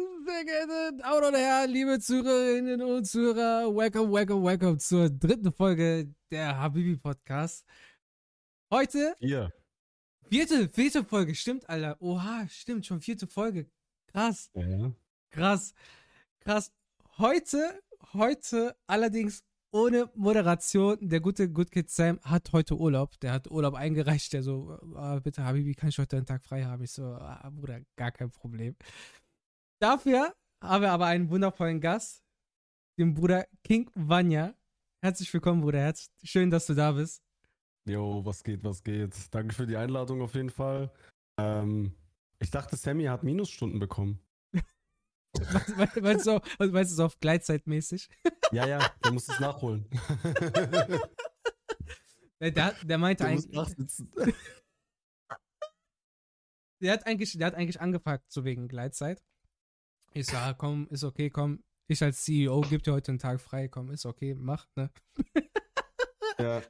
Sehr geehrte Damen und Herren, liebe Zuhörerinnen und Zuhörer, welcome, welcome, welcome zur dritten Folge der Habibi Podcast. Heute. Hier. Vierte, vierte Folge, stimmt, Alter. Oha, stimmt, schon vierte Folge. Krass. Ja. Krass. Krass. Heute, heute allerdings ohne Moderation. Der gute Good Kid Sam hat heute Urlaub. Der hat Urlaub eingereicht. Der so, ah, bitte, Habibi, kann ich heute einen Tag frei haben? Ich so, ah, Bruder, gar kein Problem. Dafür haben wir aber einen wundervollen Gast, den Bruder King Vanya. Herzlich willkommen, Bruder. Herz. Schön, dass du da bist. Jo, was geht, was geht. Danke für die Einladung auf jeden Fall. Ähm, ich dachte, Sammy hat Minusstunden bekommen. Meinst, du, meinst du so auf Gleitzeitmäßig? Ja, ja, der muss es nachholen. der, der meinte der eigentlich. Der hat eigentlich, der hat eigentlich angepackt, so wegen Gleitzeit. Ich sag, komm, ist okay, komm. Ich als CEO gebe dir heute einen Tag frei, komm, ist okay, mach, ne? Ja.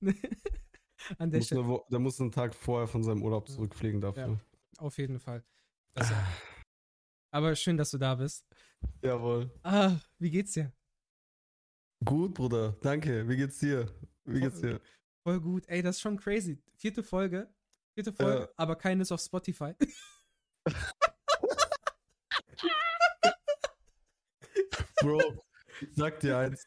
An der muss Stelle. Eine, der muss einen Tag vorher von seinem Urlaub zurückfliegen dafür. Ja, auf jeden Fall. Das, aber schön, dass du da bist. Jawohl. Ah, wie geht's dir? Gut, Bruder. Danke. Wie geht's dir? Wie geht's dir? Voll gut. Ey, das ist schon crazy. Vierte Folge. Vierte Folge, ja. aber keines auf Spotify. Bro, ich sag dir eins.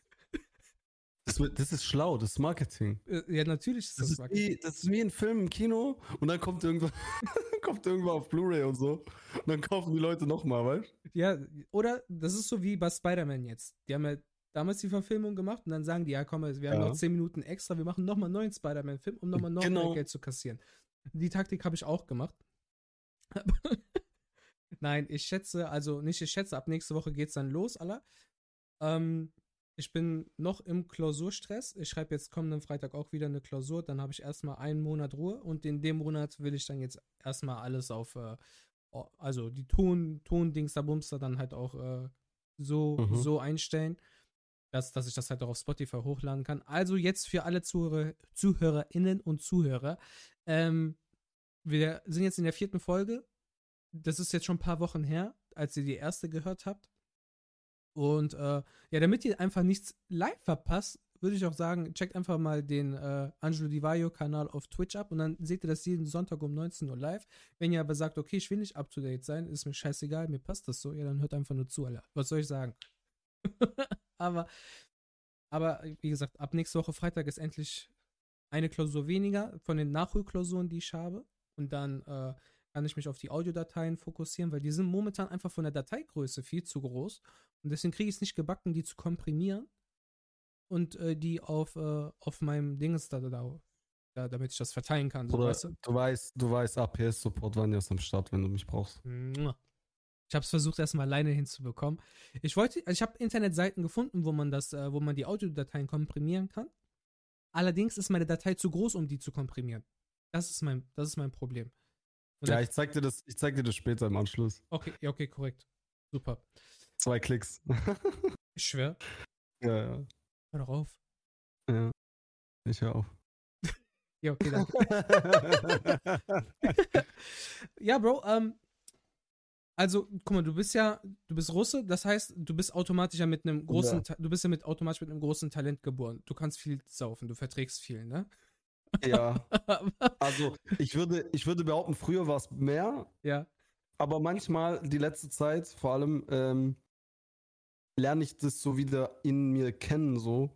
Das, das, ist schlau, das ist Marketing. Äh, ja, natürlich ist das, das, Marketing. Ist wie, das ist wie ein Film im Kino und dann kommt irgendwann kommt irgendwann auf Blu-ray und so. Und dann kaufen die Leute nochmal, weißt du? Ja, oder das ist so wie bei Spider-Man jetzt. Die haben ja damals die Verfilmung gemacht und dann sagen die, ja komm, wir haben ja. noch 10 Minuten extra, wir machen nochmal einen neuen Spider-Man-Film, um nochmal noch genau. mehr Geld zu kassieren. Die Taktik habe ich auch gemacht. Nein, ich schätze, also nicht ich schätze, ab nächste Woche geht's dann los, aller. Ähm, ich bin noch im Klausurstress. Ich schreibe jetzt kommenden Freitag auch wieder eine Klausur. Dann habe ich erstmal einen Monat Ruhe und in dem Monat will ich dann jetzt erstmal alles auf, äh, also die Ton, Ton-Dings da Bumster dann halt auch äh, so, mhm. so einstellen, dass, dass ich das halt auch auf Spotify hochladen kann. Also jetzt für alle Zuhörer, ZuhörerInnen und Zuhörer. Ähm, wir sind jetzt in der vierten Folge. Das ist jetzt schon ein paar Wochen her, als ihr die erste gehört habt. Und äh, ja, damit ihr einfach nichts live verpasst, würde ich auch sagen, checkt einfach mal den äh, Angelo Di Vaio-Kanal auf Twitch ab und dann seht ihr das jeden Sonntag um 19 Uhr live. Wenn ihr aber sagt, okay, ich will nicht up to date sein, ist mir scheißegal, mir passt das so, ja, dann hört einfach nur zu, Alter. Was soll ich sagen? aber, aber wie gesagt, ab nächste Woche Freitag ist endlich eine Klausur weniger von den Nachholklausuren, die ich habe. Und dann äh, kann ich mich auf die Audiodateien fokussieren, weil die sind momentan einfach von der Dateigröße viel zu groß. Und deswegen kriege ich es nicht gebacken, die zu komprimieren und äh, die auf, äh, auf meinem Dings da, da, da, damit ich das verteilen kann. So, Oder weißt du? du weißt, du weißt, APS-Support wann ist am Start, wenn du mich brauchst. Ich habe es versucht, erstmal alleine hinzubekommen. Ich wollte, also ich habe Internetseiten gefunden, wo man das, äh, wo man die Audiodateien komprimieren kann. Allerdings ist meine Datei zu groß, um die zu komprimieren. Das ist mein, das ist mein Problem. Ja, ich zeig dir das, ich zeig dir das später im Anschluss. Okay, okay, korrekt. Super. Zwei Klicks. ich schwör. Ja, ja. Hör doch auf. Ja. Ich hör auf. ja, okay, danke. ja, Bro, ähm, also, guck mal, du bist ja, du bist Russe, das heißt, du bist automatisch ja mit einem großen, ja. du bist ja mit automatisch mit einem großen Talent geboren. Du kannst viel saufen, du verträgst viel, ne? Ja. also ich würde, ich würde behaupten, früher war es mehr. Ja. Aber manchmal, die letzte Zeit, vor allem, ähm, lerne ich das so wieder in mir kennen, so.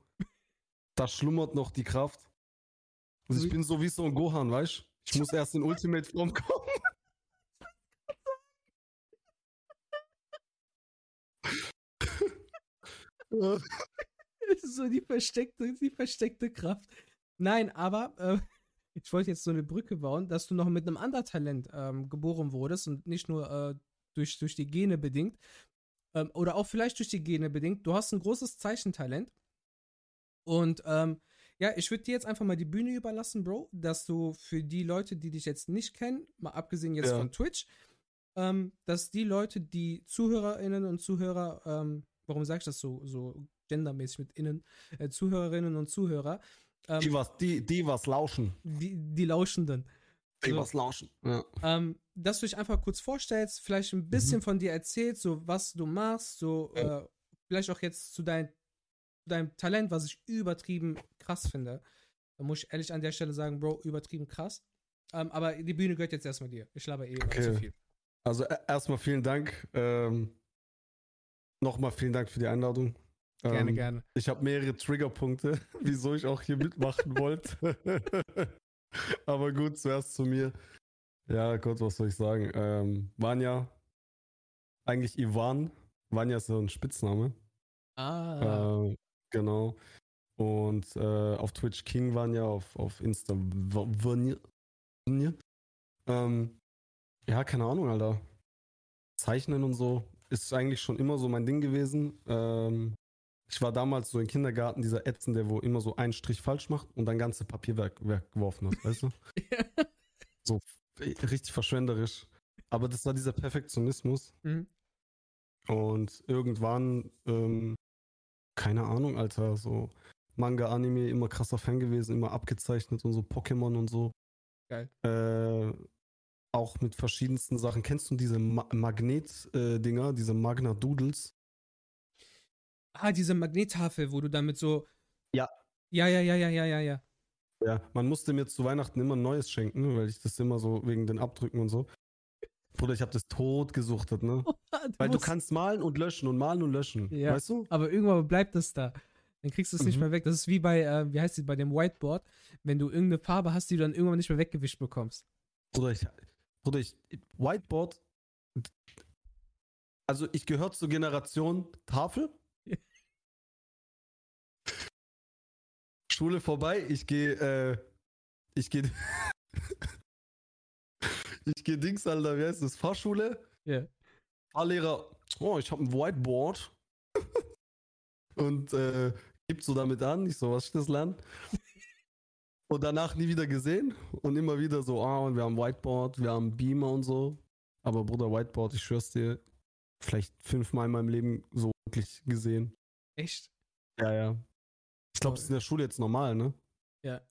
Da schlummert noch die Kraft. Also ich bin so wie so ein Gohan, weißt du? Ich muss erst in Ultimate Form kommen. so die versteckte, die versteckte Kraft. Nein, aber äh, ich wollte jetzt so eine Brücke bauen, dass du noch mit einem anderen Talent ähm, geboren wurdest und nicht nur äh, durch, durch die Gene bedingt. Ähm, oder auch vielleicht durch die Gene bedingt. Du hast ein großes Zeichentalent. Und ähm, ja, ich würde dir jetzt einfach mal die Bühne überlassen, Bro, dass du für die Leute, die dich jetzt nicht kennen, mal abgesehen jetzt ja. von Twitch, ähm, dass die Leute, die Zuhörerinnen und Zuhörer, ähm, warum sag ich das so, so gendermäßig mit innen, äh, Zuhörerinnen und Zuhörer, ähm, die, was, die, die was lauschen. Die, die Lauschenden. Die so, was lauschen. Ja. Ähm, dass du dich einfach kurz vorstellst, vielleicht ein bisschen von dir erzählst, so was du machst, so Ja. äh, vielleicht auch jetzt zu dein, deinem Talent, was ich übertrieben krass finde. Da muss ich ehrlich an der Stelle sagen, Bro, übertrieben krass. Ähm, aber die Bühne gehört jetzt erstmal dir. Ich laber eh Okay. zu viel. Also e- erstmal vielen Dank. Ähm, Nochmal vielen Dank für die Einladung. Gerne, ähm, gerne. Ich habe mehrere Triggerpunkte, wieso ich auch hier mitmachen wollte. Aber gut, zuerst zu mir. Ja, Gott, was soll ich sagen? Ähm, Vanya, eigentlich Ivan. Vanya ist so ein Spitzname. Ah, Äh, genau. Und äh, auf Twitch King Vanya, auf, auf Insta. Vanya. Ähm, ja, keine Ahnung, Alter. Zeichnen und so ist eigentlich schon immer so mein Ding gewesen. Ähm, ich war damals so im Kindergarten dieser Ätzende, wo immer so einen Strich falsch macht und dann ganze Papierwerk Werk geworfen hat, weißt du? So f- richtig verschwenderisch. Aber das war dieser Perfektionismus. Mhm. Und irgendwann, ähm, keine Ahnung, Alter, so Manga, Anime, immer krasser Fan gewesen, immer abgezeichnet und so Pokémon und so. Geil. Äh, auch mit verschiedensten Sachen. Kennst du diese Ma Magnet-Dinger, diese Magna-Doodles? Ah, diese Magnettafel, wo du damit so. Ja. Ja, ja, ja, ja, ja, ja, ja. Ja, man musste mir zu Weihnachten immer ein neues schenken, weil ich das immer so wegen den Abdrücken und so. Bruder, ich habe das tot gesuchtet, ne? Weil du kannst malen und löschen und malen und löschen. Ja. Weißt du? Aber irgendwann bleibt es da. Dann kriegst du es nicht Mhm. mehr weg. Das ist wie bei, äh, wie heißt die, bei dem Whiteboard, wenn du irgendeine Farbe hast, die du dann irgendwann nicht mehr weggewischt bekommst. Bruder, ich, Bruder, ich, Whiteboard, also ich gehöre zur Generation Tafel. Schule vorbei, ich gehe, äh, ich gehe, ich gehe Dings, Alter, wie heißt das, Fahrschule, Ja. Fahrlehrer, oh, ich habe ein Whiteboard und äh, gibt so damit an, ich so, was ich das lerne. Und danach nie wieder gesehen und immer wieder so, ah, und wir haben Whiteboard, wir haben Beamer und so. Aber Bruder, Whiteboard, ich schwör's dir, vielleicht fünfmal in meinem Leben so wirklich gesehen. Echt? Ja, ja. Ich glaube, das ist in der Schule jetzt normal, ne? Ja.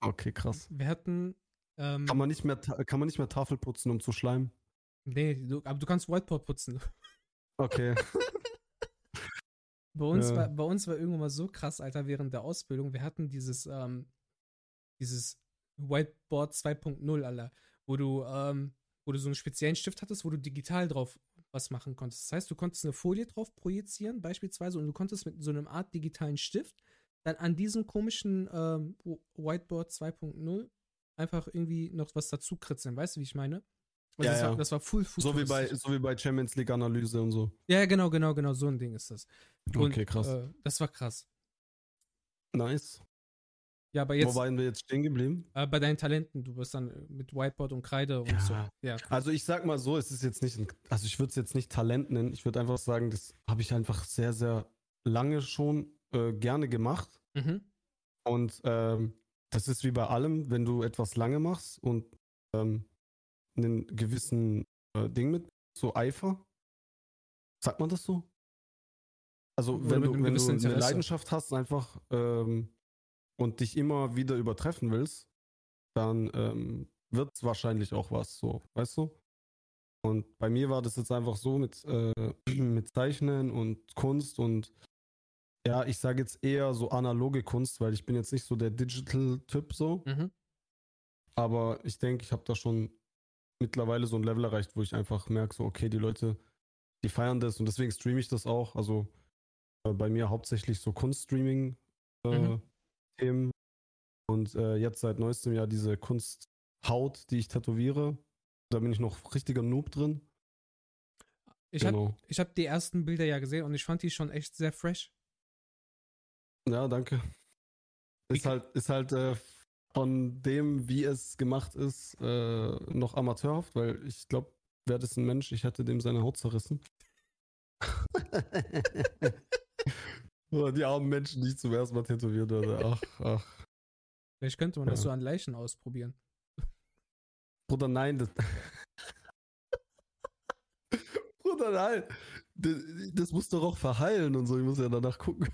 Okay, krass. Wir hatten. Ähm, Kann man nicht mehr, kann man nicht mehr Tafel putzen, um zu schleimen? nee, du, aber du kannst Whiteboard putzen. Okay. Bei uns, Ja. war, bei uns war irgendwann mal so krass, Alter, während der Ausbildung. Wir hatten dieses, ähm, dieses Whiteboard 2.0, Alter, wo du, ähm, wo du so einen speziellen Stift hattest, wo du digital drauf was machen konntest. Das heißt, du konntest eine Folie drauf projizieren, beispielsweise, und du konntest mit so einem Art digitalen Stift dann an diesem komischen ähm, Whiteboard 2.0 einfach irgendwie noch was dazu kritzeln. Weißt du, wie ich meine? Also Ja, das, ja. War, das war full so, wie bei, so wie bei Champions League Analyse und so. Ja, genau, genau, genau, so ein Ding ist das. Und, Okay, krass. Äh, das war krass. nice. Ja, aber Wo jetzt waren wir jetzt stehen geblieben? äh, bei deinen Talenten, du bist dann äh, mit Whiteboard und Kreide und Ja. so. Ja. Also ich sag mal so, es ist jetzt nicht, ein, also ich würde es jetzt nicht Talent nennen. Ich würde einfach sagen, das habe ich einfach sehr, sehr lange schon äh, gerne gemacht. Mhm. Und ähm, das ist wie bei allem, wenn du etwas lange machst und ähm, einen gewissen äh, Ding mit, so Eifer. Sagt man das so? Also Oder wenn du, wenn du eine. Leidenschaft hast einfach ähm, und dich immer wieder übertreffen willst, dann ähm, wird es wahrscheinlich auch was so, weißt du? Und bei mir war das jetzt einfach so mit, äh, mit Zeichnen und Kunst und ja, ich sage jetzt eher so analoge Kunst, weil ich bin jetzt nicht so der Digital-Typ so, Mhm. aber ich denke, ich habe da schon mittlerweile so ein Level erreicht, wo ich einfach merke, so, okay, die Leute, die feiern das und deswegen streame ich das auch. Also äh, bei mir hauptsächlich so Kunststreaming-Themen Mhm. und äh, jetzt seit neuestem Jahr diese Kunsthaut, die ich tätowiere. Da bin ich noch richtiger Noob drin. Ich habe genau. ich hab die ersten Bilder ja gesehen und ich fand die schon echt sehr fresh. Ja, danke. Ist halt, ist halt äh, von dem, wie es gemacht ist, äh, noch amateurhaft, weil ich glaube, wäre das ein Mensch, ich hätte dem seine Haut zerrissen. Oh, die armen Menschen, die ich zum ersten Mal tätowiert werde. Ach, ach. Vielleicht könnte man das Ja. so an Leichen ausprobieren. Bruder, nein. Das Bruder, nein. Das, das muss doch auch verheilen und so. Ich muss ja danach gucken,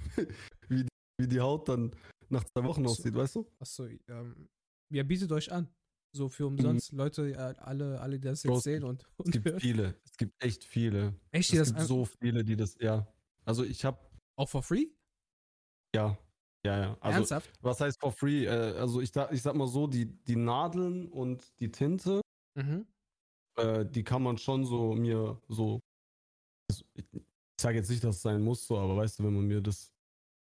wie, die- Haut dann nach zwei Wochen So. aussieht, weißt du? Achso, ähm, ja, bietet euch an. So für umsonst. Mhm. Leute, ja, alle, alle, die das jetzt Bro, sehen und, und. Es gibt hören. viele. Es gibt echt viele. Echt? Es gibt so viele, die das, ja. Also ich habe. Auch for free? Ja. Ja, ja. Also, Ernsthaft? Was heißt for free? Äh, also ich, ich sag mal so, die, die Nadeln und die Tinte, mhm. äh, die kann man schon so mir so. Also ich sage jetzt nicht, dass es sein muss, so, aber weißt du, wenn man mir das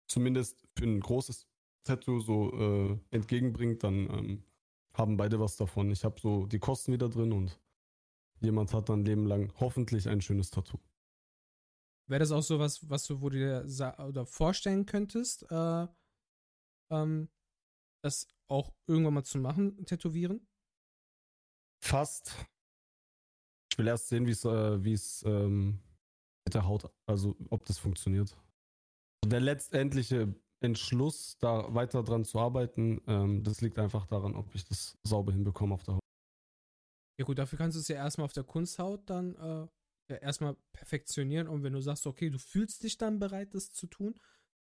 zumindest für ein großes Tattoo so äh, entgegenbringt, dann ähm, haben beide was davon. Ich habe so die Kosten wieder drin und jemand hat dann Leben lang hoffentlich ein schönes Tattoo. Wäre das auch so was, was du, wo du dir oder vorstellen könntest, äh, ähm, das auch irgendwann mal zu machen, tätowieren? Fast. Ich will erst sehen, wie es äh, es ähm, mit der Haut, also ob das funktioniert. Der letztendliche Entschluss, da weiter dran zu arbeiten, ähm, das liegt einfach daran, ob ich das sauber hinbekomme auf der Haut. Ja gut, dafür kannst du es ja erstmal auf der Kunsthaut dann äh, ja, erstmal perfektionieren und wenn du sagst, okay, du fühlst dich dann bereit, das zu tun,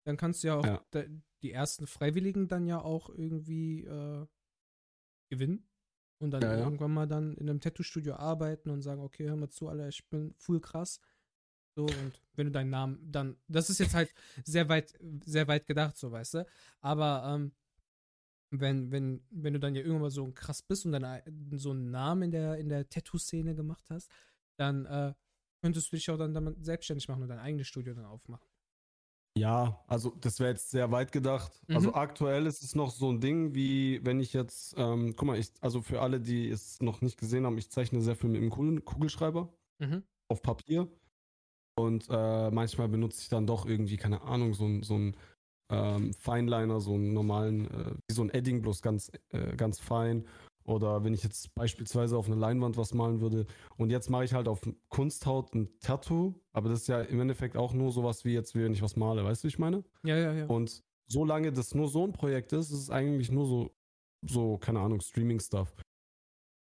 dann kannst du ja auch ja. De, die ersten Freiwilligen dann ja auch irgendwie äh, gewinnen und dann ja, irgendwann mal dann in einem Tattoo-Studio arbeiten und sagen, okay, hör mal zu, Alter, ich bin full krass so, und wenn du deinen Namen dann, das ist jetzt halt sehr weit, sehr weit gedacht, so weißt du. Aber ähm, wenn, wenn, wenn du dann ja irgendwann mal so krass bist und dann so einen Namen in der, in der Tattoo-Szene gemacht hast, dann äh, könntest du dich auch dann damit selbstständig machen und dein eigenes Studio dann aufmachen. Ja, also das wäre jetzt sehr weit gedacht. Also mhm. Also aktuell ist es noch so ein Ding, wie wenn ich jetzt, ähm, guck mal, ich, also für alle, die es noch nicht gesehen haben, ich zeichne sehr viel mit dem Kugelschreiber mhm. auf Papier. Und äh, manchmal benutze ich dann doch irgendwie, keine Ahnung, so, so einen ähm, Fineliner, so einen normalen, äh, wie so ein Edding, bloß ganz, äh, ganz fein. Oder wenn ich jetzt beispielsweise auf eine Leinwand was malen würde. Und jetzt mache ich halt auf Kunsthaut ein Tattoo, aber das ist ja im Endeffekt auch nur sowas wie jetzt, wenn ich was male, weißt du, wie ich meine? Ja, ja, ja. Und solange das nur so ein Projekt ist, ist es eigentlich nur so, so, keine Ahnung, Streaming-Stuff. Wie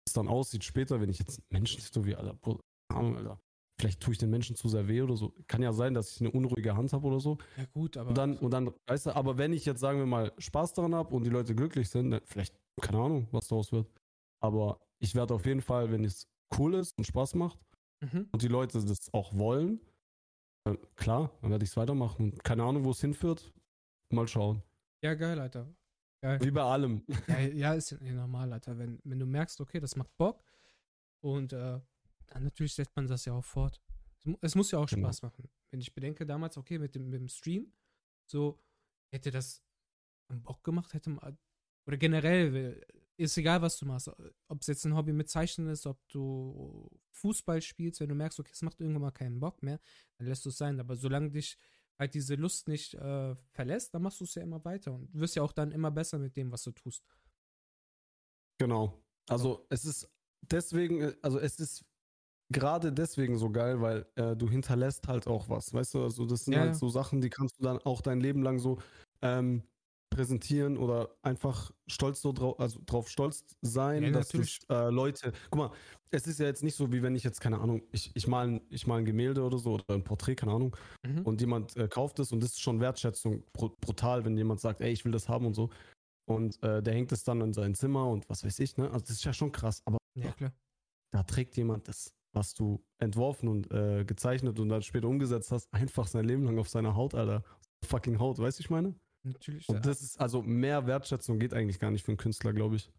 es dann aussieht später, wenn ich jetzt Menschen wie Alter, Ahnung, Alter vielleicht tue ich den Menschen zu sehr weh oder so. Kann ja sein, dass ich eine unruhige Hand habe oder so. Ja, gut, aber. Und dann, und dann, weißt du, aber wenn ich jetzt, sagen wir mal, Spaß daran habe und die Leute glücklich sind, dann vielleicht, keine Ahnung, was daraus wird. Aber ich werde auf jeden Fall, wenn es cool ist und Spaß macht mhm. und die Leute das auch wollen, klar, dann werde ich es weitermachen. Und keine Ahnung, wo es hinführt. Mal schauen. Ja, geil, Alter. Geil. Wie bei allem. Ja, ja ist ja normal, Alter. Wenn, wenn du merkst, okay, das macht Bock und äh, dann natürlich setzt man das ja auch fort. Es muss ja auch genau. Spaß genau. machen. Wenn ich bedenke, damals, okay, mit dem, mit dem Stream, so hätte das Bock gemacht, hätte man, oder generell, ist egal, was du machst. Ob es jetzt ein Hobby mit Zeichnen ist, ob du Fußball spielst, wenn du merkst, okay, es macht irgendwann mal keinen Bock mehr, dann lässt du es sein. Aber solange dich halt diese Lust nicht äh, verlässt, dann machst du es ja immer weiter und wirst ja auch dann immer besser mit dem, was du tust. Genau. Also, es ist deswegen, äh, also es ist gerade deswegen so geil, weil äh, du hinterlässt halt auch was. Weißt du, also das sind ja. halt so Sachen, die kannst du dann auch dein Leben lang so ähm, präsentieren oder einfach stolz so drauf, also drauf stolz sein, ja, dass das, äh, Leute, guck mal, es ist ja jetzt nicht so, wie wenn ich jetzt, keine Ahnung, ich, ich mal ich mal ein Gemälde oder so oder ein Porträt, keine Ahnung, mhm. und jemand äh, kauft es und das ist schon Wertschätzung brutal, wenn jemand sagt, ey, ich will das haben und so. Und äh, der hängt es dann in sein Zimmer und was weiß ich, ne? Also das ist ja schon krass, aber ja, da trägt jemand das was du entworfen und äh, gezeichnet und dann später umgesetzt hast, einfach sein Leben lang auf seiner Haut, Alter. Fucking Haut, weißt du, ich meine? Natürlich. Und das ist, also mehr Wertschätzung geht eigentlich gar nicht für einen Künstler, glaube ich.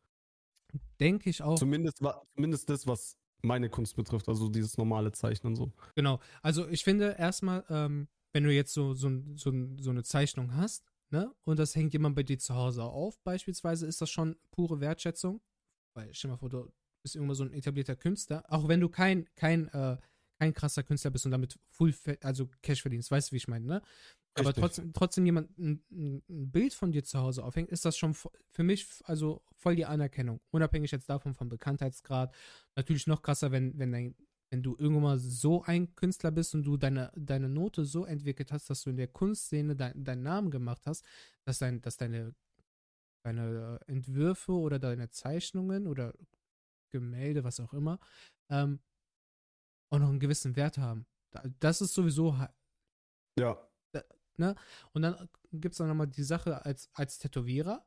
Denke ich auch. Zumindest, zumindest das, was meine Kunst betrifft, also dieses normale Zeichnen so. Genau. Also ich finde erstmal, ähm, wenn du jetzt so, so, so, so eine Zeichnung hast, ne, und das hängt jemand bei dir zu Hause auf, beispielsweise, ist das schon pure Wertschätzung. Weil, stell dir mal vor, du, bist irgendwo so ein etablierter Künstler, auch wenn du kein, kein, äh, kein krasser Künstler bist und damit full, also Cash verdienst, weißt du, wie ich meine, ne? Aber trotzdem, trotzdem jemand ein, ein, Bild von dir zu Hause aufhängt, ist das schon für mich also voll die Anerkennung. Unabhängig jetzt davon vom Bekanntheitsgrad. Natürlich noch krasser, wenn, wenn, dein, wenn du irgendwann mal so ein Künstler bist und du deine, deine Note so entwickelt hast, dass du in der Kunstszene dein, deinen Namen gemacht hast, dass, dein, dass deine, deine Entwürfe oder deine Zeichnungen oder Gemälde, was auch immer, ähm, auch noch einen gewissen Wert haben. Das ist sowieso. Ja. ne? Und dann gibt es dann nochmal die Sache als, als Tätowierer.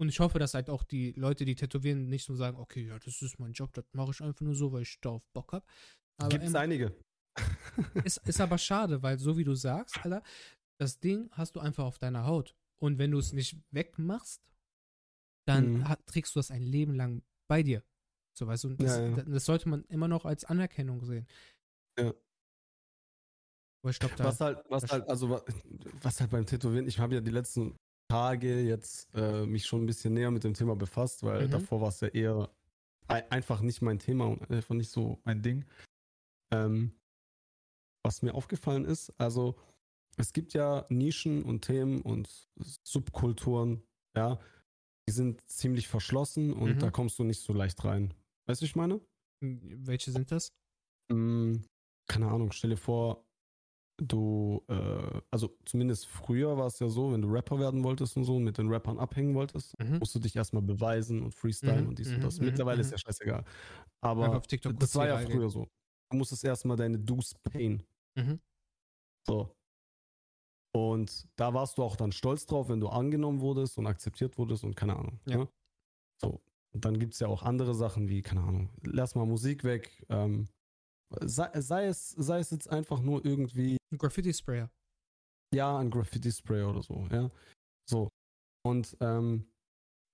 Und ich hoffe, dass halt auch die Leute, die tätowieren, nicht so sagen, okay, ja, das ist mein Job, das mache ich einfach nur so, weil ich darauf Bock habe. Gibt es einige. ist, ist aber schade, weil so wie du sagst, Alter, das Ding hast du einfach auf deiner Haut. Und wenn du es nicht wegmachst, dann Mhm. hat, trägst du das ein Leben lang bei dir. So, weißt du, das, Ja, ja. das sollte man immer noch als Anerkennung sehen. Ja. Glaube, da. Was halt, was halt, also wa- was halt beim Tätowieren, ich habe ja die letzten Tage jetzt äh, mich schon ein bisschen näher mit dem Thema befasst, weil Mhm. davor war es ja eher ei- einfach nicht mein Thema und einfach nicht so mein Ding. Ähm, was mir aufgefallen ist, also es gibt ja Nischen und Themen und Subkulturen, ja, die sind ziemlich verschlossen und Mhm. da kommst du nicht so leicht rein. Weißt du, ich meine? Welche sind das? Mm, keine Ahnung, stell dir vor, du, äh, also zumindest früher war es ja so, wenn du Rapper werden wolltest und so und mit den Rappern abhängen wolltest, Mhm. musst du dich erstmal beweisen und freestylen Mhm, und dies mhm, und das. mhm, Mittlerweile ist mhm. ja scheißegal. Aber das war ja früher so. Du musstest erstmal deine Dues payen. Mhm. So. Und da warst du auch dann stolz drauf, wenn du angenommen wurdest und akzeptiert wurdest und keine Ahnung. Ja. Ne? So. Und dann gibt es ja auch andere Sachen wie, keine Ahnung, lass mal Musik weg. Ähm, sei, sei, es, sei es jetzt einfach nur irgendwie, Ein Graffiti-Sprayer. ja, ein Graffiti-Spray oder so, ja. So. Und ähm,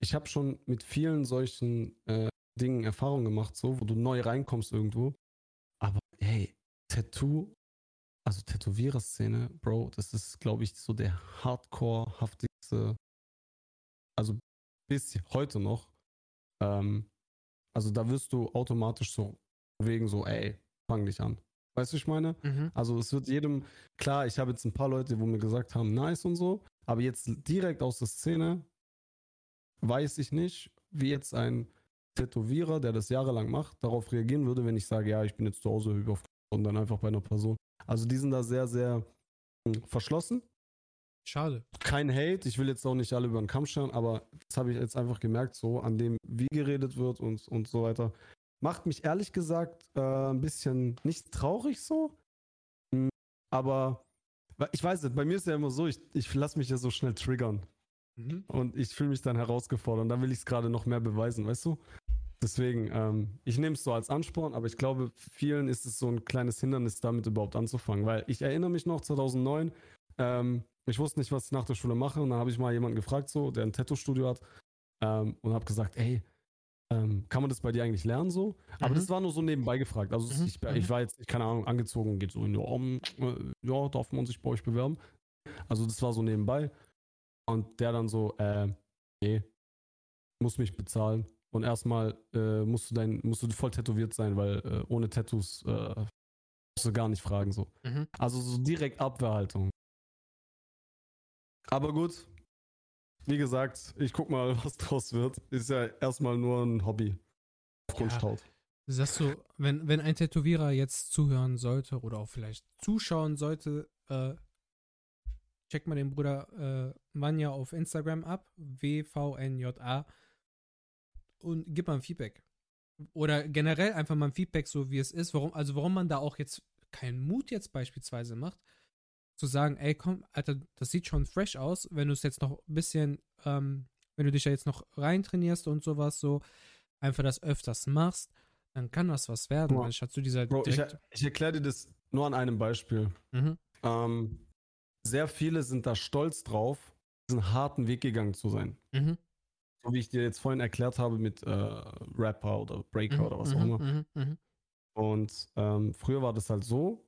ich habe schon mit vielen solchen äh, Dingen Erfahrung gemacht, so, wo du neu reinkommst irgendwo. Aber hey, Tattoo, also Tätowierer-Szene, Bro, das ist, glaube ich, so der hardcore-haftigste, also bis heute noch. Ähm, also da wirst du automatisch so wegen so, ey, fang dich an. Weißt du, was ich meine? Mhm. Also es wird jedem, klar, ich habe jetzt ein paar Leute, wo mir gesagt haben, nice und so, aber jetzt direkt aus der Szene weiß ich nicht, wie jetzt ein Tätowierer, der das jahrelang macht, darauf reagieren würde, wenn ich sage, ja, ich bin jetzt zu Hause und dann einfach bei einer Person. Also die sind da sehr, sehr mh, verschlossen. Schade. Kein Hate, ich will jetzt auch nicht alle über den Kamm scheren, aber das habe ich jetzt einfach gemerkt, so an dem, wie geredet wird und, und so weiter. Macht mich ehrlich gesagt äh, ein bisschen nicht traurig so, Mm, aber ich weiß nicht, bei mir ist ja immer so, ich, ich lasse mich ja so schnell triggern Mhm. und ich fühle mich dann herausgefordert und dann will ich es gerade noch mehr beweisen, weißt du? Deswegen, ähm, ich nehme es so als Ansporn, aber ich glaube, vielen ist es so ein kleines Hindernis, damit überhaupt anzufangen, weil ich erinnere mich noch 2009, ähm, ich wusste nicht, was ich nach der Schule mache und dann habe ich mal jemanden gefragt, so, der ein Tattoo-Studio hat ähm, und habe gesagt, ey, ähm, kann man das bei dir eigentlich lernen so? Aber Mhm. das war nur so nebenbei gefragt. Also Mhm, ich, mhm. ich war jetzt, keine Ahnung, angezogen und geht so in ja, um, äh, ja, darf man sich bei euch bewerben? Also das war so nebenbei. Und der dann so, äh, nee, muss mich bezahlen. Und erstmal äh, musst du dein, musst du voll tätowiert sein, weil äh, ohne Tattoos äh, musst du gar nicht fragen so. Mhm. Also so direkt Abwehrhaltung. Aber gut, wie gesagt, ich guck mal, was draus wird. Ist ja erstmal nur ein Hobby. Auf Ja. Kunsthaut. Sagst du, wenn, wenn ein Tätowierer jetzt zuhören sollte oder auch vielleicht zuschauen sollte, äh, check mal den Bruder äh, Vanja auf Instagram ab, W-V-N-J-A, und gib mal ein Feedback. Oder generell einfach mal ein Feedback, so wie es ist, warum, also warum man da auch jetzt keinen Mut jetzt beispielsweise macht, zu sagen, ey, komm, Alter, das sieht schon fresh aus, wenn du es jetzt noch ein bisschen, ähm, wenn du dich ja jetzt noch reintrainierst und sowas, so, einfach das öfters machst, dann kann das was werden, Bro, anstatt zu dieser Bro, ich, ich erkläre dir das nur an einem Beispiel. mhm, Ähm, sehr viele sind da stolz drauf, diesen harten Weg gegangen zu sein. mhm, So wie ich dir jetzt vorhin erklärt habe mit äh, Rapper oder Breaker mhm, oder was auch mhm, immer. mhm, mhm, Und ähm, früher war das halt so,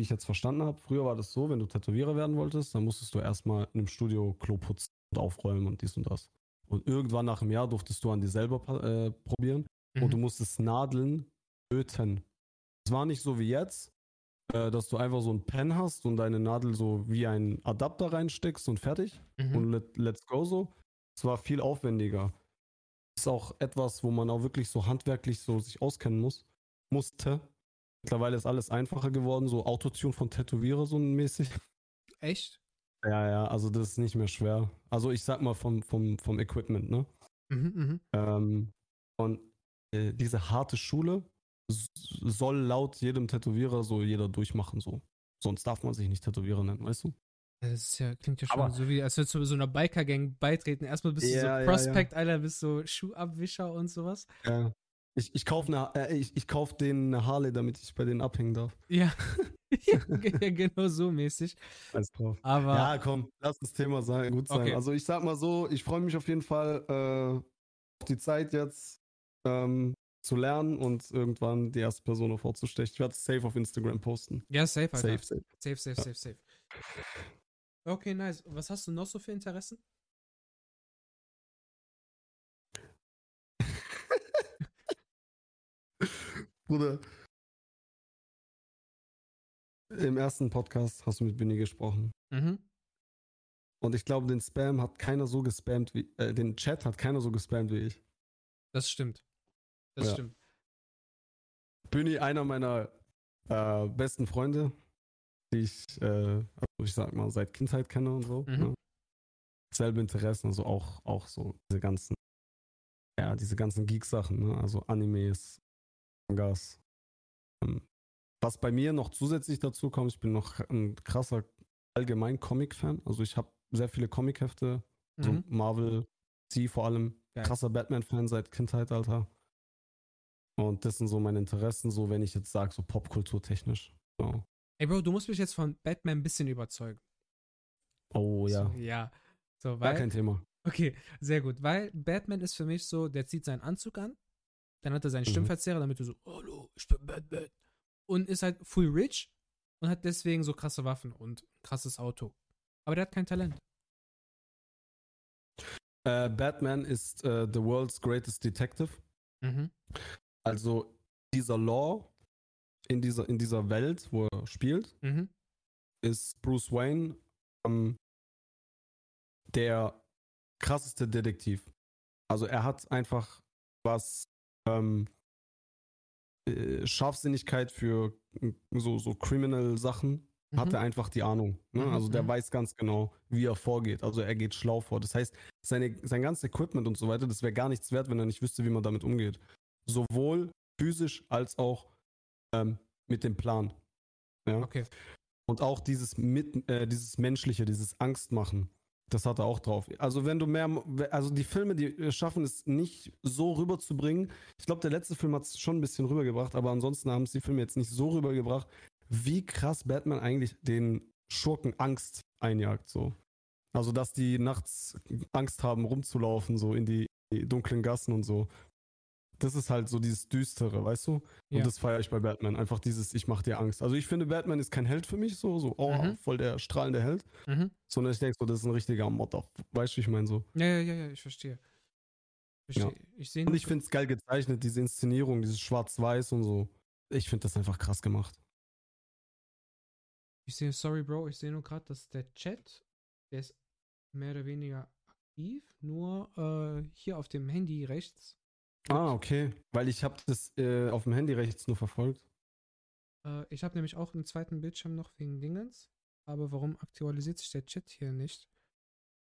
wie ich jetzt verstanden habe, früher war das so, wenn du Tätowierer werden wolltest, dann musstest du erstmal in einem Studio Klo putzen und aufräumen und dies und das. Und irgendwann nach einem Jahr durftest du an dir selber äh, probieren und du mhm, musstest Nadeln öten. Es war nicht so wie jetzt, äh, dass du einfach so ein Pen hast und deine Nadel so wie ein Adapter reinsteckst und fertig mhm, und let, let's go so. Es war viel aufwendiger. Ist auch etwas, wo man auch wirklich so handwerklich so sich auskennen muss, musste. Mittlerweile ist alles einfacher geworden, so Autotune von Tätowierer so mäßig. echt? Ja, ja, also das ist nicht mehr schwer. Also ich sag mal vom, vom, vom Equipment, ne? Mhm, mhm, Ähm, und äh, diese harte Schule soll laut jedem Tätowierer so jeder durchmachen, so. Sonst darf man sich nicht Tätowierer nennen, weißt du? Das ist ja, klingt ja schon Aber- so wie, als würdest du so einer Biker-Gang beitreten. Erstmal bist du Ja, so ja, Prospect, Alter, bist so Schuhabwischer und sowas. Ja. Ich, ich kaufe äh, ich, ich kauf denen eine Harley, damit ich bei denen abhängen darf. Ja. ja, ge- ja, genau so mäßig. Alles drauf. Aber Ja, komm, lass das Thema sein, gut sein. Okay. Also ich sag mal so, ich freue mich auf jeden Fall äh, auf die Zeit jetzt ähm, zu lernen und irgendwann die erste Person vorzustellen. Ich werde es safe auf Instagram posten. ja, safe, Alter. Safe, safe. Safe, safe, Ja. safe, safe. Okay, nice. Was hast du noch so für Interessen? Bruder. Im ersten Podcast hast du mit Binny gesprochen. Mhm. Und ich glaube, den Spam hat keiner so gespammt wie, äh, den Chat hat keiner so gespammt wie ich. Das stimmt. Das Ja. stimmt. Büni, einer meiner äh, besten Freunde, die ich, äh, also ich sag mal, seit Kindheit kenne und so. Mhm. Ne? Selbe Interessen, also auch, auch so diese ganzen, ja, diese ganzen Geek-Sachen, ne? also Animes, Mangas. Ähm, was bei mir noch zusätzlich dazu kommt, ich bin noch ein krasser allgemein Comic-Fan. Also ich habe sehr viele Comic-Hefte, so Mhm. Marvel, C vor allem, Geil. krasser Batman-Fan seit Kindheit, Alter. Und das sind so meine Interessen, so wenn ich jetzt sage, so Popkulturtechnisch. So. Ey, Bro, du musst mich jetzt von Batman ein bisschen überzeugen. Oh ja, So, ja. So, gar weil, kein Thema. okay, sehr gut. Weil Batman ist für mich so, der zieht seinen Anzug an, dann hat er seinen Mhm. Stimmverzerrer, damit du so, hallo, ich bin Batman. Und ist halt full rich und hat deswegen so krasse Waffen und krasses Auto. Aber der hat kein Talent. Äh, Batman ist äh, the world's greatest detective. Mhm. Also dieser Law in dieser, in dieser Welt, wo er spielt, Mhm. ist Bruce Wayne ähm, der krasseste Detektiv. Also er hat einfach was ähm, äh, Scharfsinnigkeit für äh, so, so criminal Sachen. Hat Mhm. er einfach die Ahnung. Ne? Mhm, Also der mhm. weiß ganz genau, wie er vorgeht. Also er geht schlau vor. Das heißt, seine, sein ganzes Equipment und so weiter, das wäre gar nichts wert, wenn er nicht wüsste, wie man damit umgeht. Sowohl physisch als auch ähm, mit dem Plan. Ja? Okay. Und auch dieses, mit, äh, dieses Menschliche, dieses Angstmachen, das hat er auch drauf. Also wenn du mehr, also die Filme, die äh, schaffen es nicht so rüberzubringen. Ich glaube, der letzte Film hat es schon ein bisschen rübergebracht, aber ansonsten haben es die Filme jetzt nicht so rübergebracht, wie krass Batman eigentlich den Schurken Angst einjagt. So. Also dass die nachts Angst haben, rumzulaufen, so in die dunklen Gassen und so. Das ist halt so dieses Düstere, weißt du? Ja. Und das feiere ich bei Batman. Einfach dieses, ich mach dir Angst. Also ich finde, Batman ist kein Held für mich, so, so, oh, Mhm. voll der strahlende Held. Mhm. Sondern ich denke so, das ist ein richtiger Modder. Weißt du, wie ich meine so. Ja, ja, ja, ja, ich verstehe. Ich sehe Und ich finde es geil gezeichnet, diese Inszenierung, dieses Schwarz-Weiß und so. Ich finde das einfach krass gemacht. Ich sehe, sorry, Bro, ich sehe nur gerade, dass der Chat, der ist mehr oder weniger aktiv, nur äh, hier auf dem Handy rechts. Ah, okay. Weil ich habe das äh, auf dem Handy rechts nur verfolgt. Äh, ich habe nämlich auch einen zweiten Bildschirm noch wegen Dingens. Aber warum aktualisiert sich der Chat hier nicht?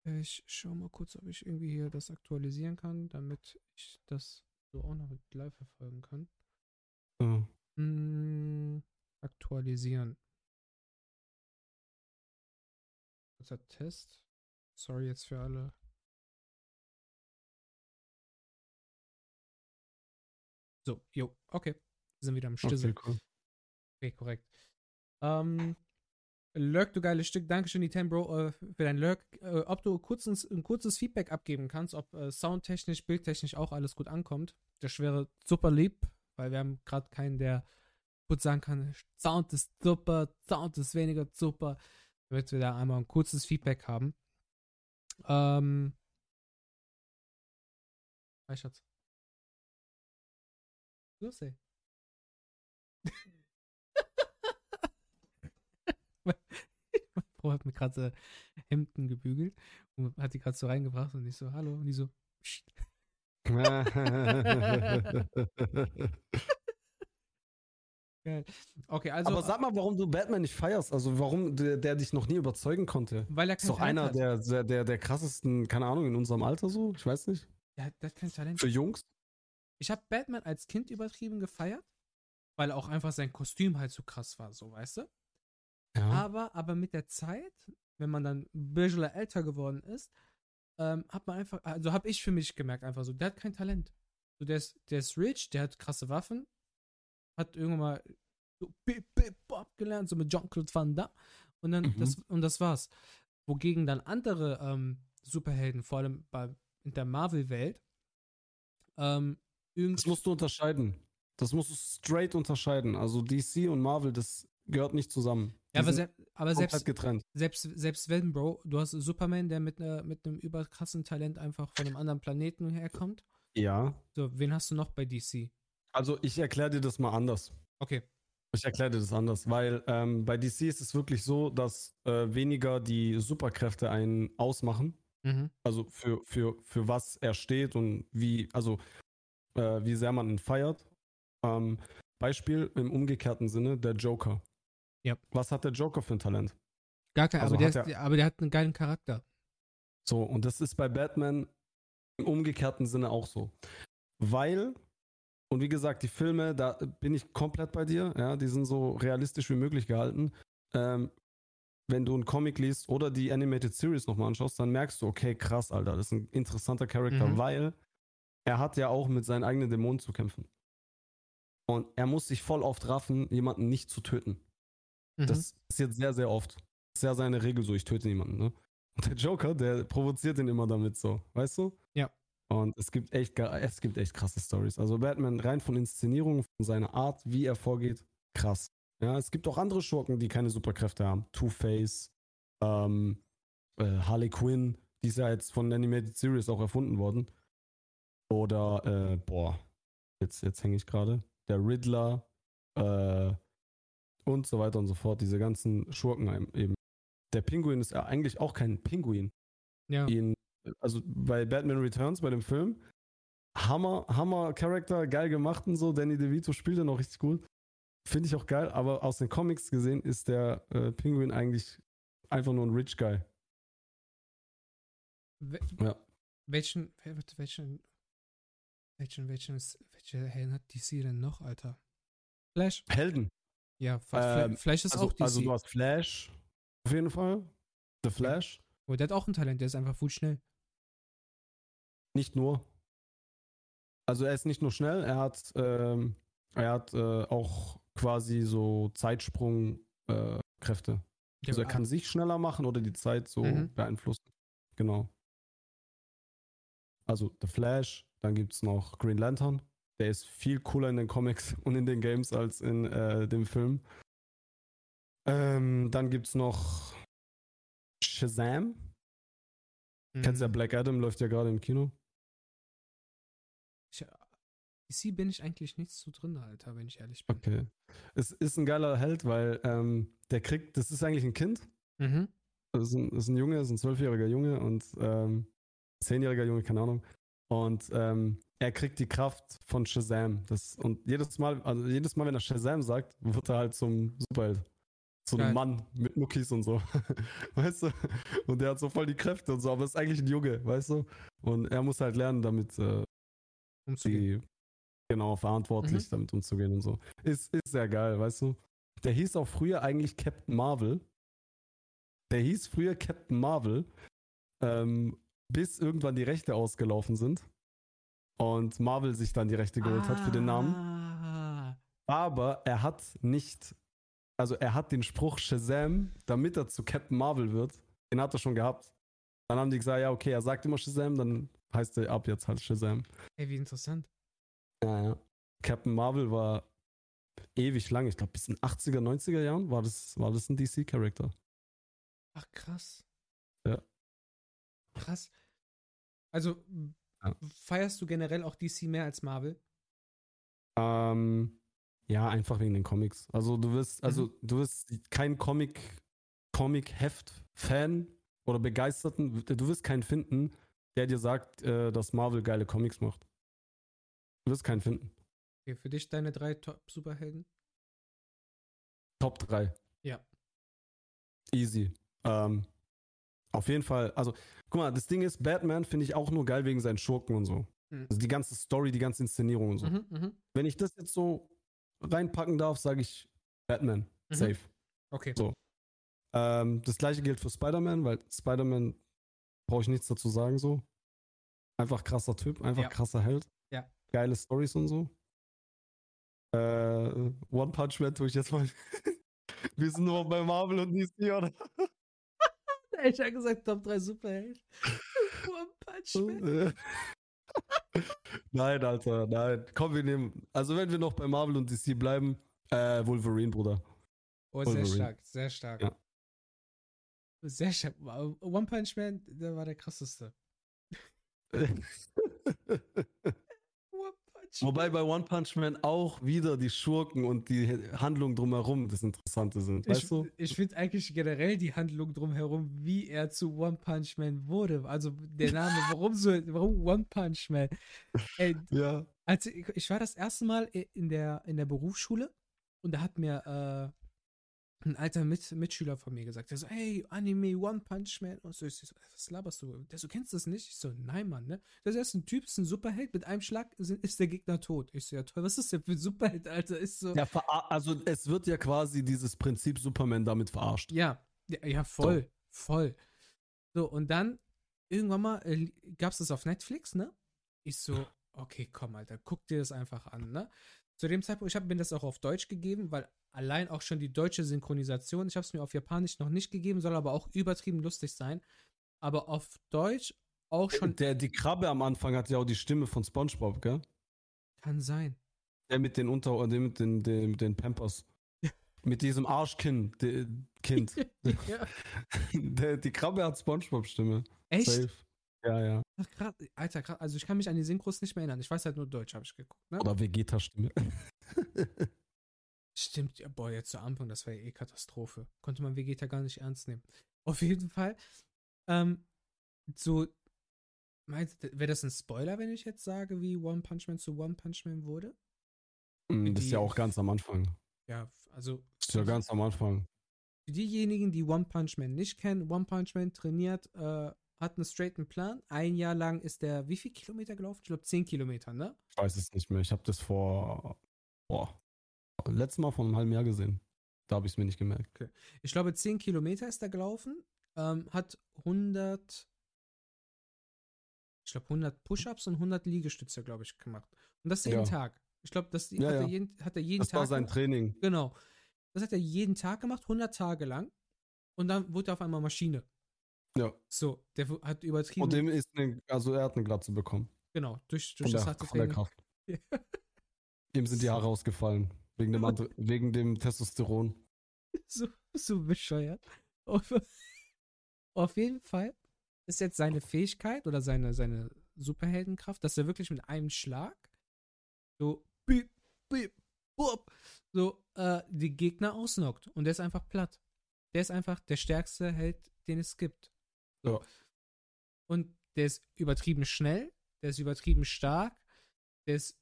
Ich schau mal kurz, ob ich irgendwie hier das aktualisieren kann, damit ich das so auch noch mit live verfolgen kann. So. Mm, aktualisieren. Kurzer Test. Sorry jetzt für alle. So, jo, okay. Wir sind wieder am Stissel. Okay, cool. Okay, korrekt. Ähm, Lurk, du geiles Stück. Dankeschön, die 10 Bro, äh, für dein Lurk. Äh, ob du kurzes, ein kurzes Feedback abgeben kannst, ob äh, soundtechnisch, bildtechnisch auch alles gut ankommt. Das wäre super lieb, weil wir haben gerade keinen, der gut sagen kann, Sound ist super, Sound ist weniger super. Damit wir da einmal ein kurzes Feedback haben. Ähm. Hi, Schatz. Los, ey. Frau hat mir gerade äh, Hemden gebügelt und hat die gerade so reingebracht und ich so, hallo, und die so, Psst. Okay, also, Aber sag mal, warum du Batman nicht feierst. Also warum der, der dich noch nie überzeugen konnte. weil er Ist kein doch Talent einer hat. der, der, der, der krassesten, keine Ahnung, in unserem Alter so. Ich weiß nicht. Der hat kein Talent. Für Jungs. Ich habe Batman als Kind übertrieben gefeiert, weil auch einfach sein Kostüm halt so krass war, so, weißt du? Ja. Aber, aber mit der Zeit, wenn man dann ein bisschen älter geworden ist, ähm, hat man einfach, also habe ich für mich gemerkt, einfach so, der hat kein Talent. So, der ist, der ist rich, der hat krasse Waffen, hat irgendwann mal so Bip, Bip, Bop gelernt, so mit Jean-Claude Van Damme. Und dann, Mhm. das, und das war's. Wogegen dann andere ähm, Superhelden, vor allem bei, in der Marvel-Welt, ähm, Das musst du unterscheiden. Das musst du straight unterscheiden. Also DC und Marvel, das gehört nicht zusammen. Ja, aber, se aber selbst, getrennt. selbst, selbst wenn, Bro, du hast Superman, der mit, ne, mit einem überkrassen Talent einfach von einem anderen Planeten herkommt. Ja. So, wen hast du noch bei DC? Also ich erkläre dir das mal anders. Okay. Ich erkläre dir das anders, weil ähm, bei DC ist es wirklich so, dass äh, weniger die Superkräfte einen ausmachen. Mhm. Also für, für, für was er steht und wie, also äh, wie sehr man ihn feiert. Ähm, Beispiel im umgekehrten Sinne, der Joker. Ja. Was hat der Joker für ein Talent? Gar kein, Also aber, der hat ist, aber der hat einen geilen Charakter. So, und das ist bei Batman im umgekehrten Sinne auch so. Weil, und wie gesagt, die Filme, da bin ich komplett bei dir, ja, die sind so realistisch wie möglich gehalten. Ähm, wenn du einen Comic liest oder die Animated Series nochmal anschaust, dann merkst du, okay, krass, Alter, das ist ein interessanter Charakter, Mhm. weil er hat ja auch mit seinen eigenen Dämonen zu kämpfen. Und er muss sich voll oft raffen, jemanden nicht zu töten. Mhm. Das passiert sehr, sehr oft. Das ist ja seine Regel so, ich töte niemanden, ne? Und der Joker, der provoziert ihn immer damit so, weißt du? Ja. Und es gibt echt, es gibt echt krasse Stories. Also Batman rein von Inszenierung, von seiner Art, wie er vorgeht, krass. Ja, es gibt auch andere Schurken, die keine Superkräfte haben. Two-Face, ähm, äh, Harley Quinn, die ist ja jetzt von Animated Series auch erfunden worden. Oder, äh, boah, jetzt, jetzt hänge ich gerade. Der Riddler, äh, und so weiter und so fort. Diese ganzen Schurken eben. Der Pinguin ist ja eigentlich auch kein Pinguin. ja. Ihn, also bei Batman Returns, bei dem Film, Hammer, Hammer Charakter, geil gemacht und so. Danny DeVito spielt den auch richtig gut. Finde ich auch geil, aber aus den Comics gesehen ist der äh, Pinguin eigentlich einfach nur ein Rich Guy. We Ja. welchen, welchen, welchen, welchen, welche Helden hat DC denn noch, Alter? Flash? Helden. Ja, Ähm, Fla- Flash ist Also, auch DC. also du hast Flash, auf jeden Fall. The Flash. oh, der hat auch ein Talent, der ist einfach voll schnell. Nicht nur. Also er ist nicht nur schnell, er hat, ähm, er hat äh, auch quasi so Zeitsprung-Kräfte. Äh, also er kann sich schneller machen oder die Zeit so Mhm. beeinflussen. Genau. Also The Flash, dann gibt es noch Green Lantern. Der ist viel cooler in den Comics und in den Games als in äh, dem Film. Ähm, dann gibt es noch Shazam. Mhm. Kennst ja Black Adam, läuft ja gerade im Kino. Ich, DC bin ich eigentlich nicht so drin, Alter, wenn ich ehrlich bin. Okay. Es ist ein geiler Held, weil ähm, der kriegt, das ist eigentlich ein Kind. Mhm. Das ist ein, ist ein Junge, das ist ein zwölfjähriger Junge und ähm, zehnjähriger Junge, keine Ahnung. Und ähm, er kriegt die Kraft von Shazam. Das, und jedes Mal, also jedes Mal, wenn er Shazam sagt, wird er halt zum Superheld. Zu einem Geil. Mann mit Muckis und so. weißt du? Und der hat so voll die Kräfte und so, aber ist eigentlich ein Junge, weißt du? Und er muss halt lernen, damit äh, Umzugehen. die genau verantwortlich Mhm. damit umzugehen und so. Ist, ist sehr geil, weißt du? Der hieß auch früher eigentlich Captain Marvel. Der hieß früher Captain Marvel, ähm, bis irgendwann die Rechte ausgelaufen sind und Marvel sich dann die Rechte geholt hat für den Namen. Ah. Aber er hat nicht, also er hat den Spruch Shazam, damit er zu Captain Marvel wird, den hat er schon gehabt. Dann haben die gesagt, ja, okay, er sagt immer Shazam, dann heißt er ab jetzt halt Shazam. Ey, wie interessant. Ja, ja. Captain Marvel war ewig lang, ich glaube bis in 80er, 90er Jahren war das, war das ein DC-Charakter. Ach, krass. Ja. Krass. Also, Ja. feierst du generell auch DC mehr als Marvel? Ähm, ja, einfach wegen den Comics. Also du wirst, also Mhm. du wirst kein Comic, Comic-Heft-Fan oder Begeisterten, du wirst keinen finden, der dir sagt, äh, dass Marvel geile Comics macht. Du wirst keinen finden. Okay, für dich deine drei Top-Superhelden? Top 3. Ja. Easy. Ähm, auf jeden Fall, also, guck mal, das Ding ist, Batman finde ich auch nur geil wegen seinen Schurken und so. Mhm. Also die ganze Story, die ganze Inszenierung und so. Mhm, mhm. Wenn ich das jetzt so reinpacken darf, sage ich Batman. Mhm. Safe. Okay. So. Ähm, das gleiche gilt für Spider-Man, weil Spider-Man brauche ich nichts dazu sagen so. Einfach krasser Typ, einfach Ja. krasser Held. Ja. Geile Stories und so. Äh, One Punch Man tue ich jetzt mal. Wir sind nur bei Marvel und DC, oder? Ich habe gesagt, Top 3 Superhelden. One Punch Man. nein, Alter, nein. Komm, wir nehmen. Also, wenn wir noch bei Marvel und DC bleiben, äh, Wolverine, Bruder. Oh, sehr Wolverine. stark, sehr stark. Ja. Sehr stark. Wow. One Punch Man, der war der krasseste. Wobei bei One Punch Man auch wieder die Schurken und die Handlung drumherum das Interessante sind, Ich, weißt du? ich finde eigentlich generell die Handlung drumherum, wie er zu One Punch Man wurde. Also der Name, warum so, warum One Punch Man? Ey, Ja. als ich, ich war das erste Mal in der, in der Berufsschule und da hat mir äh, ein alter Mit Mitschüler von mir gesagt, der so, hey, Anime, One Punch Man. Und so, ich so, was laberst du? Der so, kennst du das nicht? Ich so, nein, Mann, ne? Das ist ein Typ, ist ein Superheld, mit einem Schlag ist der Gegner tot. Ich so, ja toll, was ist denn für ein Superheld, Alter? Ist so, ja also, es wird ja quasi dieses Prinzip Superman damit verarscht. Ja, ja, ja voll, voll. So, und dann irgendwann mal äh, gab's das auf Netflix, ne? Ich so, okay, komm, Alter, guck dir das einfach an, ne? Zu dem Zeitpunkt, ich habe mir das auch auf Deutsch gegeben, weil allein auch schon die deutsche Synchronisation, ich habe es mir auf Japanisch noch nicht gegeben, soll aber auch übertrieben lustig sein. Aber auf Deutsch auch schon Der, die Krabbe am Anfang hat ja auch die Stimme von SpongeBob, gell? kann sein. Der mit den Unter- der mit den, den, mit den Pampers. mit diesem Arschkind, de, Kind. ja. der, die Krabbe hat SpongeBob-Stimme. Echt? Safe. Ja, ja. Ach, krass, Alter, krass. Also ich kann mich an die Synchros nicht mehr erinnern. Ich weiß halt nur Deutsch, habe ich geguckt. Ne? Oder Vegeta-Stimme. Stimmt, ja, boah, jetzt zu Anfang, das war ja eh Katastrophe. Konnte man Vegeta gar nicht ernst nehmen. Auf jeden Fall, ähm, so, meinst wäre das ein Spoiler, wenn ich jetzt sage, wie One Punch Man zu One Punch Man wurde? Mm, das ist Die- ja auch ganz am Anfang. Ja, also, Das ist ja ganz am Anfang. für diejenigen, die One Punch Man nicht kennen, One Punch Man trainiert, äh, hat einen straighten Plan. Ein Jahr lang ist der, wie viel Kilometer gelaufen? Ich glaube, 10 Kilometer, ne? Ich weiß es nicht mehr. Ich habe das vor, boah, letztes Mal vor einem halben Jahr gesehen. Da habe ich es mir nicht gemerkt. Ich glaube, 10 Kilometer ist er gelaufen, ähm, hat 100, ich glaube 100 Push-Ups und 100 Liegestütze, glaube ich, gemacht. Und das jeden Ja. Tag. Ich glaube, das Ja, hat, ja. Er jeden, hat er jeden Das Tag war sein gemacht. Training. Genau. Das hat er jeden Tag gemacht, 100 Tage lang. Und dann wurde er auf einmal Maschine. Ja. So, der hat übertrieben. Und dem ist eine, also er hat eine Glatze bekommen. genau, durch, durch das der, harte von der Training. Kraft. Ihm sind die Haare ausgefallen. Wegen dem, wegen dem Testosteron. so, so bescheuert. Auf, auf jeden Fall ist jetzt seine Fähigkeit oder seine, seine Superheldenkraft, dass er wirklich mit einem Schlag so piep, piep, bup, so äh, die Gegner ausnockt. Und der ist einfach platt. Der ist einfach der stärkste Held, den es gibt. So. Ja. Und der ist übertrieben schnell, der ist übertrieben stark, der ist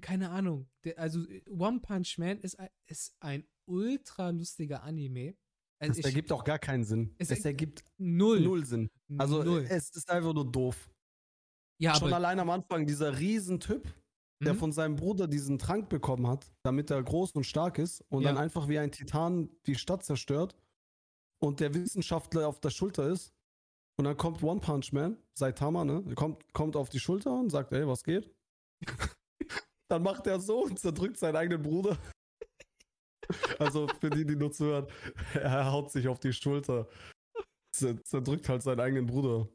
keine Ahnung. Der, also One Punch Man ist, ein- ist ein ultra lustiger Anime. Also Das ich- ergibt auch gar keinen Sinn. Es Es, erg- ergibt null. null Sinn. Also null. es ist einfach nur doof. ja, Schon allein am Anfang dieser Riesentyp, der Mhm. von seinem Bruder diesen Trank bekommen hat, damit er groß und stark ist und Ja. dann einfach wie ein Titan die Stadt zerstört und der Wissenschaftler auf der Schulter ist und dann kommt One Punch Man, Saitama, ne, kommt, kommt auf die Schulter und sagt, ey, was geht? dann macht er so und zerdrückt seinen eigenen Bruder. Also für die, die nur zuhören, er haut sich auf die Schulter, zer- zerdrückt halt seinen eigenen Bruder.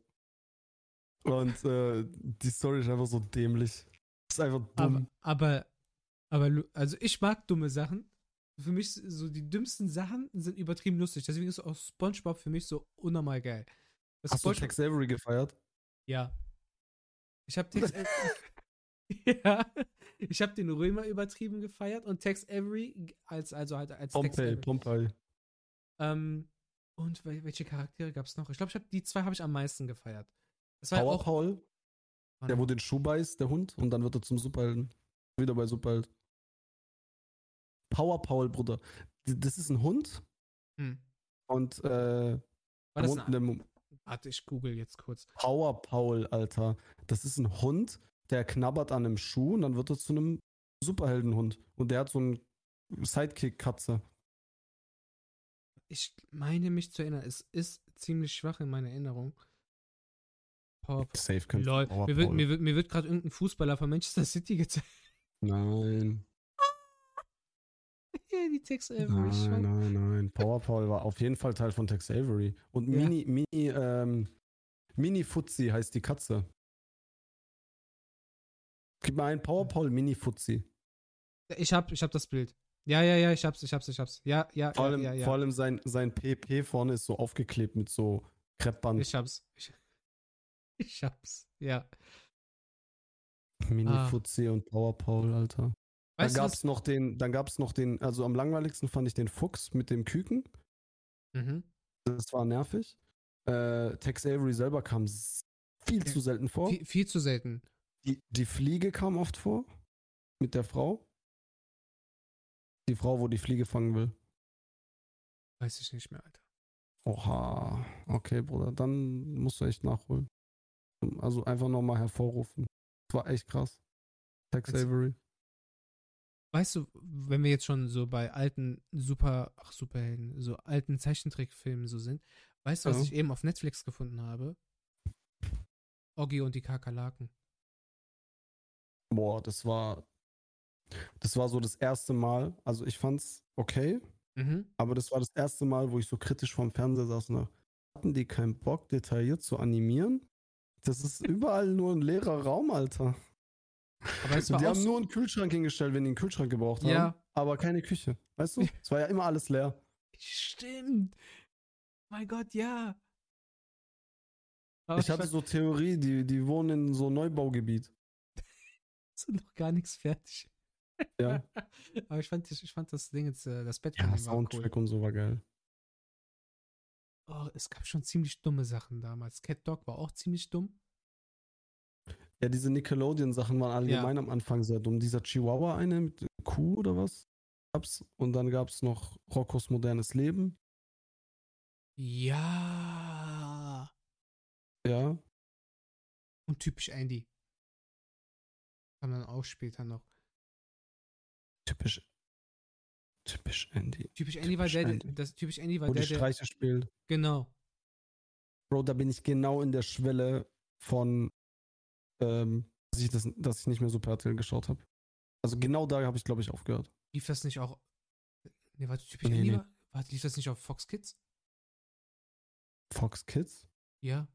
Und äh, die Story ist einfach so dämlich. Ist einfach dumm. aber, aber, aber, also ich mag dumme Sachen. Für mich so die dümmsten Sachen sind übertrieben lustig. Deswegen ist auch SpongeBob für mich so unnormal geil. Das Hast du Tex Avery gefeiert? Ja. Ich habe Tex Ja. Ich habe den Römer übertrieben gefeiert und Tex Avery als also halt als Avery. Pompeii. Ähm, und wel- welche Charaktere gab es noch? Ich glaube, ich hab, die zwei habe ich am meisten gefeiert. Das war Power auch Paul, der wo den Schuh beißt, der Hund, und dann wird er zum Superhelden. Wieder bei Superheld. Power Paul, Bruder. Das ist ein Hund Hm. und äh, War das ein, Warte, ich google jetzt kurz. Power Paul, Alter. Das ist ein Hund, der knabbert an einem Schuh und dann wird er zu einem Superheldenhund. Und der hat so einen Sidekick-Katze. ich meine mich zu erinnern, es ist ziemlich schwach in meiner Erinnerung. Power Safe Lol, mir wird, mir wird, mir wird gerade irgendein Fußballer von Manchester City gezeigt. Nein, die Text Avery nein, nein, nein. Power Paul war auf jeden Fall Teil von Tex Avery. Und Ja. Mini, Mini, ähm, Mini Fuzzi heißt die Katze. Gib mal ein Power Paul Mini Fuzzi. Ich hab, ich hab das Bild. Ja, ja, ja, ich hab's, ich hab's, ich hab's. Ja, ja, Vor ja, allem, ja, ja. vor allem sein, sein PP vorne ist so aufgeklebt mit so Kreppband. Ich hab's. Ich, ich hab's. Ja. Mini Ah. Fuzzi und Power Paul, Alter. Weißt dann gab's was? noch den, dann gab's noch den, also am langweiligsten fand ich den Fuchs mit dem Küken. Mhm. Das war nervig. Äh, Tex Avery selber kam viel Ja. zu selten vor. Viel, viel zu selten. Die, die Fliege kam oft vor. Mit der Frau. Die Frau, wo die Fliege fangen will. Weiß ich nicht mehr, Alter. Oha. Okay, Bruder. Dann musst du echt nachholen. Also einfach nochmal hervorrufen. Das war echt krass. Tex Jetzt- Avery. Weißt du, wenn wir jetzt schon so bei alten Super, ach Superhelden, so alten Zeichentrickfilmen so sind, weißt du, was Ja. ich eben auf Netflix gefunden habe? Oggi und die Kakerlaken. Boah, das war. Das war so das erste Mal. Also ich fand's okay, Mhm. aber das war das erste Mal, wo ich so kritisch vorm Fernseher saß und dachte, hatten die keinen Bock, detailliert zu animieren? Das ist überall nur ein leerer Raum, Alter. Aber es war die haben nur einen Kühlschrank hingestellt, wenn die einen Kühlschrank gebraucht haben. Ja. Aber keine Küche. Weißt du? Es war ja immer alles leer. Stimmt. Mein Gott, ja. Aber ich hatte so Theorie, die, die wohnen in so Neubaugebiet. ist noch gar nichts fertig. Ja. Aber ich fand, ich fand das Ding jetzt, äh, das Bett Ja, Soundtrack cool. und so war geil. Oh, es gab schon ziemlich dumme Sachen damals. Cat Dog war auch ziemlich dumm. Ja, diese Nickelodeon-Sachen waren allgemein am Anfang sehr dumm. Dieser Chihuahua eine mit Kuh oder was? Gab's. Und dann gab's noch Roccos modernes Leben. Ja. Ja. Und typisch Andy. Kam dann auch später noch. Typisch. Typisch Andy. Typisch Andy war Typisch der, der Andy. das typisch Andy war Wo die der, der Streiche spielt. genau. Bro, da bin ich genau in der Schwelle von, ähm, dass ich, das, dass ich nicht mehr Super RTL geschaut habe. Also genau da habe ich, glaube ich, aufgehört. Lief das nicht auch Nee, warte, typisch Nee, nee. war? Warte, lief das nicht auf Fox Kids? Fox Kids? Ja.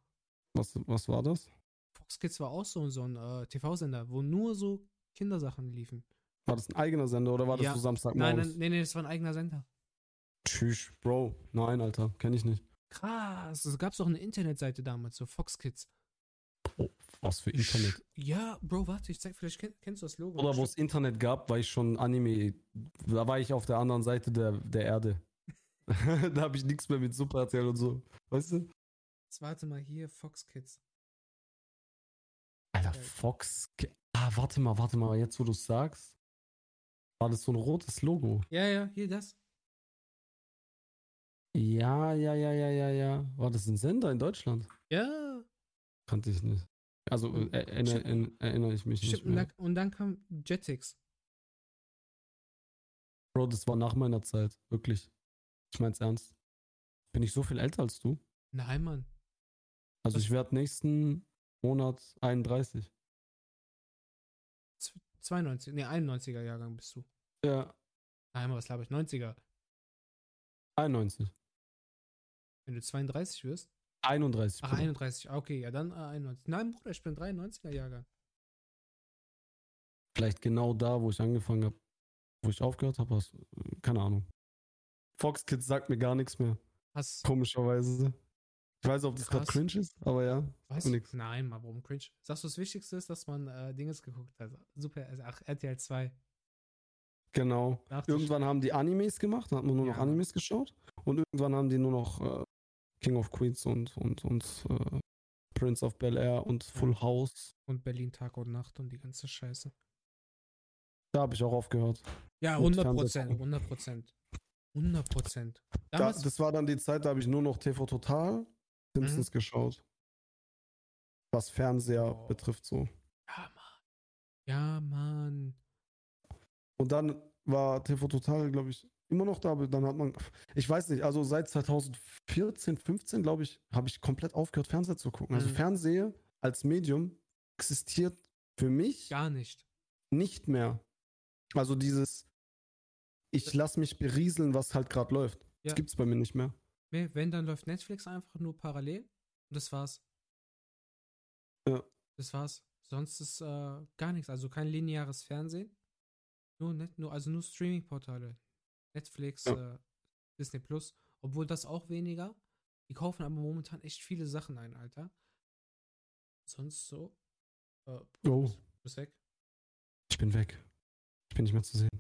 Was, was war das? Fox Kids war auch so, so ein äh, TV-Sender, wo nur so Kindersachen liefen. War das ein eigener Sender oder war das Ja. so Nein, Samstagmorgens? nein, nee, nee, das war ein eigener Sender. Tschüss, Bro. Nein, Alter, kenne ich nicht. Krass, es gab auch eine Internetseite damals, so Fox Kids. Oh, was für Internet. Ja, Bro, warte, ich zeig, vielleicht kenn, kennst du das Logo. Oder wo es Internet gab, war ich schon Anime. Da war ich auf der anderen Seite der, der Erde. da habe ich nichts mehr mit Super RTL und so. Weißt du? Jetzt warte mal hier, Fox Kids. Alter. Fox. Ah, warte mal, warte mal. Jetzt, wo du sagst, war das so ein rotes Logo. Ja, ja, hier das. Ja, ja, ja, ja, ja, ja. War das ein Sender in Deutschland? Ja, Kannte ich nicht. Also äh, erinnere, Stimmt. erinnere ich mich stimmt. nicht Und mehr. dann, und dann kam Jetix. Bro, das war nach meiner Zeit. Wirklich. Ich mein's ernst. Bin ich so viel älter als du? Nein, Mann. Also Was? ich werde nächsten Monat 31. Z- 92, nee, 91er Jahrgang bist du. Ja, Nein, Mann, was glaube ich? 90er. 91. Wenn du 32 wirst. 31. Ach, Bruder. 31. Ah, Okay, ja, dann äh, 91. Nein, Bruder, ich bin 93er Jahrgang. Vielleicht genau da, wo ich angefangen habe, wo ich aufgehört habe. hast- Keine Ahnung. Fox Kids sagt mir gar nichts mehr. Hast Komischerweise. Ich weiß, ob das gerade cringe ist, aber ja. Weißt du? nix. Nein, mal warum cringe? Sagst du, das Wichtigste ist, dass man äh, Dinges geguckt hat. Super, also, ach, RTL 2. Genau. Irgendwann haben die Animes gemacht, da hat man nur noch Ja. Animes geschaut. Und irgendwann haben die nur noch äh, King of Queens und, und, und äh, Prince of Bel Air und Full. House. Und Berlin Tag und Nacht und die ganze Scheiße. Da habe ich auch aufgehört. Ja, Mit 100 Fernseh Prozent, gucken. 100 Prozent. 100 Prozent. Da, das war dann die Zeit, da habe ich nur noch TV Total, Simpsons geschaut. Was Fernseher Oh. betrifft so. ja, Mann. Ja, Mann. Und dann war TV Total, glaube ich, immer noch da, aber dann hat man, ich weiß nicht, also seit 2014, 15, glaube ich, habe ich komplett aufgehört, Fernseher zu gucken. Also Mhm. Fernseher als Medium existiert für mich Gar nicht. nicht mehr. Also dieses, ich lasse mich berieseln, was halt gerade läuft. Ja. Das gibt's bei mir nicht mehr. Wenn, wenn, dann läuft Netflix einfach nur parallel. Und das war's. Ja. Das war's. Sonst ist äh, gar nichts. Also kein lineares Fernsehen. Nur, net, nur, also nur Streaming-Portale. Netflix, Ja. äh, Disney Plus. Obwohl das auch weniger. Die kaufen aber momentan echt viele Sachen ein, Alter. Sonst so. Äh, Oh. bist- weg. Ich bin weg. Ich bin nicht mehr zu sehen.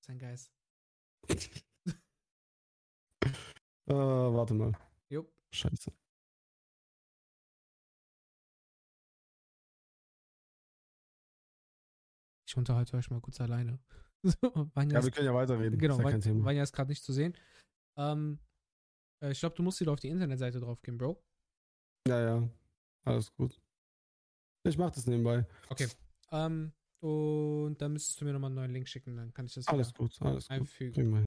Sein Geist. Äh, warte mal. Jupp. Scheiße. Ich unterhalte euch mal kurz alleine. So, Vanya Ja, wir können ja weiterreden. Genau, ist ja kein Thema. Vanya ist gerade nicht zu sehen. Ähm, äh, ich glaube, du musst wieder auf die Internetseite drauf gehen, Bro. Ja, ja. Alles gut. Ich mach das nebenbei. Okay. Ähm, und dann müsstest du mir nochmal einen neuen Link schicken, dann kann ich das Alles gut, alles gut. einfügen. Kriegen wir hin.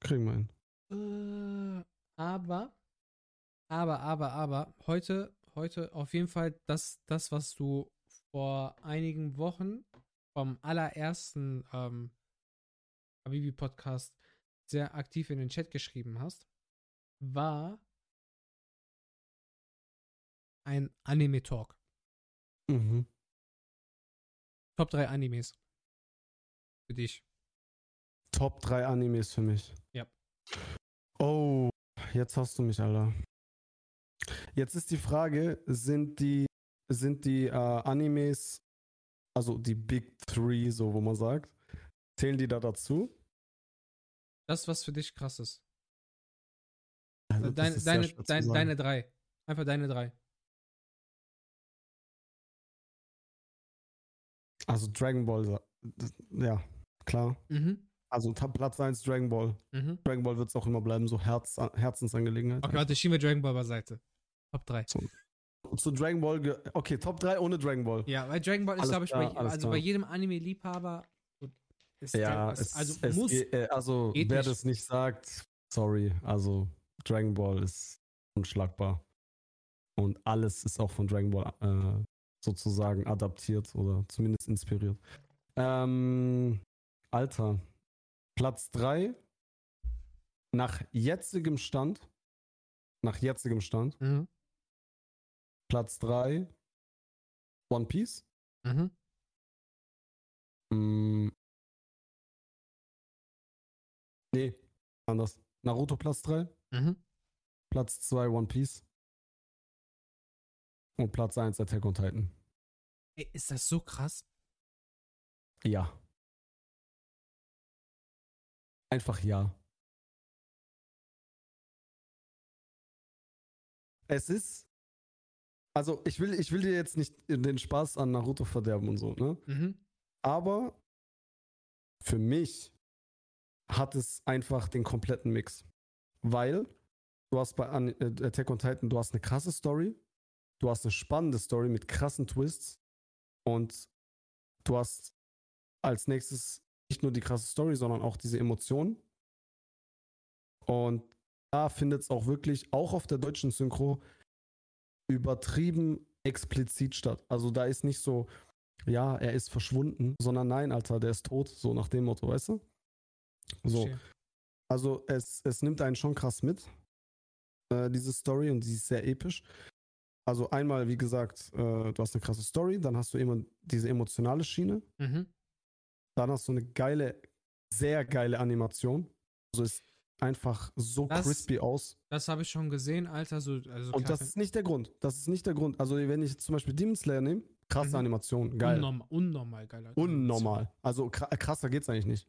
Kriegen wir hin. Äh, aber, aber, aber, aber, heute, heute auf jeden Fall das, das, was du vor einigen Wochen vom allerersten ähm, Habibi-Podcast sehr aktiv in den Chat geschrieben hast, war ein Anime-Talk. Mhm. Top 3 Animes. Für dich. Top 3 Animes für mich. Ja. Oh, jetzt hast du mich, Alter. Jetzt ist die Frage, sind die, sind die äh, Animes, also die Big Three, so wo man sagt, zählen die da dazu? Das, was für dich krass ist. Also, das deine, ist deine, deine, deine drei. Einfach deine drei. Also Dragon Ball, ja, klar. Mhm. Also Platz 1 Dragon Ball. Mhm. Dragon Ball wird es auch immer bleiben, so Herz, Herzensangelegenheit. Okay, warte, schieben wir Dragon Ball beiseite. Top 3. Zu Dragon Ball, okay, Top 3 ohne Dragon Ball. Ja, weil Dragon Ball ist, glaube ich, klar, bei, alles also klar. bei jedem Anime-Liebhaber ist Ja, Dragon- es, also es, muss. ge- äh, also wer nicht. das nicht sagt, sorry. Also Dragon Ball ist unschlagbar. Und alles ist auch von Dragon Ball äh, sozusagen adaptiert oder zumindest inspiriert. Ähm, Alter, Platz 3 nach jetzigem Stand, nach jetzigem Stand, Mhm. Platz 3 One Piece. Mhm. Nee, anders. Naruto Platz 3, Mhm. Platz 2 One Piece. Und Platz 1 Attack on Titan. Ey, ist das so krass? Ja. Einfach ja. Es ist. Also, ich will, ich will dir jetzt nicht den Spaß an Naruto verderben und so, ne? Mhm. Aber für mich hat es einfach den kompletten Mix. Weil du hast bei äh, Attack on Titan, du hast eine krasse Story, du hast eine spannende Story mit krassen Twists und du hast als nächstes nicht nur die krasse Story, sondern auch diese Emotionen. Und da findet es auch wirklich, auch auf der deutschen Synchro, übertrieben explizit statt. Also da ist nicht so, ja, er ist verschwunden, sondern nein, Alter, der ist tot, so nach dem Motto, weißt du? So, also es, es nimmt einen schon krass mit, äh, diese Story, und sie ist sehr episch. Also einmal, wie gesagt, äh, du hast eine krasse Story, dann hast du immer diese emotionale Schiene, Mhm. dann hast du eine geile, sehr geile Animation. Also ist einfach so Das- crispy aus. Das habe ich schon gesehen, Alter. So, also Und das ist nicht der Grund. Das ist nicht der Grund. Also wenn ich jetzt zum Beispiel Demon Slayer nehme, krasse Mhm. Animation, geil. Unnormal, unnormal geil. Alter. Unnormal. Also kra- krasser geht's eigentlich nicht.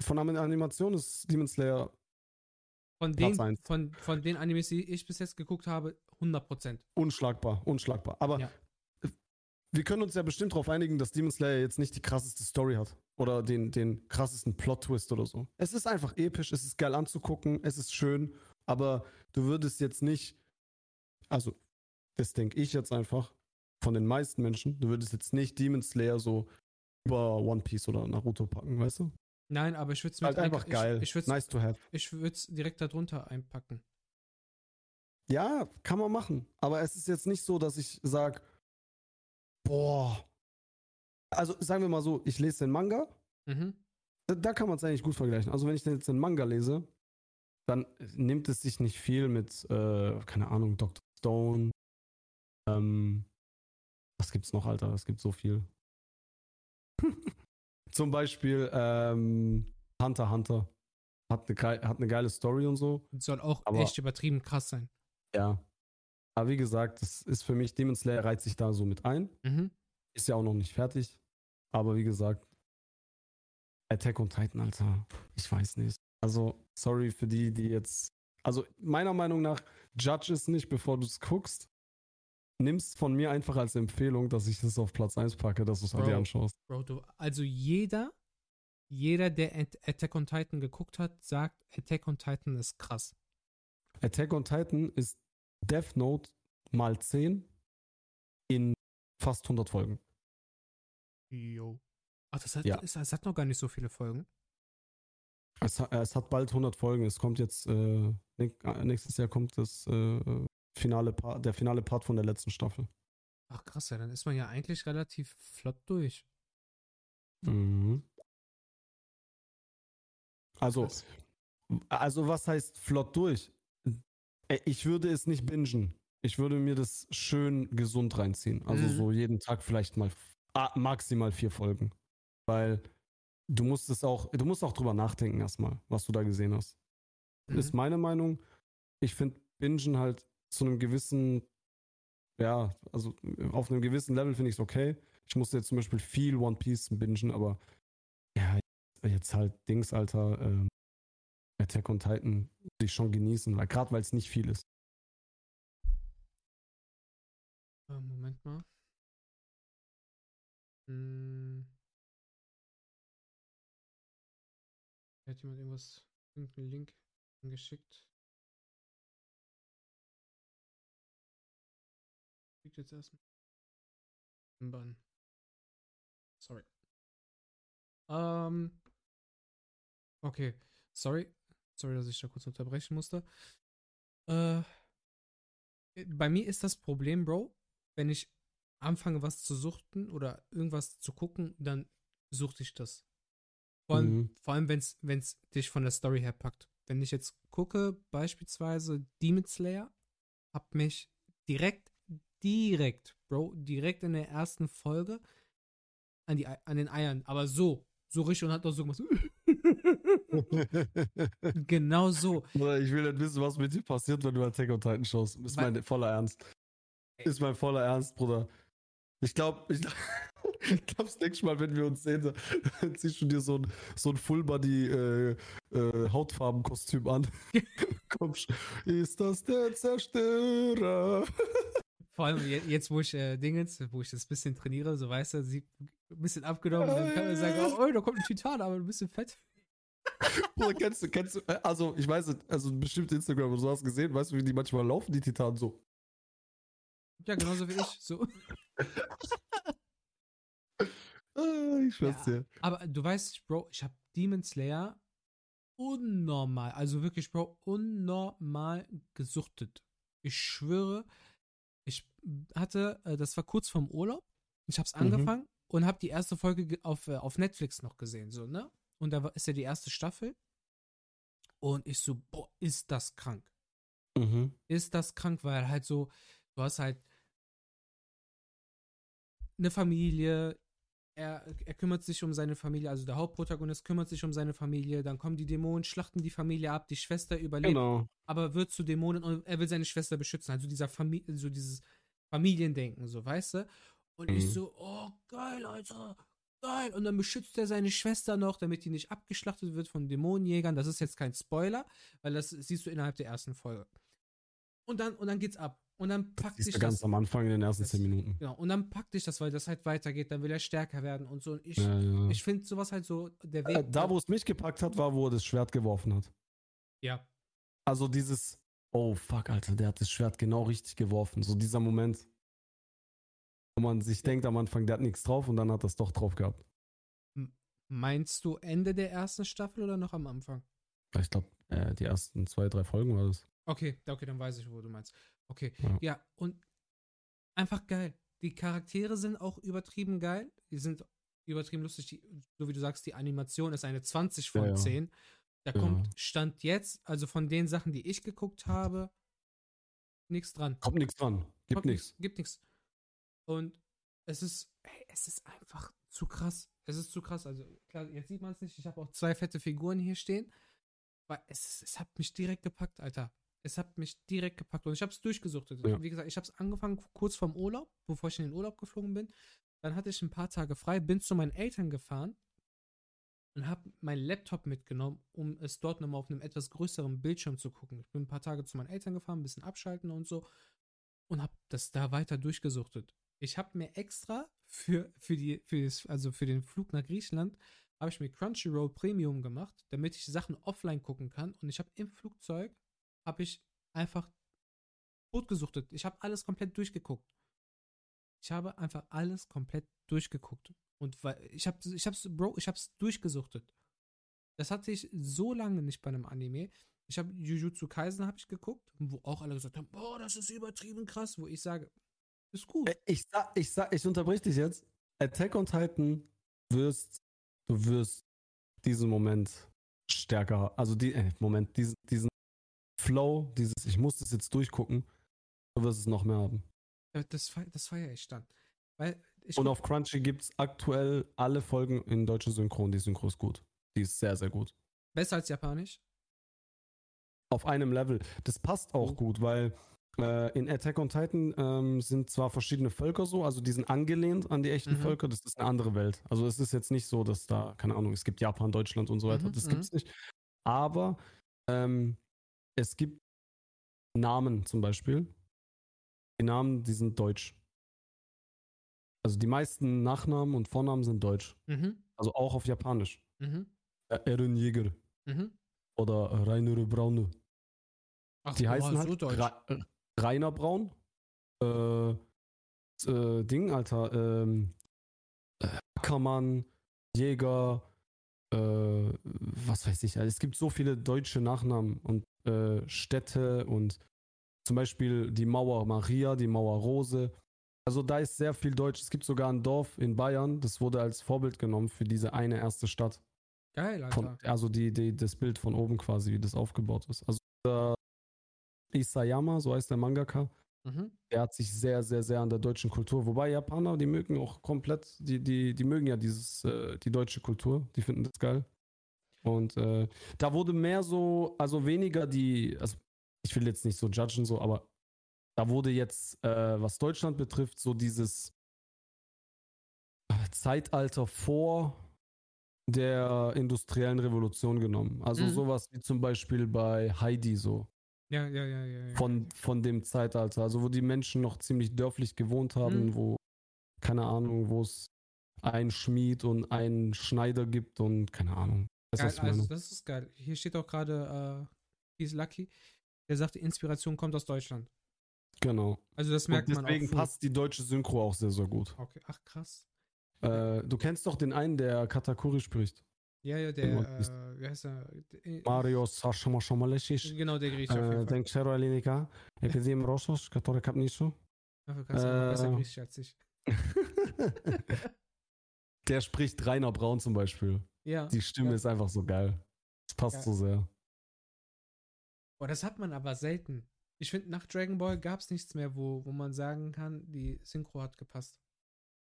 Von der Animation ist Demon Slayer Von den, von, von den Animes, die ich bis jetzt geguckt habe, 100%. unschlagbar, unschlagbar. Aber Ja. wir können uns ja bestimmt darauf einigen, dass Demon Slayer jetzt nicht die krasseste Story hat. Oder den, den krassesten Plot-Twist oder so. Es ist einfach episch, es ist geil anzugucken, es ist schön, aber du würdest jetzt nicht, also das denke ich jetzt einfach von den meisten Menschen, du würdest jetzt nicht Demon Slayer so über One Piece oder Naruto packen, weißt du? Nein, aber ich würde es Halt einfach geil. Ich, ich würde nice to have. ich es direkt darunter einpacken. Ja, kann man machen. Aber es ist jetzt nicht so, dass ich sage, boah. Also sagen wir mal so, ich lese den Manga. Mhm. Da, da kann man es eigentlich gut vergleichen. Also wenn ich jetzt den Manga lese, dann nimmt es sich nicht viel mit, äh, keine Ahnung, Dr. Stone. Ähm, was gibt's noch, Alter? Es gibt so viel. Zum Beispiel ähm, Hunter Hunter. Hat eine, hat eine geile Story und so. Soll auch Aber- echt übertrieben krass sein. Ja. Aber wie gesagt, das ist für mich, Demon Slayer reiht sich da so mit ein. Mhm. Ist ja auch noch nicht fertig. Aber wie gesagt, Attack on Titan, Alter, ich weiß nicht. Also, sorry für die, die jetzt. Also, meiner Meinung nach, judge es nicht, bevor du es guckst. Nimm's von mir einfach als Empfehlung, dass ich das auf Platz 1 packe, dass du es dir anschaust. Bro, du, also jeder, jeder, der At- Attack on Titan geguckt hat, sagt, Attack on Titan ist krass. Attack on Titan ist Death Note mal 10 in fast 100 Folgen. Jo. Ach, das hat, Ja. das, das hat noch gar nicht so viele Folgen. Es, es hat bald 100 Folgen. Es kommt jetzt, äh, äh, nächstes Jahr kommt das äh, finale Part, der finale Part von der letzten Staffel. Ach krass, ja, dann ist man ja eigentlich relativ flott durch. Mhm. Also, Krass. also was heißt flott durch? Äh, Ich würde es nicht bingen. Ich würde mir das schön gesund reinziehen. Also Mhm. so jeden Tag vielleicht mal ah, maximal vier Folgen. Weil du musst es auch, du musst auch drüber nachdenken erstmal, was du da gesehen hast. Mhm. Ist meine Meinung. Ich finde Bingen halt zu einem gewissen, ja, also auf einem gewissen Level finde ich es okay. Ich musste jetzt zum Beispiel viel One Piece bingen, aber ja, jetzt halt Dings, Alter, ähm, Attack on Titan würde ich schon genießen, weil gerade weil es nicht viel ist. Äh, Moment mal. Hm. Hat jemand irgendwas, irgendeinen Link geschickt? Liegt jetzt erstmal. Bann. Sorry. Ähm. Okay. Sorry. Sorry, dass ich da kurz unterbrechen musste. Äh. Bei mir ist das Problem, Bro, wenn ich anfange, was zu suchten oder irgendwas zu gucken, dann suchte ich das. Vor allem, Mhm. vor allem wenn es dich von der Story her packt. Wenn ich jetzt gucke, beispielsweise Demon Slayer, hab mich direkt, direkt, Bro, direkt in der ersten Folge an, die, an den Eiern, aber so, so richtig und hat noch so gemacht. genau so. Ich will nicht wissen, was mit dir passiert, wenn du Attack on Titan schaust. Ist Weil- mein voller Ernst. Ist mein voller Ernst, Bruder. Ich glaube, ich, ich glaube, das nächste Mal, wenn wir uns sehen, dann ziehst du dir so ein, so ein Full-Body äh, äh, Hautfarbenkostüm an. Kommst, ist das der Zerstörer? Vor allem je- jetzt, wo ich äh, Dingens, wo ich das bisschen trainiere, so weißt du, sieht ein bisschen abgenommen, dann kann man sagen, oh, da kommt ein Titan, aber ein bisschen fett. Bruder, kennst du, kennst du, äh, also ich weiß also bestimmt Instagram oder so hast gesehen, weißt du, wie die manchmal laufen, die Titanen so. Ja, genauso wie ich. So. Ah, ich schwör's Ja. dir. Aber du weißt, Bro, ich habe Demon Slayer unnormal, also wirklich, Bro, unnormal gesuchtet. Ich schwöre, hatte, äh, das war kurz vorm Urlaub. Ich hab's Mhm. angefangen und hab die erste Folge ge- auf, äh, auf Netflix noch gesehen, so, ne? Und da ist ja die erste Staffel. Und ich so, boah, ist das krank. Mhm. ist das krank, weil halt so, du hast halt eine Familie, er, er kümmert sich um seine Familie, also der Hauptprotagonist kümmert sich um seine Familie, dann kommen die Dämonen, schlachten die Familie ab, die Schwester überlebt, Genau. aber wird zu Dämonen und er will seine Schwester beschützen, also dieser Familie, so dieses Familiendenken, so, weißt du? Und ich Mhm. so, oh, geil, Alter, geil. Und dann beschützt er seine Schwester noch, damit die nicht abgeschlachtet wird von Dämonenjägern. Das ist jetzt kein Spoiler, weil das siehst du innerhalb der ersten Folge. Und dann, und dann geht's ab. Und dann packt Siehst sich du ganz das. am Anfang in den ersten das- zehn Minuten. Genau, und dann packt dich das, weil das halt weitergeht, dann will er stärker werden und so. Und ich, Ja, ja. ich finde sowas halt so, der Weg. Äh, da, wo es mich gepackt hat, war, wo er das Schwert geworfen hat. Ja. Also dieses, oh fuck, Alter, der hat das Schwert genau richtig geworfen. So dieser Moment, wo man sich denkt am Anfang, der hat nichts drauf und dann hat das doch drauf gehabt. Meinst du Ende der ersten Staffel oder noch am Anfang? Ich glaube, äh, die ersten zwei, drei Folgen war das. Okay, okay, dann weiß ich, wo du meinst. Okay, Ja. ja, und einfach geil. Die Charaktere sind auch übertrieben geil. Die sind übertrieben lustig. Die, so wie du sagst, die Animation ist eine 20 von Ja, ja. 10. Da Ja. kommt Stand jetzt, also von den Sachen, die ich geguckt habe, nichts dran. Kommt nichts dran. Gibt Kommt nichts. Gibt nichts. Und es ist, ey, es ist einfach zu krass. Es ist zu krass. Also klar, jetzt sieht man es nicht. Ich habe auch zwei fette Figuren hier stehen. Aber es, es hat mich direkt gepackt, Alter. Es hat mich direkt gepackt und ich habe es durchgesuchtet. Ja. Wie gesagt, ich habe es angefangen kurz vorm Urlaub, bevor ich in den Urlaub geflogen bin. Dann hatte ich ein paar Tage frei, bin zu meinen Eltern gefahren und habe meinen Laptop mitgenommen, um es dort nochmal auf einem etwas größeren Bildschirm zu gucken. Ich bin ein paar Tage zu meinen Eltern gefahren, ein bisschen abschalten und so und habe das da weiter durchgesuchtet. Ich habe mir extra für, für, die, für, das, also für den Flug nach Griechenland, habe ich mir Crunchyroll Premium gemacht, damit ich Sachen offline gucken kann. Und ich habe im Flugzeug, habe ich einfach totgesuchtet. Ich habe alles komplett durchgeguckt. Ich habe einfach alles komplett durchgeguckt. Und weil ich habe, ich hab's, Bro, ich habe es durchgesuchtet. Das hatte ich so lange nicht bei einem Anime. Ich habe Jujutsu Kaisen habe ich geguckt, wo auch alle gesagt haben, boah, das ist übertrieben krass, wo ich sage, ist gut. Ich sag, ich sag, ich unterbrich dich jetzt. Attack on Titan wirst, du wirst diesen Moment stärker, also die, äh, Moment, diesen, diesen Flow, dieses, ich muss das jetzt durchgucken, du wirst es noch mehr haben. Das, das feiere ich dann. Weil ich Und auf Crunchy gibt es aktuell alle Folgen in deutscher Synchron. Die Synchro ist gut. Die ist sehr, sehr gut. besser als Japanisch. Auf einem Level. Das passt auch Oh. gut, weil äh, in Attack on Titan ähm, sind zwar verschiedene Völker so, also die sind angelehnt an die echten Mhm. Völker, das ist eine andere Welt. Also es ist jetzt nicht so, dass da, keine Ahnung, es gibt Japan, Deutschland und so weiter, Mhm, das mhm. gibt's nicht. Aber ähm, es gibt Namen zum Beispiel. Die Namen, die sind deutsch. Also die meisten Nachnamen und Vornamen sind deutsch. Mhm. Also auch auf Japanisch. Mhm. Äh, Eren Jäger Mhm. oder Rainer Braune. Ach, Die boah, heißen halt so deutsch. Ra äh, Rainer Braun. Äh, äh, Ding, Alter. Ähm, äh, Ackermann, Jäger, äh, was weiß ich. Also es gibt so viele deutsche Nachnamen und Städte und zum Beispiel die Mauer Maria, die Mauer Rose. Also da ist sehr viel Deutsch. Es gibt sogar ein Dorf in Bayern, das wurde als Vorbild genommen für diese eine erste Stadt. Geil, Alter. Von, also die, die, das Bild von oben quasi, wie das aufgebaut ist. Also der Isayama, so heißt der Mangaka, mhm. der hat sich sehr, sehr, sehr an der deutschen Kultur. Wobei Japaner, die mögen auch komplett, die, die, die mögen ja dieses, äh, die deutsche Kultur, die finden das geil. Und äh, da wurde mehr so, also weniger die, also ich will jetzt nicht so judgen, so, aber da wurde jetzt, äh, was Deutschland betrifft, so dieses Zeitalter vor der industriellen Revolution genommen. Also Mhm. sowas wie zum Beispiel bei Heidi so Ja, ja, ja, ja. ja. von, von dem Zeitalter, also wo die Menschen noch ziemlich dörflich gewohnt haben, Mhm. wo, keine Ahnung, wo es einen Schmied und einen Schneider gibt und keine Ahnung. Geil, also das ist geil. Hier steht auch gerade, äh, he's lucky. Der sagt, die Inspiration kommt aus Deutschland. Genau. Also das Und merkt man deswegen auch. passt die deutsche Synchro auch sehr, sehr gut. Okay, ach krass. Äh, du kennst doch den einen, der Katakuri spricht. Ja, ja, der, äh, wie heißt er? Der- Mario Sashamashamaleshish. Genau, der Grieche. Denk Shero Elinika, Ekazim Rosos, Katore Kapnisu. Dafür kannst du aber besser äh, Griechisch als ich. Der spricht Rainer Braun zum Beispiel. Ja. Die Stimme Ja. ist einfach so geil. Das passt Ja. so sehr. Boah, das hat man aber selten. Ich finde, nach Dragon Ball gab es nichts mehr, wo, wo man sagen kann, die Synchro hat gepasst.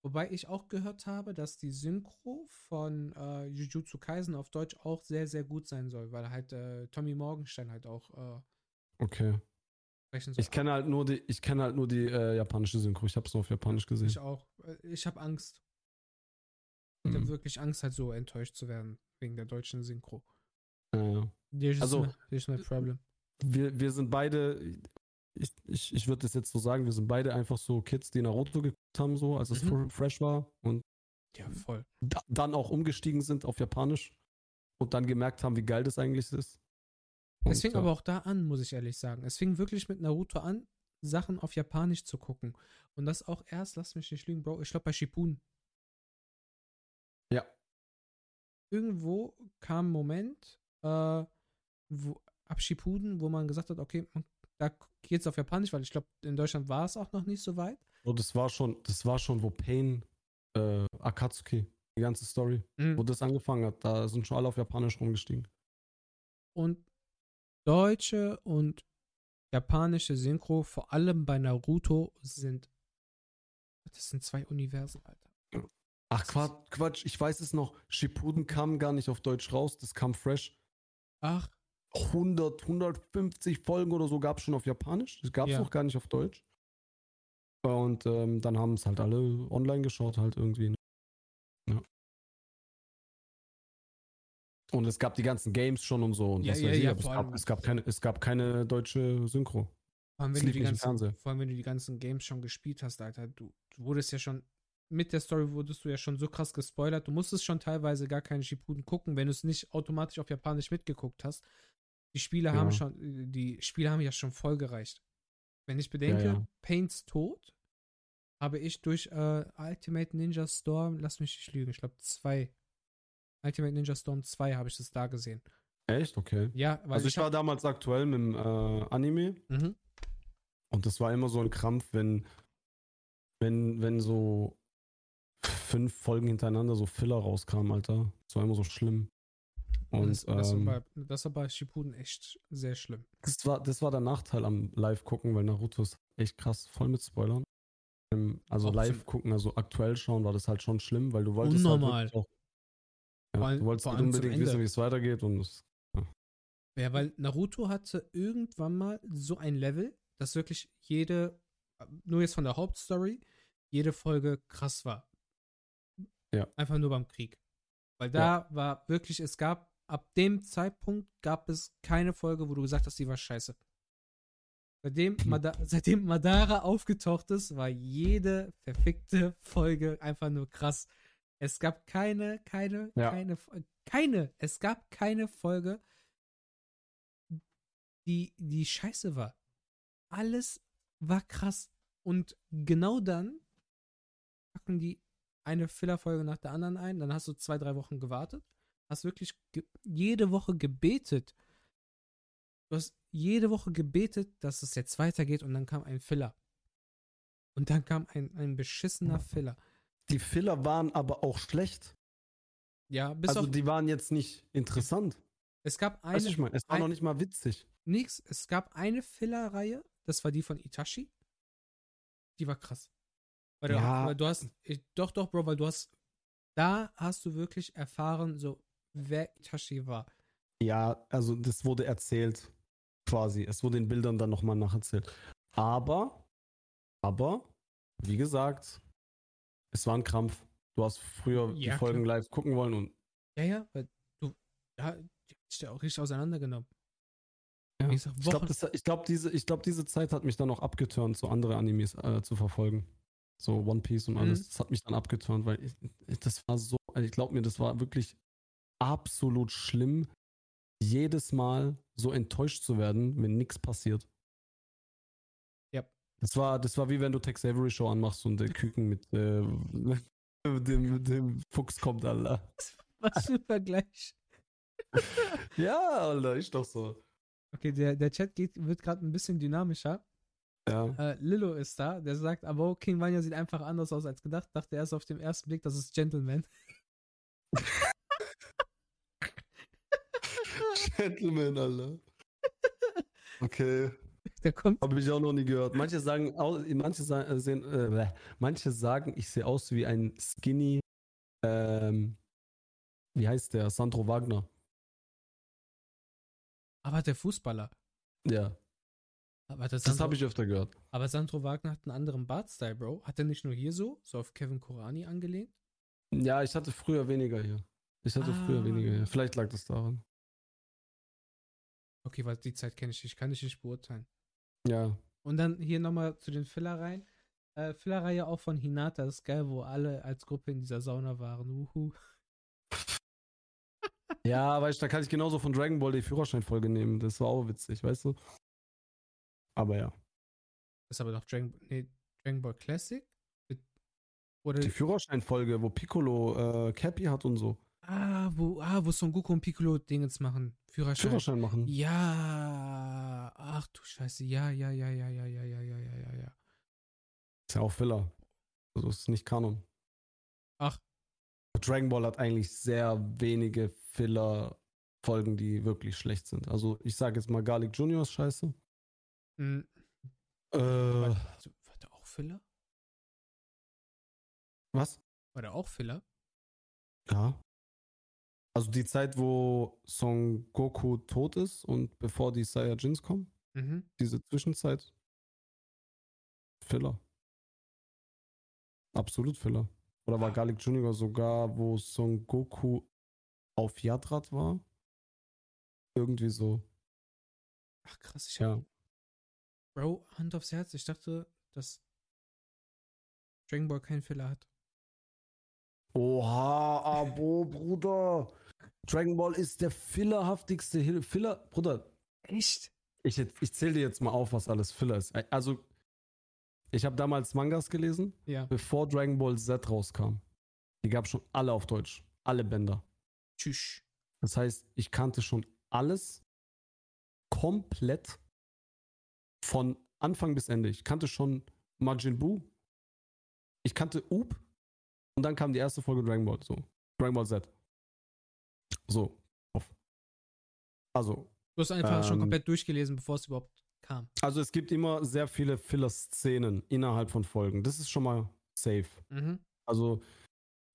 Wobei ich auch gehört habe, dass die Synchro von äh, Jujutsu Kaisen auf Deutsch auch sehr, sehr gut sein soll, weil halt äh, Tommy Morgenstein halt auch äh, Okay. sprechen soll. Ich kenne halt nur die, ich kenne halt nur die äh, japanische Synchro. Ich habe es nur auf Japanisch gesehen. Ich auch. Äh, Ich habe Angst. Ich habe Mhm. wirklich Angst, halt so enttäuscht zu werden wegen der deutschen Synchro. Ja, ja. There's Also- there's my problem. Wir, wir sind beide, ich, ich, ich würde das jetzt so sagen, wir sind beide einfach so Kids, die Naruto geguckt haben, so, als es Mhm. fr- fresh war und Ja, voll. da, dann auch umgestiegen sind auf Japanisch und dann gemerkt haben, wie geil das eigentlich ist. Und, Es fing ja. aber auch da an, muss ich ehrlich sagen. Es fing wirklich mit Naruto an, Sachen auf Japanisch zu gucken. Und das auch erst, lass mich nicht lügen, Bro, ich glaube bei Shippuden. Ja. irgendwo kam ein Moment, äh, wo, ab Shippuden, wo man gesagt hat, okay, da geht's auf Japanisch, weil ich glaube, in Deutschland war es auch noch nicht so weit. Oh, das war schon, das war schon, wo Pain, äh, Akatsuki, die ganze Story, Mhm. wo das angefangen hat, da sind schon alle auf Japanisch rumgestiegen. Und deutsche und japanische Synchro, vor allem bei Naruto, sind. Das sind zwei Universen, Alter. Ach Quatsch, Quatsch, ich weiß es noch, Shippuden kam gar nicht auf Deutsch raus, das kam fresh. Ach, 100, 150 Folgen oder so gab es schon auf Japanisch, das gab es Ja. noch gar nicht auf Deutsch. Und ähm, dann haben es halt alle online geschaut, halt irgendwie. Ja. Und es gab die ganzen Games schon und so. Und Ja, was ja, weiß ich, ja, aber es, gab, es, gab keine, es gab keine deutsche Synchro. vor allem, wenn du die ganzen, vor allem, wenn du die ganzen Games schon gespielt hast, Alter. Du, du wurdest ja schon. Mit der Story wurdest du ja schon so krass gespoilert. Du musstest schon teilweise gar keine Shippuden gucken, wenn du es nicht automatisch auf Japanisch mitgeguckt hast. Die Spiele haben Ja. schon, die Spiele haben ja schon voll gereicht. Wenn ich bedenke, ja. Paints Tod habe ich durch äh, Ultimate Ninja Storm, lass mich nicht lügen, ich glaube zwei. Ultimate Ninja Storm 2 habe ich das da gesehen. Echt? Okay. Ja, weil Also ich war hab- damals aktuell mit dem äh, Anime Mhm. und das war immer so ein Krampf, wenn, wenn, wenn so fünf Folgen hintereinander so Filler rauskamen, Alter. Das war immer so schlimm. Und das, das, ähm, war bei, das war bei Shippuden echt sehr schlimm. Das war, das war der Nachteil am Live-Gucken, weil Naruto ist echt krass voll mit Spoilern. Ähm, also Auch live gucken, also aktuell schauen, war das halt schon schlimm, weil du wolltest Unnormal. halt auch, ja, allem- du wolltest halt unbedingt wissen, wie es weitergeht und es, Ja, weil Naruto hatte irgendwann mal so ein Level, dass wirklich jede, nur jetzt von der Hauptstory, jede Folge krass war. Ja. Einfach nur beim Krieg. Weil da war wirklich, es gab, ab dem Zeitpunkt gab es keine Folge, wo du gesagt hast, die war scheiße. Seitdem, Mada seitdem Madara aufgetaucht ist, war jede verfickte Folge einfach nur krass. Es gab keine, keine, Ja. keine, keine, es gab keine Folge, die, die scheiße war. Alles war krass. Und genau dann packen die eine Fillerfolge nach der anderen ein. Dann hast du zwei, drei Wochen gewartet. Hast wirklich jede Woche gebetet. Du hast jede Woche gebetet, dass es jetzt weitergeht und dann kam ein Filler. Und dann kam ein, ein beschissener Filler. die Filler waren aber auch schlecht. Ja, bis also auf. die waren jetzt nicht interessant. es gab Weißt eine. ich meine, es war ein- noch nicht mal witzig. Nix. Es gab eine Filler-Reihe, das war die von Itachi. Die war krass. Weil, Ja. du, weil du hast, ich, doch, doch, Bro, weil du hast, da hast du wirklich erfahren, so, wer Itachi war. Ja, also das wurde erzählt, quasi. Es wurde in Bildern dann nochmal nacherzählt. Aber, aber, wie gesagt, es war ein Krampf. Du hast früher Ja, die Folgen klar. live gucken wollen und Ja, ja, weil du, ja, die sich ja auch richtig auseinandergenommen. Ja. Gesagt, ich glaube, ich glaub, diese, ich glaub, diese Zeit hat mich dann auch abgeturnt, so andere Animes äh, zu verfolgen. So One Piece und alles. Mhm. Das hat mich dann abgeturnt, weil ich, ich, das war so, also ich glaube mir, das war wirklich absolut schlimm, jedes Mal so enttäuscht zu werden, wenn nichts passiert. Ja. Das war, das war wie wenn du Tex Avery Show anmachst und der Küken mit, äh, dem, dem Fuchs kommt, Alter. Was für ein Vergleich. Ja, Alter, ist doch so. Okay, der, der Chat geht, wird gerade ein bisschen dynamischer. Ja. Äh, Lillo ist da, der sagt, aber King Vanya sieht einfach anders aus als gedacht. Dachte erst auf den ersten Blick, das ist Gentleman. Gentleman, Alter. Okay. Der kommt. Habe ich auch noch nie gehört. Manche sagen, manche sa- äh, sehen, äh, manche sagen, ich sehe aus wie ein skinny, ähm, wie heißt der? Sandro Wagner. Aber der Fußballer. Ja, Aber, das Sandro, habe ich öfter gehört. aber Sandro Wagner hat einen anderen Bartstyle, Bro. Hat er nicht nur hier so, so auf Kevin Korani angelehnt? Ja, ich hatte früher weniger hier. Ich hatte früher Ah. weniger hier. Vielleicht lag das daran. Okay, weil die Zeit kenne ich nicht, kann ich nicht beurteilen. Ja. Und dann hier nochmal zu den Filler-Reihen. Äh, Filler-Reihe auch von Hinata, das ist geil, wo alle als Gruppe in dieser Sauna waren. Uhu. Ja, weißt du, da kann ich genauso von Dragon Ball die Führerscheinfolge nehmen. Das war auch witzig, weißt du? Aber ja. Das ist aber doch Dragon, nee, Dragon Ball Classic? Oder, Die Führerscheinfolge, wo Piccolo äh, Cappy hat und so. Ah, wo, ah, wo Son Goku und Piccolo Dingens machen. Führerschein. Führerschein machen. Ja. Ach du Scheiße. Ja, ja, ja, ja, ja, ja, ja, ja, ja, ja, ja. Ist ja auch Filler. Also ist nicht Kanon. Ach. Dragon Ball hat eigentlich sehr wenige Filler-Folgen, die wirklich schlecht sind. Also ich sage jetzt mal Garlic Junior ist scheiße. Hm, Äh, war, war der auch Filler? was? War der auch Filler? Ja. Also die Zeit, wo Son Goku tot ist und bevor die Saiyajins kommen, Mhm. diese Zwischenzeit, Filler. Absolut Filler. Oder war Garlic Junior sogar, wo Son Goku auf Yadrat war? Irgendwie so. Ach krass, ich hab, Ja. Bro, Hand aufs Herz, ich dachte, dass Dragon Ball keinen Filler hat. Oha, Abo, Bruder. Dragon Ball ist der fillerhaftigste Hil- Filler. Bruder, Echt? ich, ich zähle dir jetzt mal auf, was alles Filler ist. Also, ich habe damals Mangas gelesen, Ja. bevor Dragon Ball Z rauskam. Die gab es schon alle auf Deutsch. Alle Bänder. Tschüss. Das heißt, ich kannte schon alles komplett von Anfang bis Ende. Ich kannte schon Majin Buu. Ich kannte Up. Und dann kam die erste Folge Dragon Ball. So. Dragon Ball Z. So. Auf. Also, Du hast einfach schon Ähm. komplett durchgelesen, bevor es überhaupt kam. also es gibt immer sehr viele Filler-Szenen innerhalb von Folgen. Das ist schon mal safe. Mhm. Also,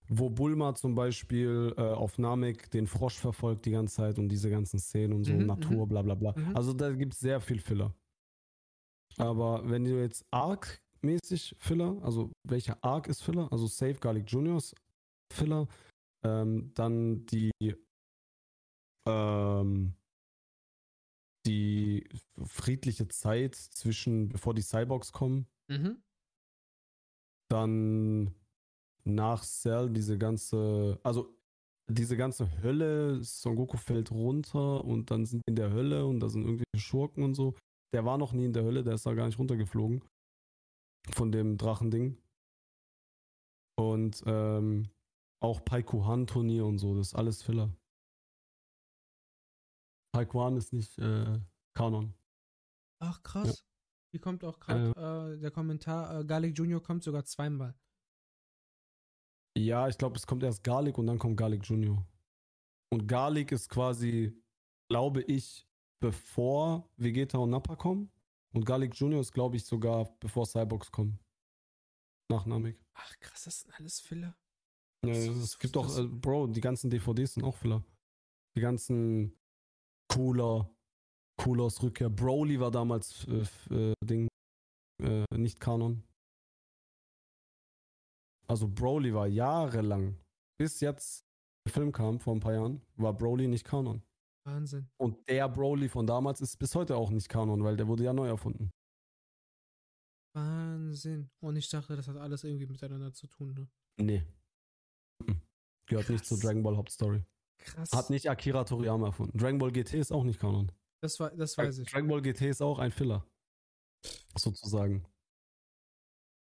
wo Bulma zum Beispiel äh, auf Namek den Frosch verfolgt die ganze Zeit und diese ganzen Szenen und so, Mhm, Natur, bla bla bla. Mhm. Also, da gibt es sehr viel Filler. Aber wenn du jetzt Arc-mäßig Filler, also welcher Arc ist Filler? Also, Safe Garlic Juniors Filler, ähm, dann die, ähm, die friedliche Zeit zwischen, bevor die Cyborgs kommen, Mhm. dann nach Cell diese ganze, also diese ganze Hölle, Son Goku fällt runter und dann sind die in der Hölle und da sind irgendwelche Schurken und so. Der war noch nie in der Hölle, der ist da gar nicht runtergeflogen. Von dem Drachending. Und ähm, auch Paikuhan-Turnier und so, das ist alles Filler. Paikuhan ist nicht äh, Kanon. Ach krass. Hier kommt auch gerade äh, der Kommentar, äh, Garlic Junior kommt sogar zweimal. Ja, ich glaube, es kommt erst Garlic und dann kommt Garlic Junior. Und Garlic ist quasi, glaube ich, bevor Vegeta und Nappa kommen. Und Garlic Junior ist, glaube ich, sogar bevor Cyborgs kommen. Nach Namek. Ach krass, das sind alles Filler. Ja, Das- es das- gibt doch, äh, Bro, die ganzen DVDs sind auch Filler. Die ganzen Cooler, Coolers Rückkehr. Broly war damals äh, äh, Ding, äh, nicht Kanon. Also Broly war jahrelang, bis jetzt der Film kam vor ein paar Jahren, war Broly nicht Kanon. Wahnsinn. Und der Broly von damals ist bis heute auch nicht Kanon, weil der wurde ja neu erfunden. Wahnsinn. Und ich dachte, das hat alles irgendwie miteinander zu tun. Ne? Nee. Mhm. Gehört nicht zur Krass. Dragon Ball Hauptstory. Krass. Hat nicht Akira Toriyama erfunden. Dragon Ball GT ist auch nicht Kanon. Das, war, das weiß ich. Dragon Ball GT ist auch ein Filler. Sozusagen.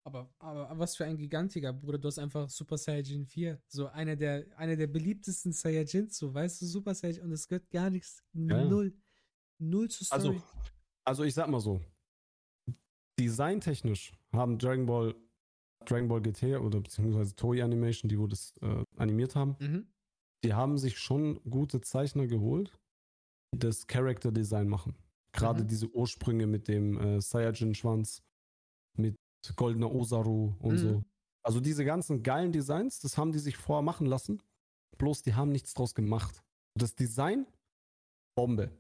Aber, aber was für ein Gigantiker, Bruder. Du hast einfach Super Saiyajin 4. So einer der, einer der beliebtesten Saiyajins, so weißt du, Super Saiyajin. Und es gehört gar nichts. Ja, ja. Null. Null zu Story. Also, also ich sag mal so. Designtechnisch haben Dragon Ball, Dragon Ball GT oder beziehungsweise Toei Animation, die wo das äh, animiert haben, mhm. die haben sich schon gute Zeichner geholt, die das Character Design machen. Gerade Mhm. diese Ursprünge mit dem äh, Saiyajin-Schwanz, mit goldener Osaru und Mhm. so. Also diese ganzen geilen Designs, das haben die sich vorher machen lassen. Bloß die haben nichts draus gemacht. Das Design, Bombe.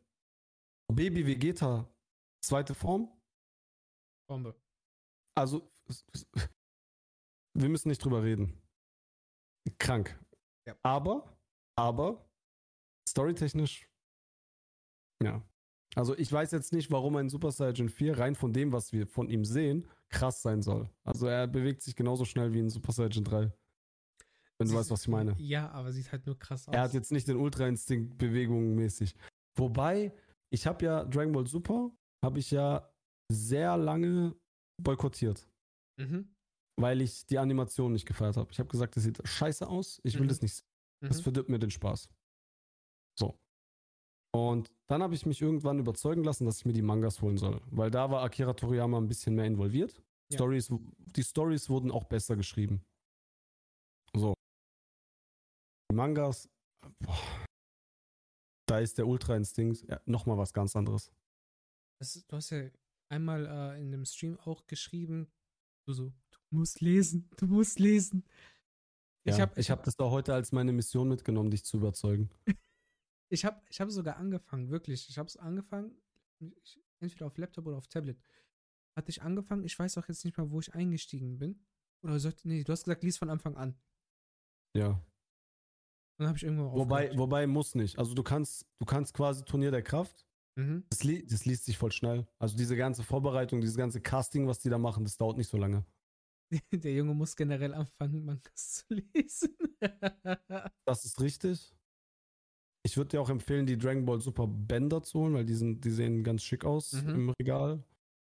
Baby Vegeta, zweite Form. Bombe. Also, wir müssen nicht drüber reden. Krank. Ja. Aber, aber, storytechnisch, ja. Also, ich weiß jetzt nicht, warum ein Super Saiyan 4 rein von dem, was wir von ihm sehen, krass sein soll. Also, er bewegt sich genauso schnell wie ein Super Saiyan 3. Wenn du Sieht- weißt, was ich meine. Ja, aber sieht halt nur krass aus. Er hat jetzt nicht den Ultra-Instinkt Bewegungen mäßig. Wobei, ich habe ja Dragon Ball Super, habe ich ja sehr lange boykottiert, Mhm. weil ich die Animation nicht gefeiert habe. Ich habe gesagt, das sieht scheiße aus, ich will Mhm. das nicht. sehen. Das Mhm. verdirbt mir den Spaß. So. Und dann habe ich mich irgendwann überzeugen lassen, dass ich mir die Mangas holen soll. Weil da war Akira Toriyama ein bisschen mehr involviert. Ja. Stories, die Stories wurden auch besser geschrieben. So. Die Mangas, boah, da ist der Ultra-Instinkt ja, nochmal was ganz anderes. Das du hast ja einmal äh, in dem Stream auch geschrieben, du so, du musst lesen, du musst lesen. Ja, ich habe ich hab das da heute als meine Mission mitgenommen, dich zu überzeugen. ich hab, ich hab sogar angefangen, wirklich. Ich habe es angefangen, ich, entweder auf Laptop oder auf Tablet. Hatte ich angefangen, ich weiß auch jetzt nicht mal, wo ich eingestiegen bin. Oder sollte, nee, du hast gesagt, lies von Anfang an. Ja. Dann habe ich irgendwann Wobei, aufgehört. wobei muss nicht. Also du kannst, du kannst quasi Turnier der Kraft. Mhm. Das, li das liest sich voll schnell. Also diese ganze Vorbereitung, dieses ganze Casting, was die da machen, das dauert nicht so lange. Der Junge muss generell anfangen, Mangas zu lesen. Das ist richtig. Ich würde dir auch empfehlen, die Dragon Ball Super Bänder zu holen, weil die, sind, die sehen ganz schick aus Mhm. im Regal.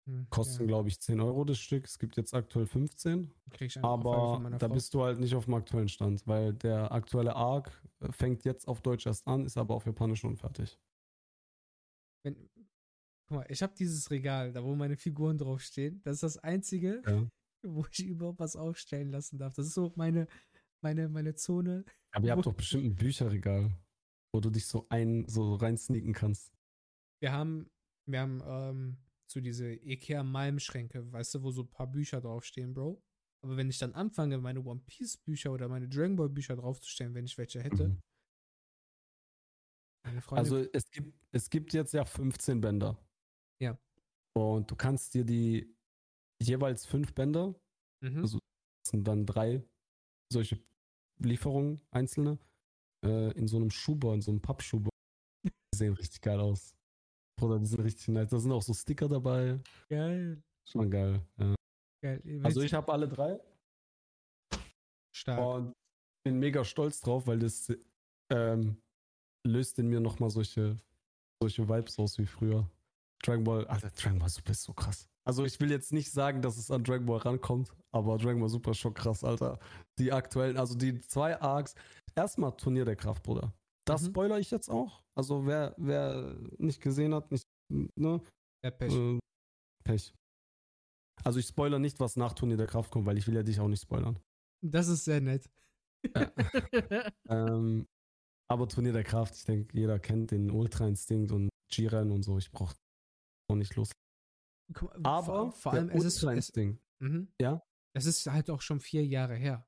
Hm, Kosten, ja, glaube ich, 10 Euro das Stück. Es gibt jetzt aktuell 15. krieg ich eine Ohrfeige Aber da bist du halt nicht auf dem aktuellen Stand, weil der aktuelle Arc fängt jetzt auf Deutsch erst an, ist aber auf Japanisch schon fertig. Wenn, guck mal, ich habe dieses Regal, da wo meine Figuren draufstehen. Das ist das einzige, Ja. wo ich überhaupt was aufstellen lassen darf. Das ist so meine, meine, meine Zone. Aber ihr habt doch bestimmt ein Bücherregal, wo du dich so ein, so reinsneaken kannst. Wir haben, wir haben ähm, so diese Ikea-Malmschränke, weißt du, wo so ein paar Bücher draufstehen, Bro. Aber wenn ich dann anfange, meine One Piece Bücher oder meine Dragon Ball Bücher draufzustellen, wenn ich welche hätte, Mhm. Also es gibt, es gibt jetzt ja 15 Bänder. Ja. Und du kannst dir die jeweils fünf Bänder, mhm. also das sind dann drei solche Lieferungen, einzelne, äh, in so einem Schuber, in so einem Pappschuber. Die sehen richtig geil aus. Bruder, die sind richtig nice. Da sind auch so Sticker dabei. geil. Schon geil. Ja. geil. Also ich habe alle drei stark. und bin mega stolz drauf, weil das ähm, löst in mir nochmal solche, solche Vibes aus wie früher. Dragon Ball, Alter, Dragon Ball Super ist so krass. Also ich will jetzt nicht sagen, dass es an Dragon Ball rankommt, aber Dragon Ball Super ist schon krass, Alter. Die aktuellen, also die zwei Arcs. Erstmal Turnier der Kraft, Bruder. Das Mhm. spoiler ich jetzt auch. Also wer, wer nicht gesehen hat, nicht, ne? Der Pech. Äh, Pech. Also ich spoiler nicht, was nach Turnier der Kraft kommt, weil ich will ja dich auch nicht spoilern. Das ist sehr nett. Ja. Ähm, aber Turnier der Kraft, ich denke, jeder kennt den Ultra Instinkt und Jiren und so. Ich brauche auch nicht los. Aber vor, allem, es ist, es, Instinkt, mhm. Ja? es ist halt auch schon vier Jahre her.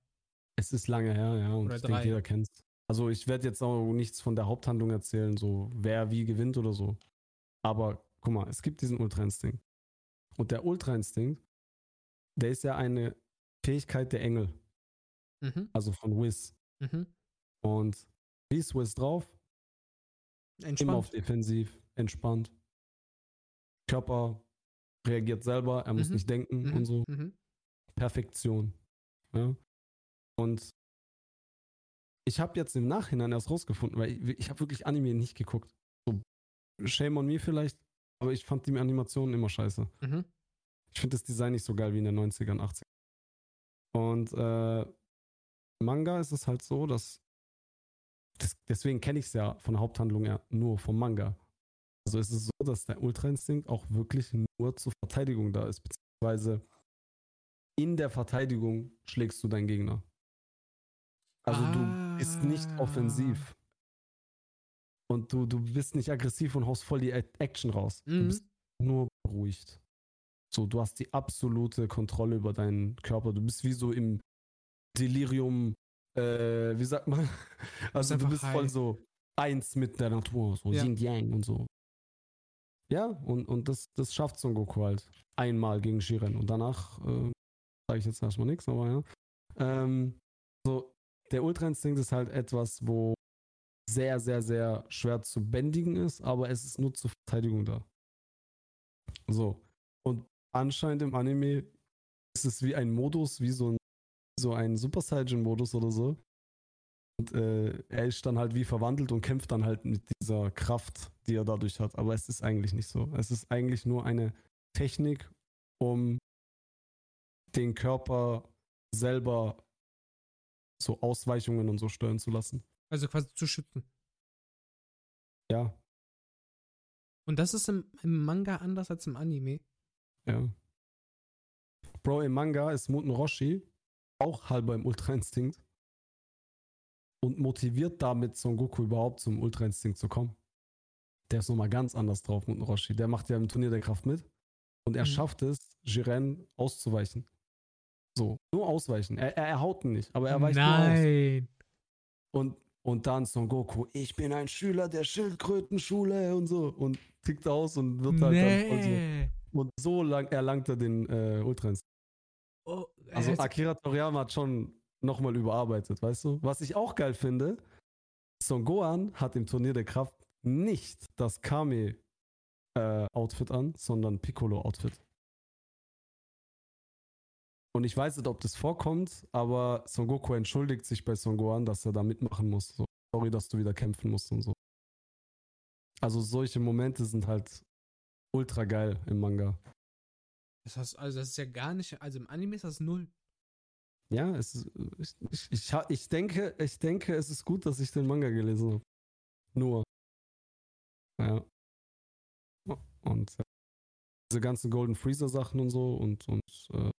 es ist lange her, ja, und Oder ich denke, drei. jeder kennt Also ich werde jetzt auch nichts von der Haupthandlung erzählen, so wer wie gewinnt oder so. Aber guck mal, es gibt diesen Ultra Instinkt. Und der Ultra Instinkt, der ist ja eine Fähigkeit der Engel, Mhm. also von Wiz. Mhm. Und wie ist Wiz drauf? Immer auf Entspannt. defensiv, entspannt. Körper reagiert selber, er muss Mhm. nicht denken Mhm. und so. Mhm. Perfektion. Ja? Und ich habe jetzt im Nachhinein erst rausgefunden, weil ich, ich habe wirklich Anime nicht geguckt. So, shame on me vielleicht, aber ich fand die Animationen immer scheiße. Mhm. Ich finde das Design nicht so geil wie in den 90ern, 80ern. Und äh, Manga ist es halt so, dass das, deswegen kenne ich es ja von der Haupthandlung ja nur vom Manga. Also es ist so, dass der Ultra-Instinkt auch wirklich nur zur Verteidigung da ist, beziehungsweise in der Verteidigung schlägst du deinen Gegner. Also du bist nicht Ah. offensiv. Und du, du bist nicht aggressiv und haust voll die Action raus. Du Mhm. bist nur beruhigt. So, du hast die absolute Kontrolle über deinen Körper. Du bist wie so im Delirium, äh, wie sagt man? Also du bist voll high. so eins mit der Natur, so Ja. Yin Yang und so. Ja, und, und das, das schafft Son Goku halt. Einmal gegen Shiren. Und danach äh, sage ich jetzt erstmal nichts, aber ja. Ähm, so, der Ultra-Instinkt ist halt etwas, wo sehr, sehr, sehr schwer zu bändigen ist, aber es ist nur zur Verteidigung da. So. Und anscheinend im Anime ist es wie ein Modus, wie so ein, so ein Super Saiyan-Modus oder so. Und äh, er ist dann halt wie verwandelt und kämpft dann halt mit dieser Kraft, die er dadurch hat. Aber es ist eigentlich nicht so. Es ist eigentlich nur eine Technik, um den Körper selber so Ausweichungen und so steuern zu lassen. Also quasi zu schützen. Ja, Und das ist im, im Manga anders als im Anime. ja. Bro, im Manga ist Muten Roshi auch halber im Ultra-Instinkt und motiviert damit Son Goku überhaupt zum Ultra-Instinkt zu kommen. Der ist nochmal ganz anders drauf, Muten Roshi. Der macht ja im Turnier der Kraft mit und er Mhm. schafft es, Jiren auszuweichen. So, nur ausweichen. Er, er, er haut ihn nicht, aber er weicht nur aus. Nein. Und, und dann Son Goku, ich bin ein Schüler der Schildkrötenschule und so. Und tickt aus und wird halt dann voll so. Nee. Und so lang erlangt er den äh, Ultra Instinct. Oh, Also Akira Toriyama hat schon nochmal überarbeitet, weißt du? Was ich auch geil finde, Son Gohan hat im Turnier der Kraft nicht das Kame-Outfit an, sondern Piccolo-Outfit. Und ich weiß nicht, ob das vorkommt, aber Son Goku entschuldigt sich bei Son Gohan, dass er da mitmachen muss. So, sorry, dass du wieder kämpfen musst und so. Also solche Momente sind halt ultra geil im Manga. das heißt, also das ist ja gar nicht, also im Anime ist das null. Ja, es ist, ich, ich, ich, ich, denke, ich denke, es ist gut, dass ich den Manga gelesen habe. Nur. Ja. Und äh, diese ganzen Golden Freezer Sachen und so und, und äh,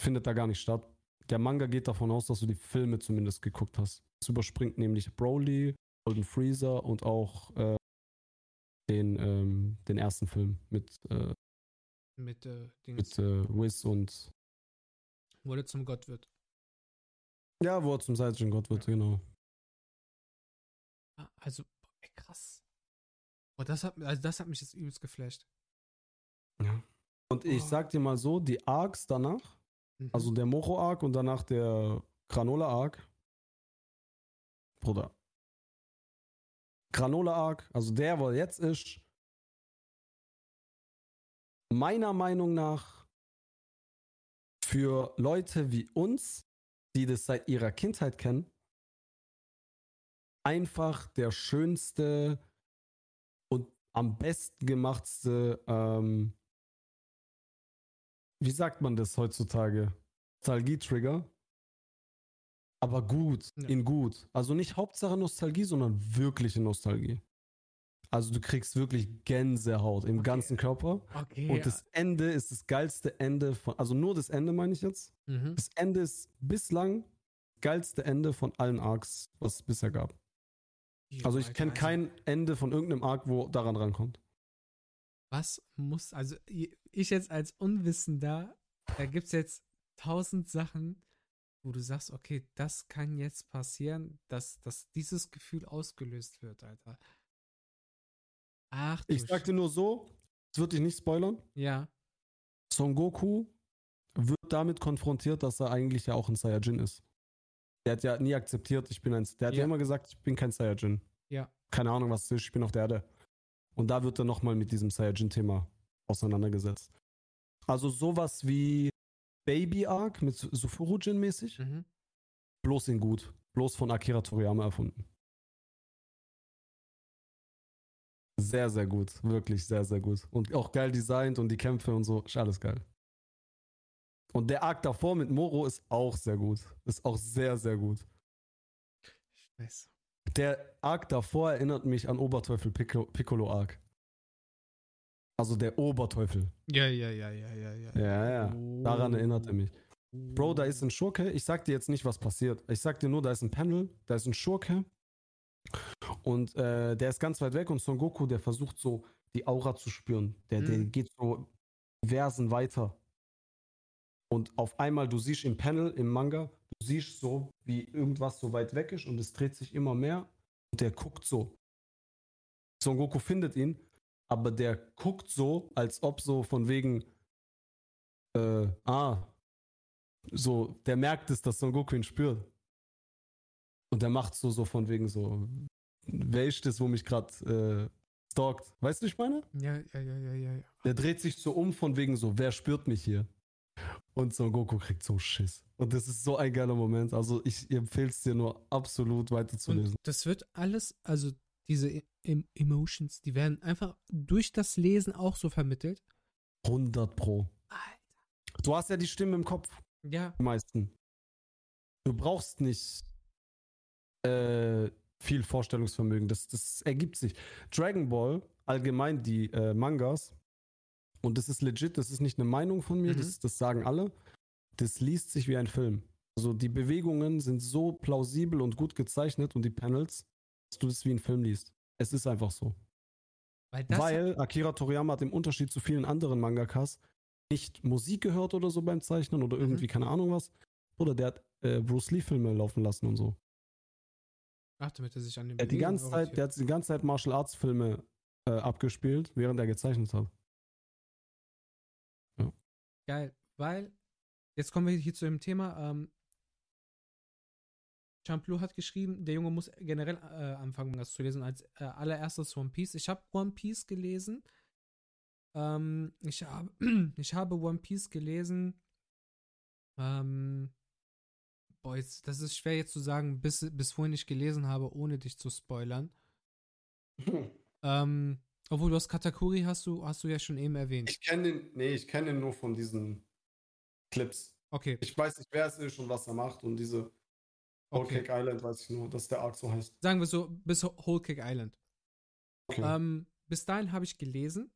findet da gar nicht statt. Der Manga geht davon aus, dass du die Filme zumindest geguckt hast. Es überspringt nämlich Broly, Golden Freezer und auch äh, den, ähm, den ersten Film mit, äh, Mit, äh, mit äh, Wiz und wo er zum Gott wird. Ja, wo er zum Saiyajin Gott wird, genau. Ah, Also, ey, krass. Boah, das hat, also das hat mich jetzt übelst geflasht. Ja. Und ich Oh. sag dir mal so, die Arcs danach, Mhm. also der Mocho-Arc und danach der Granola-Arc, Bruder. Granola-Arc, also der, wo er jetzt ist, meiner Meinung nach für Leute wie uns, die das seit ihrer Kindheit kennen, einfach der schönste und am besten gemachtste, ähm, wie sagt man das heutzutage? Nostalgie-Trigger. Aber gut, Ja. in gut. Also nicht Hauptsache Nostalgie, sondern wirkliche Nostalgie. Also du kriegst wirklich Gänsehaut im Okay. ganzen Körper. okay. Und das Ende ist das geilste Ende von, also nur das Ende meine ich jetzt. mhm. Das Ende ist bislang das geilste Ende von allen Arcs, was es bisher gab. Jo, Also ich kenne also, kein Ende von irgendeinem Arc, wo daran rankommt. Was muss, also ich jetzt als Unwissender, da gibt es jetzt tausend Sachen, wo du sagst, okay, das kann jetzt passieren, dass, dass dieses Gefühl ausgelöst wird, Alter. Ach Ich sag dir nur so, es wird dich nicht spoilern. Ja. Son Goku wird damit konfrontiert, dass er eigentlich ja auch ein Saiyajin ist. Der hat ja nie akzeptiert, ich bin ein. Der hat ja, Ja. immer gesagt, ich bin kein Saiyajin. Ja. Keine Ahnung, was es ist, ich bin auf der Erde. Und da wird er nochmal mit diesem Saiyajin-Thema auseinandergesetzt. Also sowas wie Baby Arc mit Sufurujin mäßig, Mhm. bloß in gut. Bloß von Akira Toriyama erfunden. Sehr, sehr gut. Wirklich sehr, sehr gut. Und auch geil designt und die Kämpfe und so. Ist alles geil. Und der Arc davor mit Moro ist auch sehr gut. Ist auch sehr, sehr gut. Ich weiß. Der Arc davor erinnert mich an Oberteufel Piccolo, Piccolo Arc. Also der Oberteufel. Ja, ja, ja, ja, ja, ja. Ja, ja. Daran erinnert er mich. Bro, da ist ein Schurke. Ich sag dir jetzt nicht, was passiert. Ich sag dir nur, da ist ein Panel, da ist ein Schurke. Und äh, der ist ganz weit weg und Son Goku, der versucht so die Aura zu spüren. Der, der Mhm. geht so Versen weiter. Und auf einmal, du siehst im Panel, im Manga, du siehst so, wie irgendwas so weit weg ist und es dreht sich immer mehr und der guckt so. Son Goku findet ihn, aber der guckt so, als ob so von wegen, äh, ah, so, der merkt es, dass Son Goku ihn spürt. Und der macht so, so von wegen so, ist das, wo mich gerade äh, stalkt? Weißt du, ich meine? Ja, ja, ja, ja, ja. Der dreht sich so um von wegen so, wer spürt mich hier? Und Son Goku kriegt so Schiss. Und das ist so ein geiler Moment. Also ich empfehle es dir nur absolut weiterzulesen. Und das wird alles, also diese E- Em- Emotions, die werden einfach durch das Lesen auch so vermittelt. 100 Pro. Du hast ja die Stimme im Kopf, Ja, die meisten. Du brauchst nicht äh, viel Vorstellungsvermögen. Das, das ergibt sich. Dragon Ball, allgemein die äh, Mangas, und das ist legit, das ist nicht eine Meinung von mir, Mhm. das, das sagen alle. Das liest sich wie ein Film. Also die Bewegungen sind so plausibel und gut gezeichnet und die Panels, dass du das wie ein Film liest. Es ist einfach so. Weil Weil Akira Toriyama hat im Unterschied zu vielen anderen Mangakas nicht Musik gehört oder so beim Zeichnen oder Mhm. irgendwie keine Ahnung was. Oder der hat äh, Bruce Lee Filme laufen lassen und so. Ach, damit er sich an den Der hat die ganze Zeit, der hat die ganze Zeit Martial Arts Filme äh, abgespielt, während er gezeichnet hat. Geil, weil jetzt kommen wir hier zu dem Thema. Ähm, Champloo hat geschrieben, der Junge muss generell äh, anfangen, das zu lesen. Als äh, allererstes One Piece. Ich habe One Piece gelesen. Ähm, ich, habe, ich habe One Piece gelesen. Ähm, boah, jetzt, das ist schwer jetzt zu sagen, bis, bis wohin ich gelesen habe, ohne dich zu spoilern. Ähm, obwohl du hast Katakuri hast du, hast du ja schon eben erwähnt. Ich kenne den, nee, ich kenne den nur von diesen Clips. Okay, Ich weiß nicht, wer es ist und was er macht und diese Whole okay. Cake Island weiß ich nur, dass der Arc so heißt. Sagen wir so, bis Whole Cake Island. Okay. Ähm, bis dahin habe ich gelesen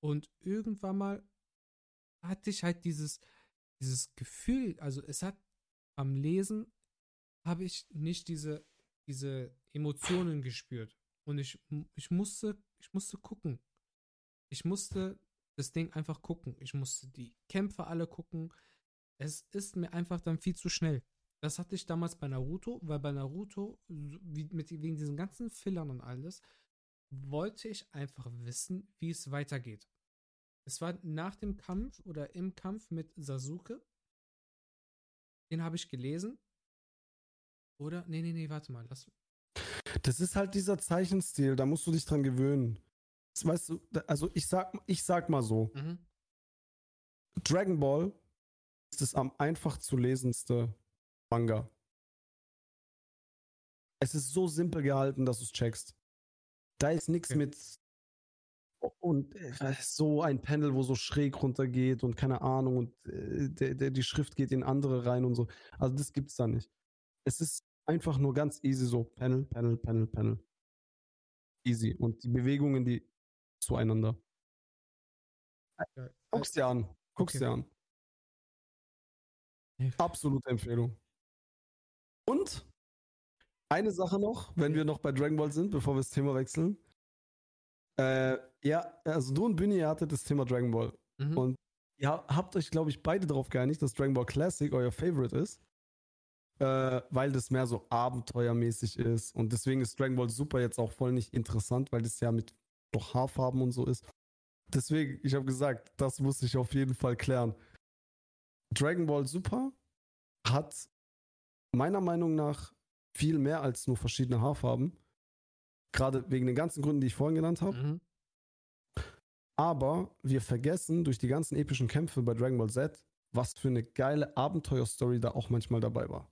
und irgendwann mal hatte ich halt dieses, dieses Gefühl, also es hat am Lesen habe ich nicht diese, diese Emotionen gespürt. Und ich, ich musste, ich musste gucken. Ich musste das Ding einfach gucken. Ich musste die Kämpfe alle gucken. Es ist mir einfach dann viel zu schnell. Das hatte ich damals bei Naruto, weil bei Naruto, wie, mit, wegen diesen ganzen Fillern und alles, wollte ich einfach wissen, wie es weitergeht. Es war nach dem Kampf oder im Kampf mit Sasuke. Den habe ich gelesen. Oder? Nee, nee, nee, warte mal. Lass, Das ist halt dieser Zeichenstil, da musst du dich dran gewöhnen. Das weißt du, also ich sag, ich sag mal so, mhm. Dragon Ball ist das am einfach zu lesendste Manga. Es ist so simpel gehalten, dass du es checkst. Da ist nichts Okay. mit und äh, so ein Panel, wo so schräg runtergeht und keine Ahnung und äh, der, der, die Schrift geht in andere rein und so. Also das gibt's da nicht. Es ist einfach nur ganz easy so Panel, Panel, Panel, Panel. Easy. Und die Bewegungen, die zueinander. Ja, Guck's dir an. Guck's Okay. dir an. Absolute Empfehlung. Und eine Sache noch, wenn wir noch bei Dragon Ball sind, bevor wir das Thema wechseln. Äh, ja, also du und Bühne, ihr hattet das Thema Dragon Ball. Mhm. Und ihr habt euch, glaube ich, beide darauf geeinigt, dass Dragon Ball Classic euer Favorite ist. Äh, weil das mehr so abenteuermäßig ist. Und deswegen ist Dragon Ball Super jetzt auch voll nicht interessant, weil das ja mit doch Haarfarben und so ist. Deswegen, ich habe gesagt, das muss ich auf jeden Fall klären. Dragon Ball Super hat meiner Meinung nach viel mehr als nur verschiedene Haarfarben. Gerade wegen den ganzen Gründen, die ich vorhin genannt habe. Mhm. Aber wir vergessen durch die ganzen epischen Kämpfe bei Dragon Ball Z, was für eine geile Abenteuerstory da auch manchmal dabei war.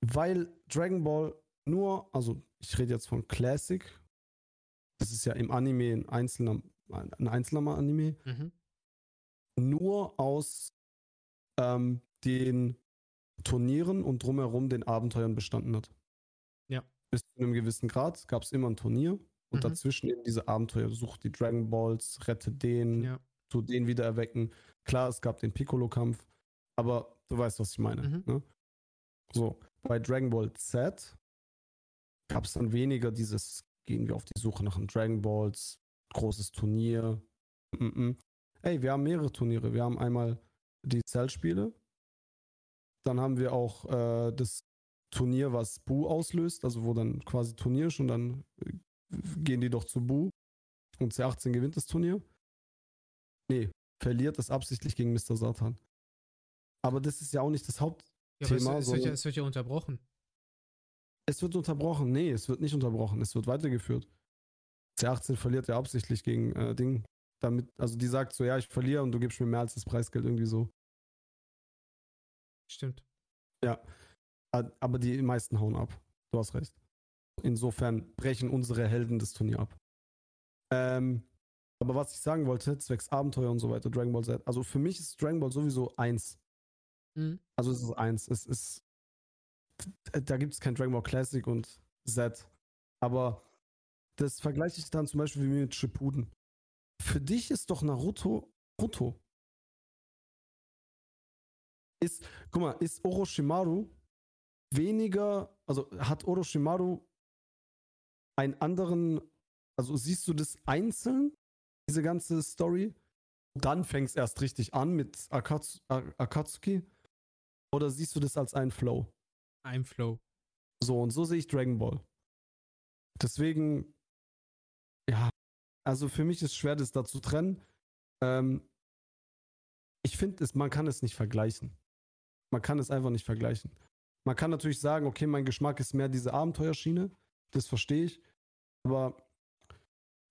Weil Dragon Ball nur, also ich rede jetzt von Classic, das ist ja im Anime ein einzelner, ein einzelner Anime, Mhm. nur aus ähm, den Turnieren und drumherum den Abenteuern bestanden hat. Bis zu einem gewissen Grad gab es immer ein Turnier und Mhm. dazwischen eben diese Abenteuer. Such die Dragon Balls, rette den, Ja. tu den wieder erwecken. Klar, es gab den Piccolo-Kampf, aber du weißt, was ich meine. Mhm. Ne? So, bei Dragon Ball Z gab es dann weniger dieses, gehen wir auf die Suche nach den Dragon Balls, großes Turnier. Mm -mm. Ey, wir haben mehrere Turniere. Wir haben einmal die Cell-Spiele. Dann haben wir auch äh, das Turnier, was Bu auslöst, also wo dann quasi Turnier ist und dann äh, gehen die doch zu Bu und C18 gewinnt das Turnier. Nee, verliert es absichtlich gegen Mr. Satan. Aber das ist ja auch nicht das Haupt. Ja, es, es, wird ja, es wird ja unterbrochen. Es wird unterbrochen. Nee, es wird nicht unterbrochen. Es wird weitergeführt. C18 verliert ja absichtlich gegen äh, Ding. Damit, also die sagt so, ja, ich verliere und du gibst mir mehr als das Preisgeld irgendwie so. Stimmt. Ja. A- Aber die meisten hauen ab. Du hast recht. Insofern brechen unsere Helden das Turnier ab. Ähm, aber was ich sagen wollte, zwecks Abenteuer und so weiter, Dragon Ball Z. Also für mich ist Dragon Ball sowieso eins. Mhm. Also es ist eins. Es ist. Da gibt es kein Dragon Ball Classic und Z. Aber das vergleiche ich dann zum Beispiel mit Shippuden. Für dich ist doch Naruto Naruto. Ist, guck mal, ist Orochimaru weniger, also hat Orochimaru einen anderen, also siehst du das einzeln, diese ganze Story? Dann fängst erst richtig an mit Akatsu, Akatsuki? Oder siehst du das als einen Flow? Ein Flow. So, und so sehe ich Dragon Ball. Deswegen, ja, also für mich ist schwer, das da zu trennen. Ähm, ich finde, man kann es nicht vergleichen. Man kann es einfach nicht vergleichen. Man kann natürlich sagen, okay, mein Geschmack ist mehr diese Abenteuerschiene. Das verstehe ich. Aber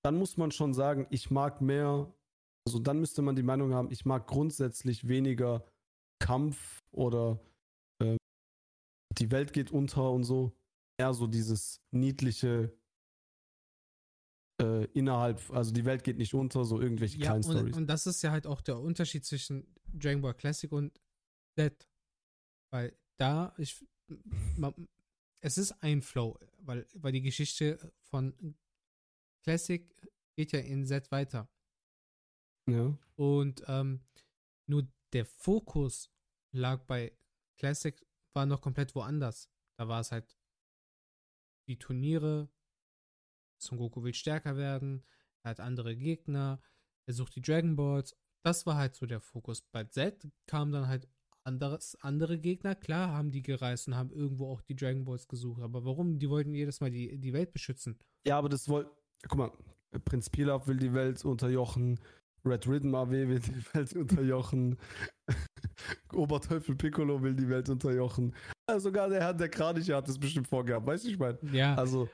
dann muss man schon sagen, ich mag mehr, also dann müsste man die Meinung haben, ich mag grundsätzlich weniger Kampf oder äh, die Welt geht unter und so. Eher so dieses niedliche äh, innerhalb, also die Welt geht nicht unter, so irgendwelche Ja, kleinen und, Stories. und das ist ja halt auch der Unterschied zwischen Dragon Ball Classic und Dead. Weil da, ich, man, es ist ein Flow, weil, weil die Geschichte von Classic geht ja in Z weiter. Ja. Und ähm, nur der Fokus lag bei Classic, war noch komplett woanders. Da war es halt die Turniere, Son Goku will stärker werden, er hat andere Gegner, er sucht die Dragon Balls. Das war halt so der Fokus. Bei Z kamen dann halt anderes, andere Gegner. Klar haben die gereist und haben irgendwo auch die Dragon Balls gesucht. Aber warum? Die wollten jedes Mal die, die Welt beschützen. Ja, aber das wollte. Guck mal, Prinz Pilaf will die Welt unterjochen. Red Rhythm AW will die Welt unterjochen. Oberteufel Piccolo will die Welt unterjochen. Also sogar der Herr der Kraniche hat das bestimmt vorgehabt. Weißt du, ich meine? Ja, Also,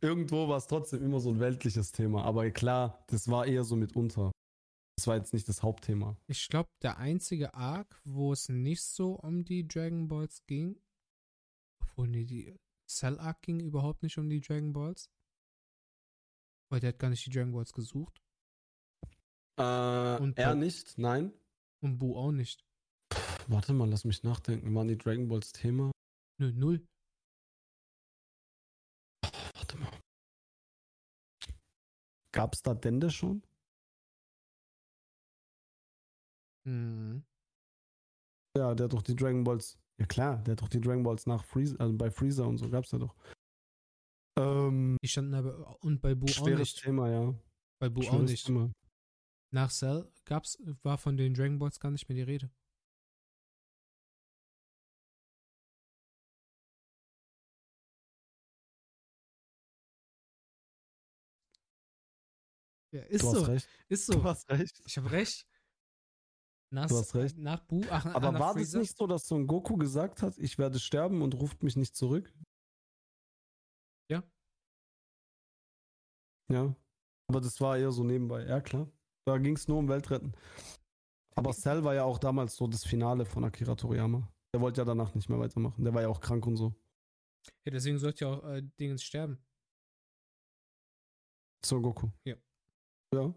irgendwo war es trotzdem immer so ein weltliches Thema. Aber klar, das war eher so mitunter. Das war jetzt nicht das Hauptthema. ich glaube, der einzige Arc, wo es nicht so um die Dragon Balls ging, obwohl nee, die Cell Arc ging überhaupt nicht um die Dragon Balls. Weil der hat gar nicht die Dragon Balls gesucht. Äh, Und er Pop- nicht? Nein? Und Bu auch nicht. Warte mal, lass mich nachdenken. Waren die Dragon Balls Thema? Nö, null. Warte mal. Gab's da Dende schon? Mhm. Ja, der hat doch die Dragon Balls. Ja klar, der hat doch die Dragon Balls nach Freezer, also bei Freezer und so gab's ja doch. Ähm, Die standen aber und bei Bu auch nicht. Thema, ja. Bei Bu auch nicht. Thema. Nach Cell gab's, war von den Dragon Balls gar nicht mehr die Rede. Ja, ist Du so. hast recht. Ist Du so. hast recht. Ich habe recht. Nach, Du hast recht. Nach Bu, ach, Aber nach war das Freezer? nicht so, dass Son Goku gesagt hat, ich werde sterben und ruft mich nicht zurück? Ja. Ja. Aber das war eher so nebenbei. Ja, klar. Da ging es nur um Weltretten. Aber Cell war ja auch damals so das Finale von Akira Toriyama. Der wollte ja danach nicht mehr weitermachen. Der war ja auch krank und so. Ja, deswegen sollte ja auch äh, Dingens sterben. Son Goku. Ja. Ja.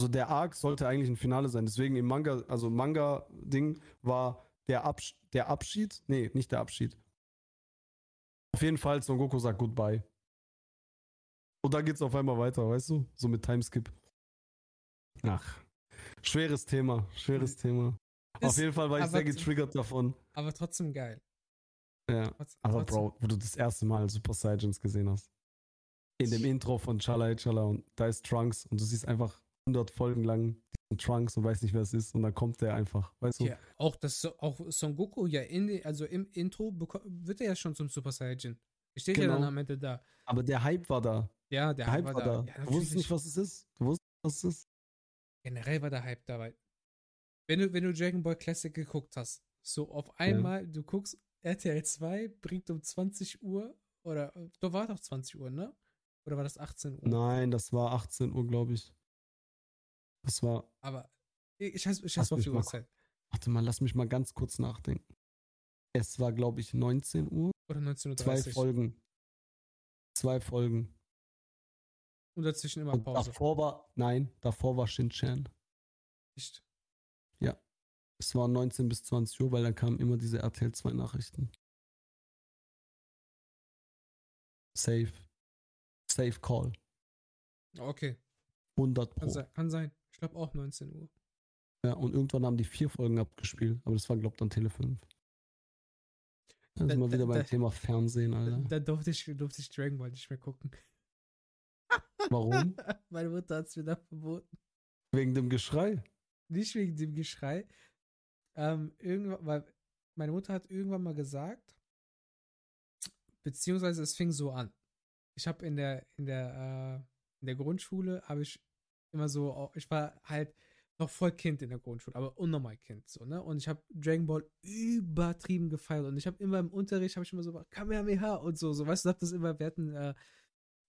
Also der Arc sollte eigentlich ein Finale sein. Deswegen im Manga, also Manga-Ding war der, Absch der Abschied. Nee, nicht der Abschied. Auf jeden Fall, Son Goku sagt Goodbye. Und dann geht's auf einmal weiter, weißt du? So mit Timeskip. Ach. Schweres Thema, schweres Thema. auf Ist jeden Fall war ich sehr getriggert davon. Aber trotzdem geil. Ja. Trotz, Aber trotzdem. Bro, wo du das erste Mal Super Saiyans gesehen hast. In dem Intro von Chala Chala und da ist Trunks und du siehst einfach 100 Folgen lang diesen Trunks und weißt nicht, wer es ist und dann kommt der einfach, weißt du? Ja, auch das auch Son Goku ja in die- also im Intro wird er ja schon zum Super Saiyajin. Steht ja Genau. dann am Ende da. Aber der Hype war da. Ja, der, Der Hype war da. Ja, du wusstest nicht, was es ist. Du wusstest, was es ist. Generell war der Hype dabei. Wenn du, wenn du Dragon Ball Classic geguckt hast, so auf einmal, du guckst RTL 2, bringt um 20 Uhr, oder, da war doch 20 Uhr, ne? Oder war das 18 Uhr? Nein, das war 18 Uhr, glaube ich. Das war. Aber ich, weiß, ich Lass weiß auf die Uhrzeit. Warte mal, lass mich mal ganz kurz nachdenken. Es war, glaube ich, 19 Uhr. Oder 19.30 Zwei Uhr. Folgen. Zwei Folgen. Und dazwischen immer Und Pause. davor war. Nein, davor war Shin-Chan. Nicht. Es war 19 bis 20 Uhr, weil dann kamen immer diese RTL 2 Nachrichten. Safe. Safe Call. Okay, 100 kann, Pro. sein. kann sein. Ich glaube auch 19 Uhr. Ja, und irgendwann haben die vier Folgen abgespielt, aber das war, glaubt dann Tele 5. Da Da- sind wir da- wieder beim da- Thema Fernsehen, Da, Alter. da durfte, ich, durfte ich Dragon Ball nicht mehr gucken. Warum? Meine Mutter hat es mir dann verboten. Wegen dem Geschrei. Nicht wegen dem Geschrei. Ähm, irgendwann, weil meine Mutter hat irgendwann mal gesagt, beziehungsweise es fing so an. Ich habe in der, in der, äh, in der Grundschule habe ich immer so, ich war halt noch voll Kind in der Grundschule, aber unnormal Kind, so, ne? Und ich habe Dragon Ball übertrieben gefeiert und ich habe immer im Unterricht, habe ich immer so, Kamehameha und so, so, weißt du, hab das immer, wir hatten, äh,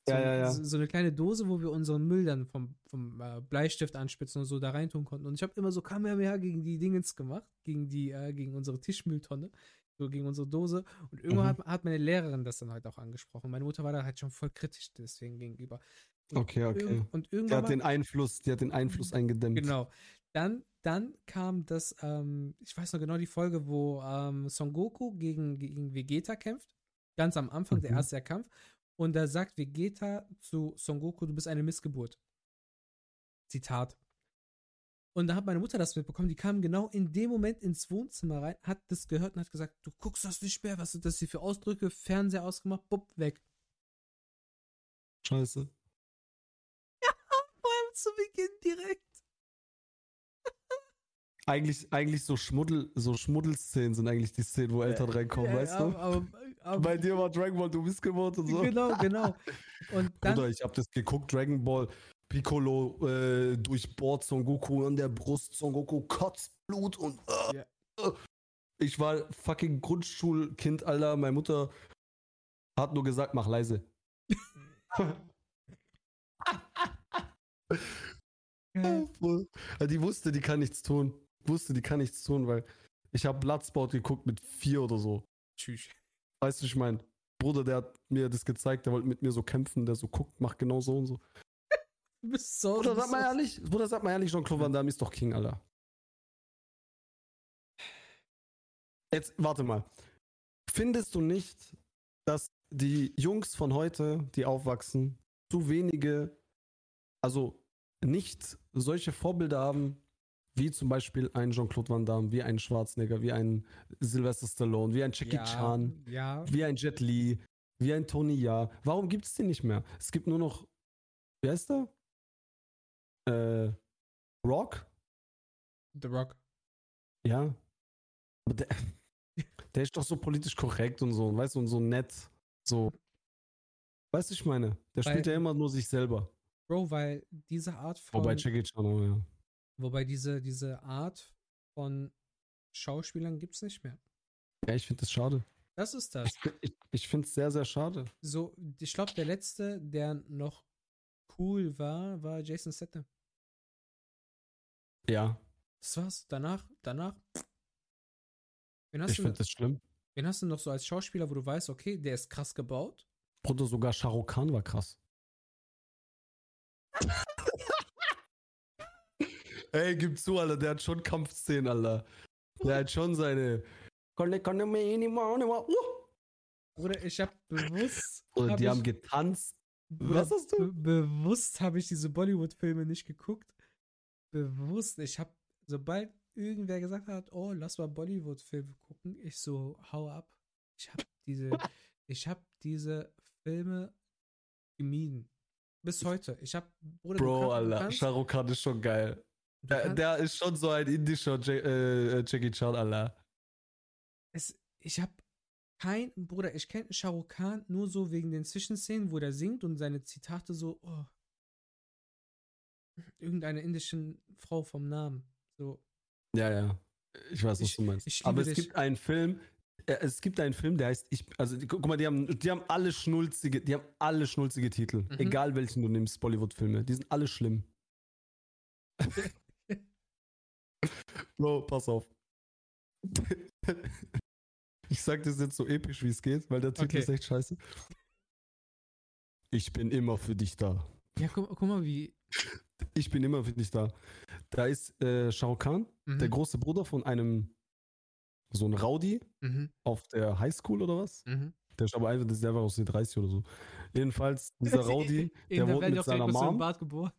so, Ja, ja, ja. so eine kleine Dose, wo wir unseren Müll dann vom, vom äh, Bleistift anspitzen und so da reintun konnten. Und ich habe immer so Kamehameha gegen die Dingens gemacht, gegen die, äh, gegen unsere Tischmülltonne, so gegen unsere Dose. Und irgendwann Mhm. hat, hat meine Lehrerin das dann halt auch angesprochen. Meine Mutter war da halt schon voll kritisch deswegen gegenüber. Okay, okay. und irgendwann hat mal- den Einfluss, die hat den Einfluss eingedämmt. Genau. Dann, dann kam das, ähm, ich weiß noch genau die Folge, wo ähm, Son Goku gegen, gegen Vegeta kämpft. Ganz am Anfang, der Mhm. erste Kampf. Und da sagt Vegeta zu Son Goku, du bist eine Missgeburt. Zitat. Und da hat meine Mutter das mitbekommen. Die kam genau in dem Moment ins Wohnzimmer rein, hat das gehört und hat gesagt, du guckst das nicht mehr, was sind das hier für Ausdrücke? Fernseher ausgemacht, bupp, weg. Scheiße. Zu Beginn direkt. Eigentlich, eigentlich so Schmuddel, so Schmuddelszenen sind eigentlich die Szenen, wo Eltern reinkommen, Ja, weißt aber, du? aber, aber, Bei dir war Dragon Ball, du bist geworden und so. Genau, genau. Und dann, Bruder, ich hab das geguckt, Dragon Ball, Piccolo äh, durchbohrt Son Goku an der Brust, Son Goku kotzt Blut und äh, Ja. ich war fucking Grundschulkind, Alter. Meine Mutter hat nur gesagt, mach leise. Ja, die wusste, die kann nichts tun. Wusste, die kann nichts tun, weil ich habe Bloodsport geguckt mit vier oder so. Tschüss. Weißt du, ich mein, Bruder, der hat mir das gezeigt, der wollte mit mir so kämpfen, der so guckt, macht genau so und so. Du bist so. Bruder, sag mal ehrlich, Bruder, sag mal ehrlich, Jean-Claude Van Damme ist doch King, Alter. Jetzt, warte mal. Findest du nicht, dass die Jungs von heute, die aufwachsen, zu wenige, also nicht solche Vorbilder haben, wie zum Beispiel ein Jean-Claude Van Damme, wie ein Schwarzenegger, wie ein Sylvester Stallone, wie ein Jackie ja, Chan, Ja, wie ein Jet Li, wie ein Tony Ja. Warum gibt es die nicht mehr? Es gibt nur noch, wie heißt der? Äh, Rock? The Rock. Ja. Aber der, der ist doch so politisch korrekt und so, weißt du, und so nett. So. Weißt du, ich meine, der Weil- spielt ja immer nur sich selber. Bro, weil diese Art von. Wobei Jackie Chan ja. wobei diese, diese Art von Schauspielern gibt es nicht mehr. Ja, ich finde das schade. Das ist das. Ich, ich, ich finde es sehr, sehr schade. So, ich glaube, der letzte, der noch cool war, war Jason Statham. Ja, Das war's. Danach, danach. Ich finde das schlimm. wen hast du noch so als Schauspieler, wo du weißt, okay, der ist krass gebaut? Bruder, sogar Shah Rukh Khan war krass. Ey, gib zu, Alter, der hat schon Kampfszenen, Alter. Der hat schon seine. Oder ich habe bewusst. Oder hab die ich, haben getanzt. Was hast du? Be bewusst habe ich diese Bollywood-Filme nicht geguckt. Bewusst. Ich habe, sobald irgendwer gesagt hat, oh, lass mal Bollywood-Filme gucken, ich so, hau ab. Ich habe diese, ich habe diese Filme gemieden. Bis heute. Ich habe, Bro, Alter, kannst- Shah Rukh Khan ist schon geil. Der, der ist schon so ein indischer J äh, Jackie Chan, Alter. es, ich habe kein, Bruder, ich kenne Shah Rukh Khan nur so wegen den Zwischenszenen, wo der singt und seine Zitate so, oh, irgendeine indische Frau vom Namen. So, Ja, ja. Ich weiß, was Ich- du meinst. ich Aber es dich. gibt einen Film, äh, es gibt einen Film, der heißt ich, also guck mal, die haben, die haben alle schnulzige, die haben alle schnulzige Titel. Mhm. Egal welchen du nimmst, Bollywood-Filme. Die sind alle schlimm. Bro, pass auf. Ich sag das jetzt so episch, wie es geht, weil der Titel Okay. ist echt scheiße. Ich bin immer für dich da. ja, guck, guck mal, wie. Ich bin immer für dich da. Da ist äh, Shah Rukh Khan, Mhm, der große Bruder von einem so ein Rowdy mhm, auf der Highschool oder was? mhm. Der ist aber einfach, das ist einfach aus den 30 oder so. Jedenfalls, dieser Rowdy, der wohnt mit seiner Mom. Geboren.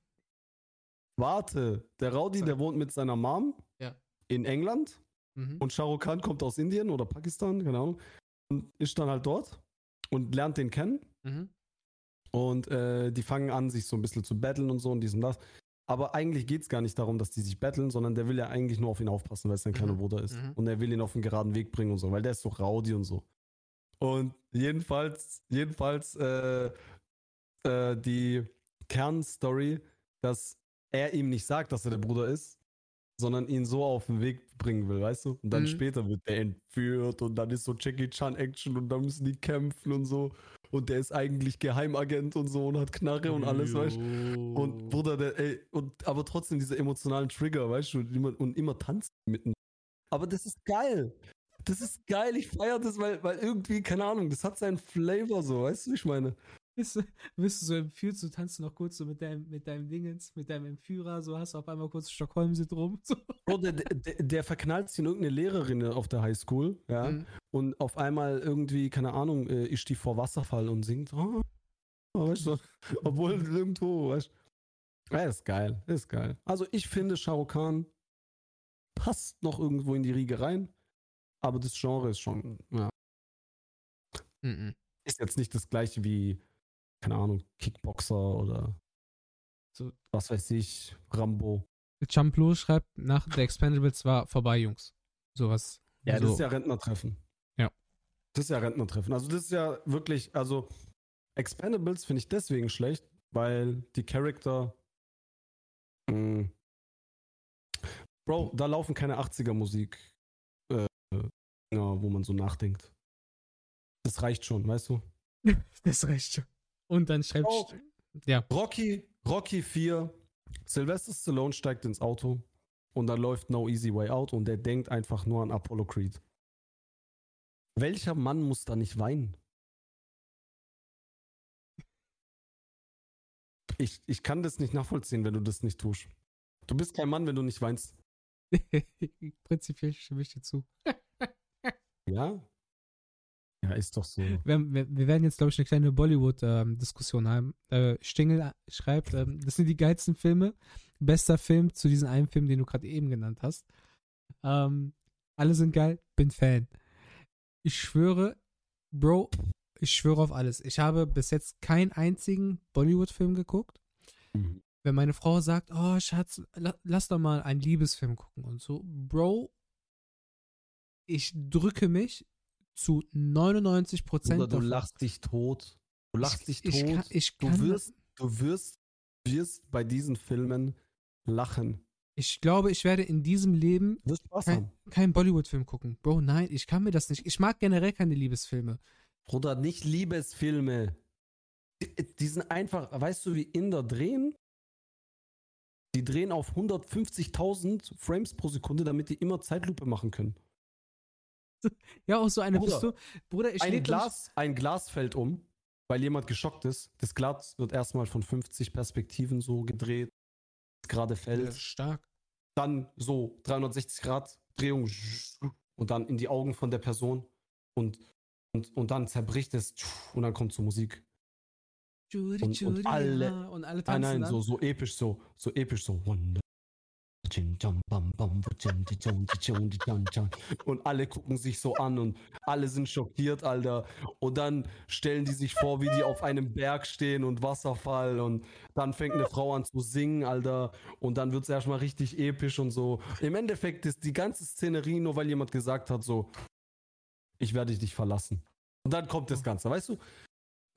Warte, der Rowdy, Sorry. der wohnt mit seiner Mom Ja. in England Mhm. und Shah Rukh Khan kommt aus Indien oder Pakistan, keine Ahnung, und ist dann halt dort und lernt den kennen Mhm. und äh, die fangen an, sich so ein bisschen zu battlen und so und dies und das. Aber eigentlich geht es gar nicht darum, dass die sich battlen, sondern der will ja eigentlich nur auf ihn aufpassen, weil es sein kleiner Mhm. Bruder ist. Mhm. Und er will ihn auf den geraden Weg bringen und so, weil der ist so rowdy und so. Und jedenfalls, jedenfalls äh, äh, die Kernstory, dass er ihm nicht sagt, dass er der Bruder ist, sondern ihn so auf den Weg bringen will, weißt du? Und dann Mhm. später wird der entführt und dann ist so Jackie Chan Action und dann müssen die kämpfen und so. Und der ist eigentlich Geheimagent und so und hat Knarre und alles, weißt du? Und Bruder, der, ey, und aber trotzdem diese emotionalen Trigger, weißt du, und immer, und immer tanzt mitten. Aber das ist geil. Das ist geil, ich feiere das, weil, weil irgendwie, keine Ahnung, das hat seinen Flavor so, weißt du, wie ich meine? Bist du, bist du so entführt, so tanzt du noch kurz so mit deinem, mit deinem Dingens, mit deinem Entführer, so hast du auf einmal kurz Stockholm-Syndrom. So. Bro, der, der, der verknallt sich in irgendeine Lehrerin auf der Highschool, ja, Mhm. und auf einmal irgendwie, keine Ahnung, äh, ist die vor Wasserfall und singt, oh, weißt du, obwohl irgendwo, weißt du. Ja, ist geil, ist geil. Also ich finde, Shah Rukh Khan passt noch irgendwo in die Riege rein, aber das Genre ist schon, ja, Mhm. ist jetzt nicht das gleiche wie, keine Ahnung, Kickboxer oder So. was weiß ich, Rambo. Champlo schreibt, nach The Expendables war vorbei, Jungs. Sowas. Ja, so. das ist ja Rentnertreffen. Ja. Das ist ja Rentnertreffen. Also das ist ja wirklich, also Expendables finde ich deswegen schlecht, weil die Charakter mh, Bro, da laufen keine 80er Musik, äh, wo man so nachdenkt. Das reicht schon, weißt du? Das reicht schon. Und dann schreibt. Oh. Ja. Rocky, Rocky 4, Sylvester Stallone steigt ins Auto und da läuft No Easy Way Out und der denkt einfach nur an Apollo Creed. Welcher Mann muss da nicht weinen? Ich, ich kann das nicht nachvollziehen, wenn du das nicht tust. Du bist kein Mann, wenn du nicht weinst. Prinzipiell stimme ich dir zu. Ja? Ja, ist doch so. Wir, wir, wir werden jetzt, glaube ich, eine kleine Bollywood-Diskussion haben. Äh, Stingel schreibt, ähm, das sind die geilsten Filme. Bester Film zu diesem einen Film, den du gerade eben genannt hast. Ähm, alle sind geil, bin Fan. Ich schwöre, Bro, ich schwöre auf alles. Ich habe bis jetzt keinen einzigen Bollywood-Film geguckt. Mhm. Wenn meine Frau sagt, oh Schatz, la, lass doch mal einen Liebesfilm gucken und so, Bro, ich drücke mich zu 99 Prozent Bruder, du lachst dich tot. Du lachst dich tot. Ich kann, ich du kann, wirst, du wirst, wirst bei diesen Filmen lachen. ich glaube, ich werde in diesem Leben Spaß kein, keinen Bollywood-Film gucken. Bro, nein, ich kann mir das nicht. Ich mag generell keine Liebesfilme. Bruder, nicht Liebesfilme. Die, die sind einfach, weißt du, wie Inder drehen? Die drehen auf 150.000 Frames pro Sekunde, damit die immer Zeitlupe machen können. Ja, auch so eine Bruder, bist du. Bruder, ich Ein Glas, ein Glas fällt um, weil jemand geschockt ist. Das Glas wird erstmal von 50 Perspektiven so gedreht, gerade fällt. stark. Dann so 360 Grad Drehung und dann in die Augen von der Person und, und, und dann zerbricht es und dann kommt so Musik. Und- und alle- und alle Nein, tanzen nein, dann. so, so episch, so, so episch, so. Wonder. Und alle gucken sich so an und alle sind schockiert, Alter. Und dann stellen die sich vor, wie die auf einem Berg stehen und Wasserfall und dann fängt eine Frau an zu singen, Alter. Und dann wird es erstmal richtig episch und so. Im Endeffekt ist die ganze Szenerie nur, weil jemand gesagt hat, so, ich werde dich verlassen. Und dann kommt das Ganze, weißt du?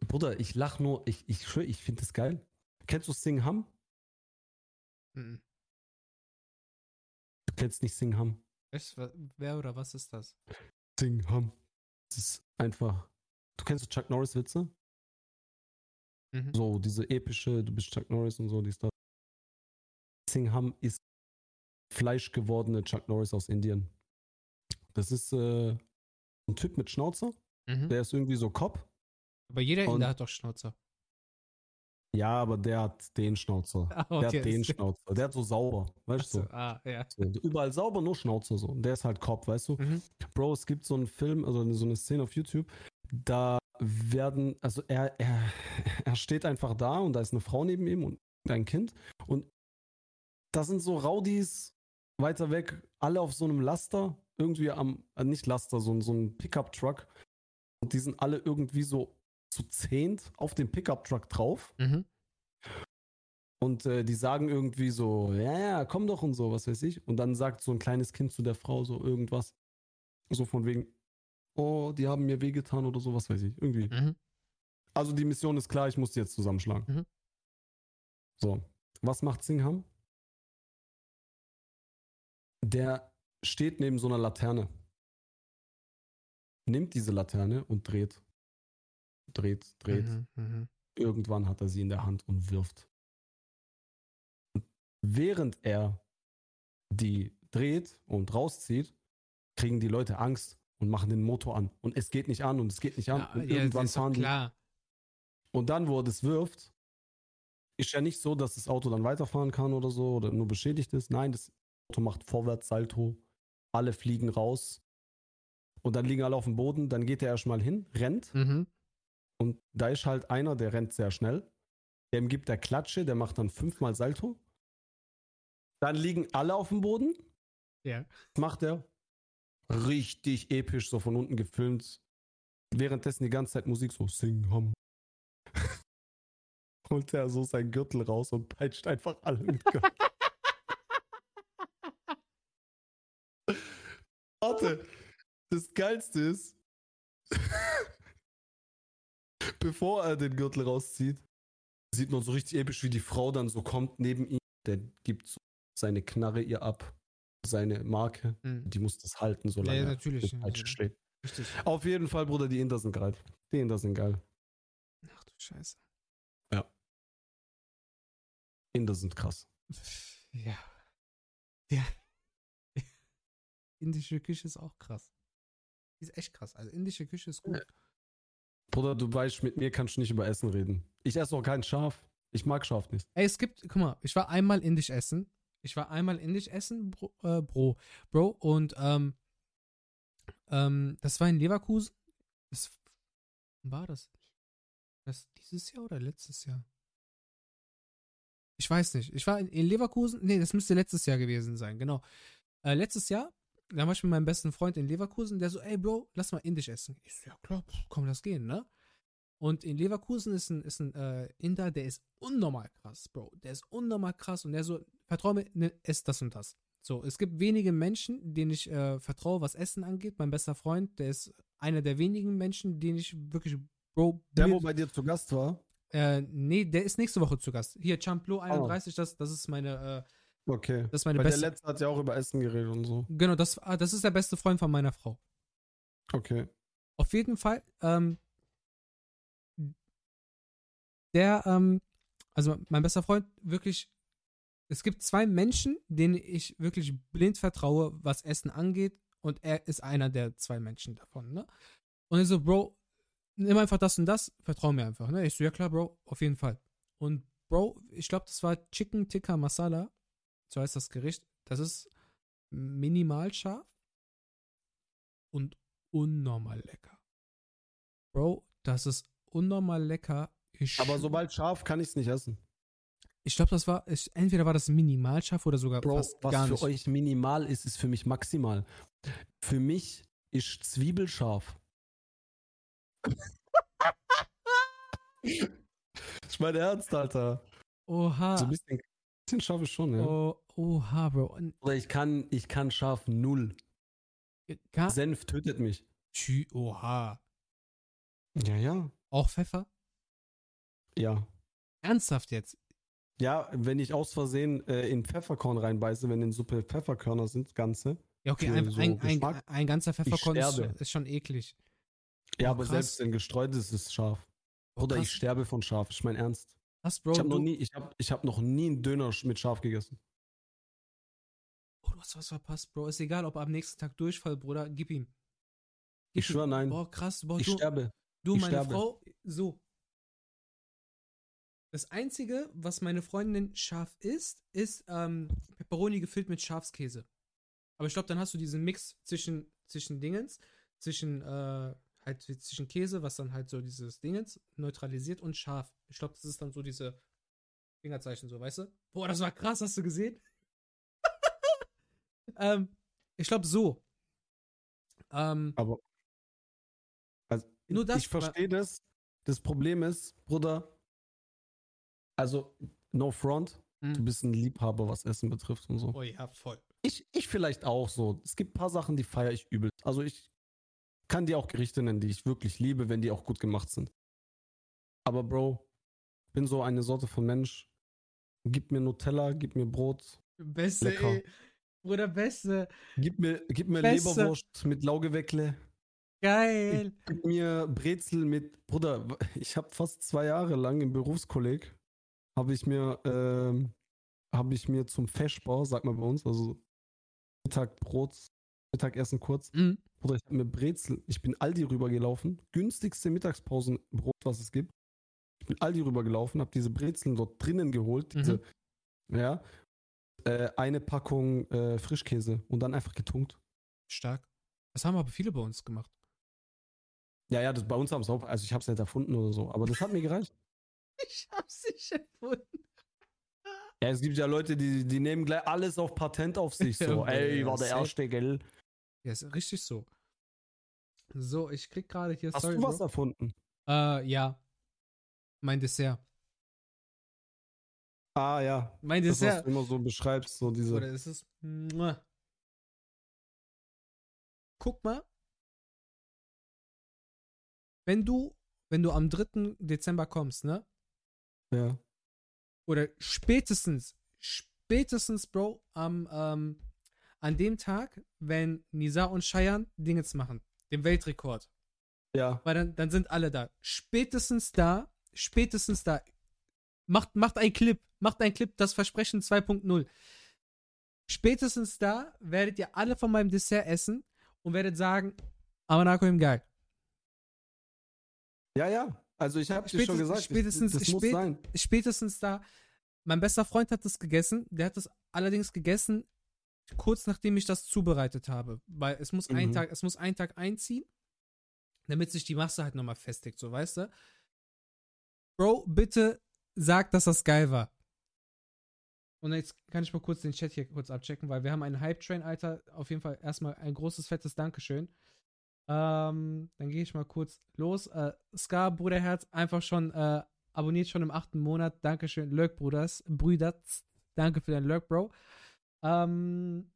Bruder, ich lach nur, ich, ich ich finde das geil. Kennst du Sing Ham? Mhm. Du kennst nicht Sing Ham. Weißt du, wa- wer oder was ist das? Sing Ham. Das ist einfach. Du kennst Chuck Norris Witze? Mhm. So, diese epische, du bist Chuck Norris und so, die da. Sing Ham ist fleischgewordene Chuck Norris aus Indien. Das ist äh, ein Typ mit Schnauzer, Mhm. der ist irgendwie so Cop. Aber jeder Inder hat doch Schnauzer. Ja, aber der hat den Schnauzer. Ah, Der okay, hat den Schnauzer. Der hat so sauber, weißt du? Ah, ja. So. Überall sauber, nur Schnauzer so. Und der ist halt Cop, weißt du? Mhm. Bro, es gibt so einen Film, also so eine Szene auf YouTube, da werden, also er, er, er steht einfach da und da ist eine Frau neben ihm und ein Kind und da sind so Raudis weiter weg, alle auf so einem Laster, irgendwie am, äh, nicht Laster, so, so ein Pickup-Truck und die sind alle irgendwie so zu zehnt auf dem Pickup-Truck drauf Mhm. und äh, die sagen irgendwie so, ja, ja, komm doch und so, was weiß ich. Und dann sagt so ein kleines Kind zu der Frau so irgendwas, so von wegen, oh, die haben mir wehgetan oder so, was weiß ich, irgendwie. Mhm. Also die Mission ist klar, ich muss die jetzt zusammenschlagen. Mhm. So, was macht Singham? Der steht neben so einer Laterne. Nimmt diese Laterne und dreht. Dreht, dreht. Mhm. Mhm. Irgendwann hat er sie in der Hand und wirft. Und während er die dreht und rauszieht, kriegen die Leute Angst und machen den Motor an. Und es geht nicht an und es geht nicht an. Ja, und ja, irgendwann fahren die. Und dann, wo er das wirft, ist ja nicht so, dass das Auto dann weiterfahren kann oder so oder nur beschädigt ist. Nein, das Auto macht vorwärts Salto. Alle fliegen raus. Und dann liegen alle auf dem Boden. Dann geht er erstmal hin, rennt. Mhm. Und da ist halt einer, der rennt sehr schnell. Dem gibt er Klatsche, der macht dann fünfmal Salto. Dann liegen alle auf dem Boden. Ja. Macht er? Richtig episch, so von unten gefilmt. Währenddessen die ganze Zeit Musik so Sing Hum. Holt er so seinen Gürtel raus und peitscht einfach alle mit Gürtel. Warte, das Geilste ist, bevor er den Gürtel rauszieht, sieht man so richtig episch, wie die Frau dann so kommt neben ihm. Der gibt so seine Knarre ihr ab, seine Marke. Mhm. Die muss das halten, Ja, solange ja, er natürlich. mit Peitsche steht. Richtig. Auf jeden Fall, Bruder, die Inder sind geil. Die Inder sind geil. Ach du Scheiße. Inder sind krass. Ja. Ja. Indische Küche ist auch krass. Die ist echt krass. Also indische Küche ist gut. Bruder, du weißt, mit mir kannst du nicht über Essen reden. Ich esse auch kein Schaf. Ich mag Schaf nicht. Ey, es gibt, guck mal, ich war einmal indisch essen. Ich war einmal indisch essen, Bro, äh, Bro, Bro und ähm, ähm, das war in Leverkusen. Das war das? Das dieses Jahr oder letztes Jahr? Ich weiß nicht. Ich war in, in Leverkusen. Nee, das müsste letztes Jahr gewesen sein, genau. Äh, letztes Jahr, da war ich mit meinem besten Freund in Leverkusen, der so, ey Bro, lass mal indisch essen. Ich so, ja klar, komm, lass gehen, ne? Und in Leverkusen ist ein, ist ein äh, Inder, der ist unnormal krass, Bro. Der ist unnormal krass und der so, vertrau mir, ne, ess das und das. So, es gibt wenige Menschen, denen ich äh, vertraue, was Essen angeht. Mein bester Freund, der ist einer der wenigen Menschen, denen ich wirklich, Bro, Der, wo bei dir zu Gast war? äh, nee, der ist nächste Woche zu Gast. Hier, Champlo 31, das, das ist meine, äh, Okay. das ist meine Weil der beste. letzte hat ja auch über Essen geredet und so. Genau, das, ah, das ist der beste Freund von meiner Frau. Okay. Auf jeden Fall, ähm, der, ähm, also mein bester Freund, wirklich, es gibt zwei Menschen, denen ich wirklich blind vertraue, was Essen angeht, und er ist einer der zwei Menschen davon, ne? Und ich so, Bro, nimm einfach das und das, vertrau mir einfach, ne? Ich so, ja klar, Bro, auf jeden Fall. Und Bro, ich glaube, das war Chicken Tikka Masala, so heißt das Gericht. Das ist minimal scharf und unnormal lecker. Bro, das ist unnormal lecker. Ich, Aber sobald scharf kann ich es nicht essen. ich glaube, das war, ich, entweder war das minimal scharf oder sogar Bro, fast was gar für nicht. euch minimal ist, ist für mich maximal. Für mich ist Zwiebel scharf. ich meine Ernst, Alter. Oha. So ein bisschen, bisschen scharf ist schon, ja. oh, oha, Bro. Oder ich kann, ich kann scharf null. Gar, Senf tötet mich. Tschü, oha. Ja, ja. Auch Pfeffer? Ja. Ernsthaft jetzt? Ja, wenn ich aus Versehen äh, in Pfefferkorn reinbeiße, wenn in Suppe Pfefferkörner sind, ganze. Ja, okay, ein, so ein, ein, ein ganzer Pfefferkorn ist, ist schon eklig. Ja, Oh, aber krass. selbst in gestreutes ist es scharf. Oh, Oder ich krass. sterbe von scharf. Ich mein Ernst. Was, Bro? ich habe noch nie, ich habe, ich habe noch nie einen Döner mit scharf gegessen. oh, du hast was verpasst, Bro. Ist egal, ob er am nächsten Tag Durchfall, Bruder. Gib ihm. Gib Ich schwör, ihm. nein. Boah, krass. Boah, ich du, sterbe. du ich meine sterbe. Frau, so. Das Einzige, was meine Freundin scharf isst, ist ähm, Pepperoni gefüllt mit Schafskäse. Aber ich glaube, dann hast du diesen Mix zwischen, zwischen Dingens, zwischen äh, halt zwischen Käse, was dann halt so dieses Ding ist, neutralisiert und scharf. Ich glaube, das ist dann so diese Fingerzeichen, so, weißt du? Boah, das war krass, hast du gesehen? ähm, ich glaube so. Ähm, Aber also, Nur das- ich verstehe das. Das Problem ist, Bruder, also no front, Mhm. du bist ein Liebhaber, was Essen betrifft und so. oh ja, voll. Ich, ich vielleicht auch so. Es gibt ein paar Sachen, die feiere ich übel. Also ich kann dir auch Gerichte nennen, die ich wirklich liebe, wenn die auch gut gemacht sind. Aber Bro, ich bin so eine Sorte von Mensch. Gib mir Nutella, gib mir Brot, Beste, Lecker. ey. Bruder, beste. gib mir, gib mir Beste. Leberwurst mit Laugeweckle, Geil. gib mir Brezel mit. Bruder, ich habe fast zwei Jahre lang im Berufskolleg habe ich mir ähm, habe ich mir zum Feschbar, sag mal bei uns, also Mittag Brot, Mittagessen kurz, Mhm. Bruder, ich hab mir Brezel, ich bin Aldi rübergelaufen, günstigste Mittagspausenbrot, was es gibt. Ich bin Aldi rübergelaufen, habe diese Brezeln dort drinnen geholt, diese, ja, äh, eine Packung äh, Frischkäse und dann einfach getunkt. Stark. Das haben aber viele bei uns gemacht. Ja, ja, das bei uns haben es auch, also ich habe es nicht erfunden oder so, aber das hat mir gereicht. Ich hab's nicht erfunden. Ja, es gibt ja Leute, die, die nehmen gleich alles auf Patent auf sich, so, ey, war der erste, gell? Ja, ist richtig so. So, ich krieg gerade hier. Hast sorry, du was Bro. erfunden? Äh, ja. Mein Dessert. Ah, ja, Mein das, was Dessert. du immer so beschreibst, so diese, Oder ist es. Guck mal. Wenn du, wenn du am 3. Dezember kommst, ne? ja, Oder spätestens, spätestens, Bro, am, ähm, an dem Tag, wenn Nisa und Cheyenne Dingens machen, den Weltrekord. ja, Weil dann, dann sind alle da. Spätestens da, spätestens da. Macht, macht ein Clip, macht ein Clip, das Versprechen 2.0. Spätestens da werdet ihr alle von meinem Dessert essen und werdet sagen, Amanako im geil. ja, ja, also ich habe dir schon Spätestens- gesagt, ich- spätestens- das muss spät- sein. Spätestens da, mein bester Freund hat das gegessen, der hat das allerdings gegessen, kurz nachdem ich das zubereitet habe. Weil es muss ein Mhm. Tag, es muss einen Tag einziehen, damit sich die Masse halt nochmal festigt, so weißt du. Bro, bitte sag, dass das geil war. Und jetzt kann ich mal kurz den Chat hier kurz abchecken, weil wir haben einen Hype-Train, Alter. Auf jeden Fall erstmal ein großes, fettes Dankeschön. Ähm, dann gehe ich mal kurz los. Äh, Ska, Bruderherz, einfach schon äh, abonniert schon im achten Monat. Dankeschön, Lurk, Bruders, Brüders. Danke für deinen Lurk, Bro. Ähm,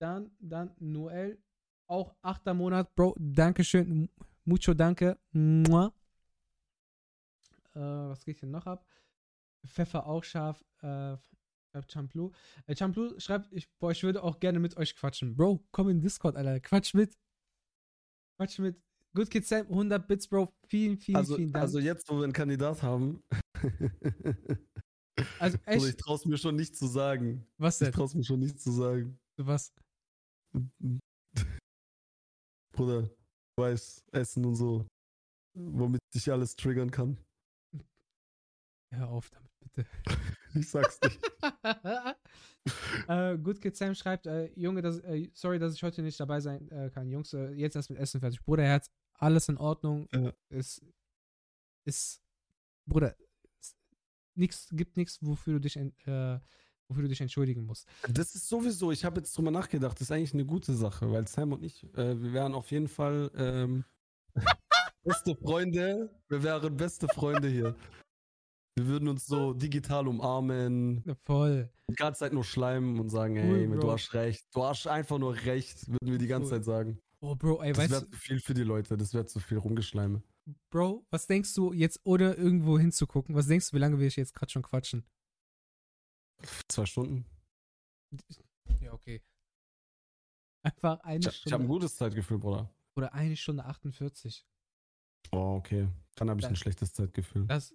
dann, dann Noel, auch achter Monat, Bro. Dankeschön, mucho danke. Mua. Äh, was geht hier noch ab? Pfeffer auch scharf. Äh, schreibt Champlu. Äh, Champlu schreibt, ich, boah, ich würde auch gerne mit euch quatschen. Bro, komm in Discord, Alter. Quatsch mit. Quatsch mit. Good Kid Sam, 100 Bits, Bro. Vielen, vielen, Also, vielen Dank. also jetzt, wo wir einen Kandidat haben, Also, also ich echt, traue mir schon nicht zu sagen. was Ich denn? traue mir schon nicht zu sagen. Was? Bruder, du weißt, Essen und so, womit ich alles triggern kann. Hör auf damit, bitte. Ich sag's nicht. äh, Good Kid Sam schreibt, äh, Junge, das, äh, sorry, dass ich heute nicht dabei sein äh, kann. Jungs, äh, jetzt erst mit Essen fertig. Bruderherz, alles in Ordnung. Ja. Ist, ist, Bruder, nix, gibt nichts, wofür du dich, äh, wofür du dich entschuldigen musst. Das ist sowieso, ich habe jetzt drüber nachgedacht, das ist eigentlich eine gute Sache, weil Sam und ich, äh, wir wären auf jeden Fall ähm, beste Freunde, wir wären beste Freunde hier. Wir würden uns so digital umarmen, Voll. die ganze Zeit nur schleimen und sagen, Cool, ey, Bro. du hast recht, du hast einfach nur recht, würden wir die ganze Cool. Zeit sagen. Oh, Bro, ey, Das weißt wäre du, zu viel für die Leute, das wäre zu viel rumgeschleime. Bro, was denkst du jetzt, ohne irgendwo hinzugucken, was denkst du, wie lange wir jetzt gerade schon quatschen? Zwei Stunden. Ja, okay. Einfach eine Ich, ich habe Stunde. ein gutes Zeitgefühl, Bruder. oder eine Stunde 48. Oh, okay. Dann habe ich ein Das- schlechtes Zeitgefühl. Das.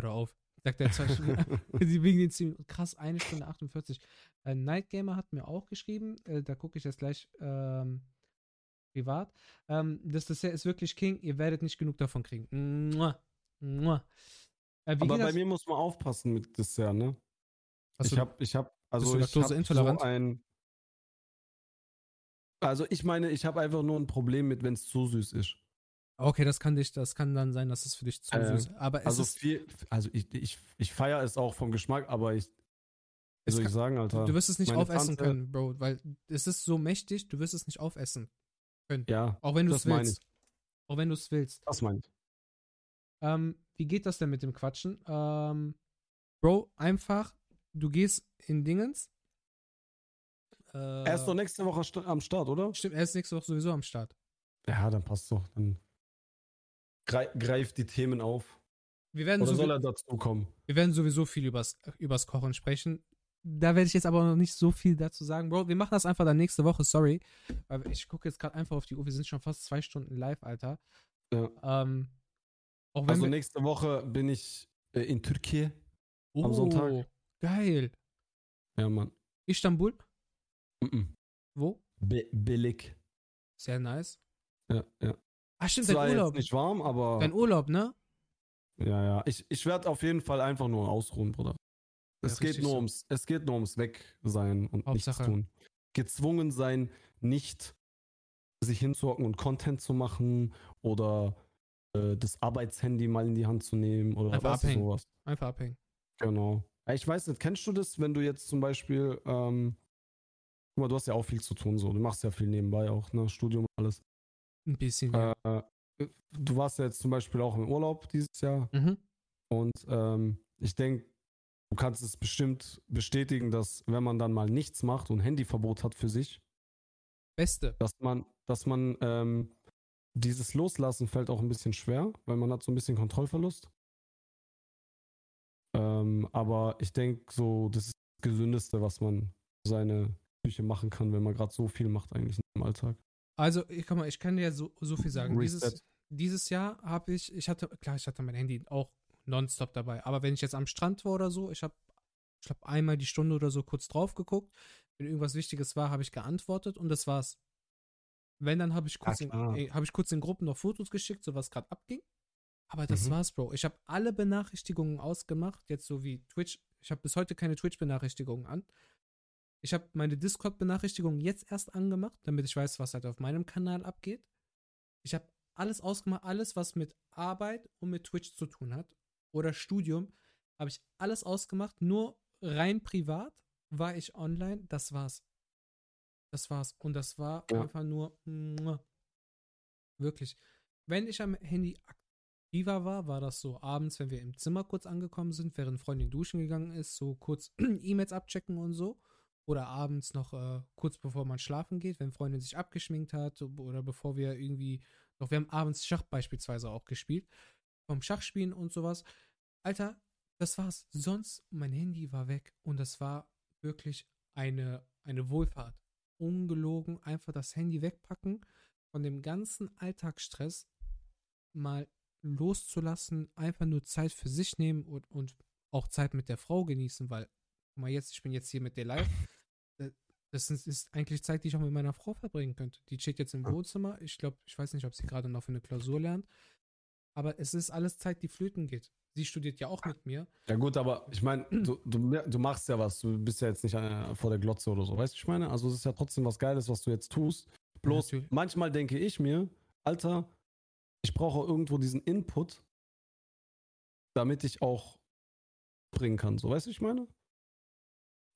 Hör auf. Sagt der zwei Stunden. Wegen den Zielen. Krass, eine Stunde 48. Äh, Night Gamer hat mir auch geschrieben. Äh, da gucke ich jetzt gleich ähm, privat. Ähm, das Dessert ist wirklich King. Ihr werdet nicht genug davon kriegen. Mua. Mua. Äh, Aber bei das? mir muss man aufpassen mit Dessert, ne? Hast ich habe, ich habe, also ich habe so ein. Also ich meine, ich habe einfach nur ein Problem mit, wenn es zu süß ist. Okay, das kann dich, das kann dann sein, dass es für dich zu Äh, süß ist. Aber es Also ist, viel, also ich, ich, ich feiere es auch vom Geschmack, aber ich, wie soll ich kann- sagen, Alter? du wirst es nicht aufessen Tante- können, Bro, weil es ist so mächtig, du wirst es nicht aufessen. Ja, Auch wenn du es willst. Auch wenn du es willst. das meine ich. Ähm, wie geht das denn mit dem Quatschen? Ähm, Bro, einfach, du gehst in Dingens. Äh, Er ist doch nächste Woche am Start, oder? Stimmt, er ist nächste Woche sowieso am Start. Ja, dann passt doch. Dann grei- greift die Themen auf. Wir werden, Oder soll er dazu kommen? wir werden sowieso viel übers, übers Kochen sprechen. Da werde ich jetzt aber noch nicht so viel dazu sagen. Bro, wir machen das einfach dann nächste Woche, sorry. Ich gucke jetzt gerade einfach auf die Uhr. Wir sind schon fast zwei Stunden live, Alter. Ja. Ähm, Also nächste Woche bin ich äh, in Türkei. oh, am Sonntag. Geil. Ja, Mann. Istanbul? Mhm. Wo? Be billig. Sehr nice. Ja, ja. Ah, stimmt, dein Urlaub. nicht warm, aber Dein Urlaub, ne? ja, ja. Ich, ich werde auf jeden Fall einfach nur ausruhen, Bruder. Ja, Es geht, richtig nur so. ums, es geht nur ums Wegsein und Hauptsache. nichts tun. Gezwungen sein, nicht sich hinzuhocken und Content zu machen oder äh, das Arbeitshandy mal in die Hand zu nehmen oder Einfach du, abhängen. sowas. Einfach abhängen. Genau. Ja, Ich weiß nicht, kennst du das, wenn du jetzt zum Beispiel, ähm, guck mal, du hast ja auch viel zu tun, so. Du machst ja viel nebenbei auch, ne? Studium und alles. Ein bisschen. ja. Äh, du warst ja jetzt zum Beispiel auch im Urlaub dieses Jahr Mhm. und ähm, ich denke, du kannst es bestimmt bestätigen, dass wenn man dann mal nichts macht und Handyverbot hat für sich, Beste. dass man, dass man ähm, dieses Loslassen fällt auch ein bisschen schwer, weil man hat so ein bisschen Kontrollverlust. Ähm, aber ich denke, so, das ist das Gesündeste, was man seine Psyche machen kann, wenn man gerade so viel macht eigentlich im Alltag. Also, ich, komm mal, ich kann dir so, so viel sagen. Dieses, dieses Jahr habe ich, ich hatte, klar, ich hatte mein Handy auch nonstop dabei, aber wenn ich jetzt am Strand war oder so, ich habe, ich glaube, einmal die Stunde oder so kurz drauf geguckt. Wenn irgendwas Wichtiges war, habe ich geantwortet und das war's. Wenn, dann habe ich, kurz in- äh, hab ich kurz in Gruppen noch Fotos geschickt, so was gerade abging. Aber das Mhm. war's, Bro. Ich habe alle Benachrichtigungen ausgemacht, jetzt so wie Twitch. Ich habe bis heute keine Twitch-Benachrichtigungen an. Ich habe meine Discord-Benachrichtigungen jetzt erst angemacht, damit ich weiß, was halt auf meinem Kanal abgeht. Ich habe alles ausgemacht, alles, was mit Arbeit und mit Twitch zu tun hat oder Studium, habe ich alles ausgemacht. Nur rein privat war ich online. Das war's. Das war's. Und das war Ja. einfach nur wirklich. Wenn ich am Handy aktiver war, war das so abends, wenn wir im Zimmer kurz angekommen sind, während Freundin duschen gegangen ist, so kurz E-Mails abchecken und so. Oder abends noch äh, kurz bevor man schlafen geht, wenn Freundin sich abgeschminkt hat oder bevor wir irgendwie noch, wir haben abends Schach beispielsweise auch gespielt, vom Schachspielen und sowas. Alter, das war's. Sonst, mein Handy war weg und das war wirklich eine, eine Wohlfahrt. Ungelogen, einfach das Handy wegpacken, von dem ganzen Alltagsstress mal loszulassen, einfach nur Zeit für sich nehmen und, und auch Zeit mit der Frau genießen, weil, guck mal jetzt, ich bin jetzt hier mit dir live. Äh, Das ist, ist eigentlich Zeit, die ich auch mit meiner Frau verbringen könnte. Die steht jetzt im. Wohnzimmer. Ich glaube, ich weiß nicht, ob sie gerade noch für eine Klausur lernt. Aber es ist alles Zeit, die flöten geht. Sie studiert ja auch mit mir. Ja gut, aber ich meine, du, du, du machst ja was, du bist ja jetzt nicht äh, vor der Glotze oder so, weißt du, ich meine? Also es ist ja trotzdem was Geiles, was du jetzt tust. Bloß Natürlich. manchmal denke ich mir, Alter, ich brauche irgendwo diesen Input, damit ich auch bringen kann, so weißt du, ich meine?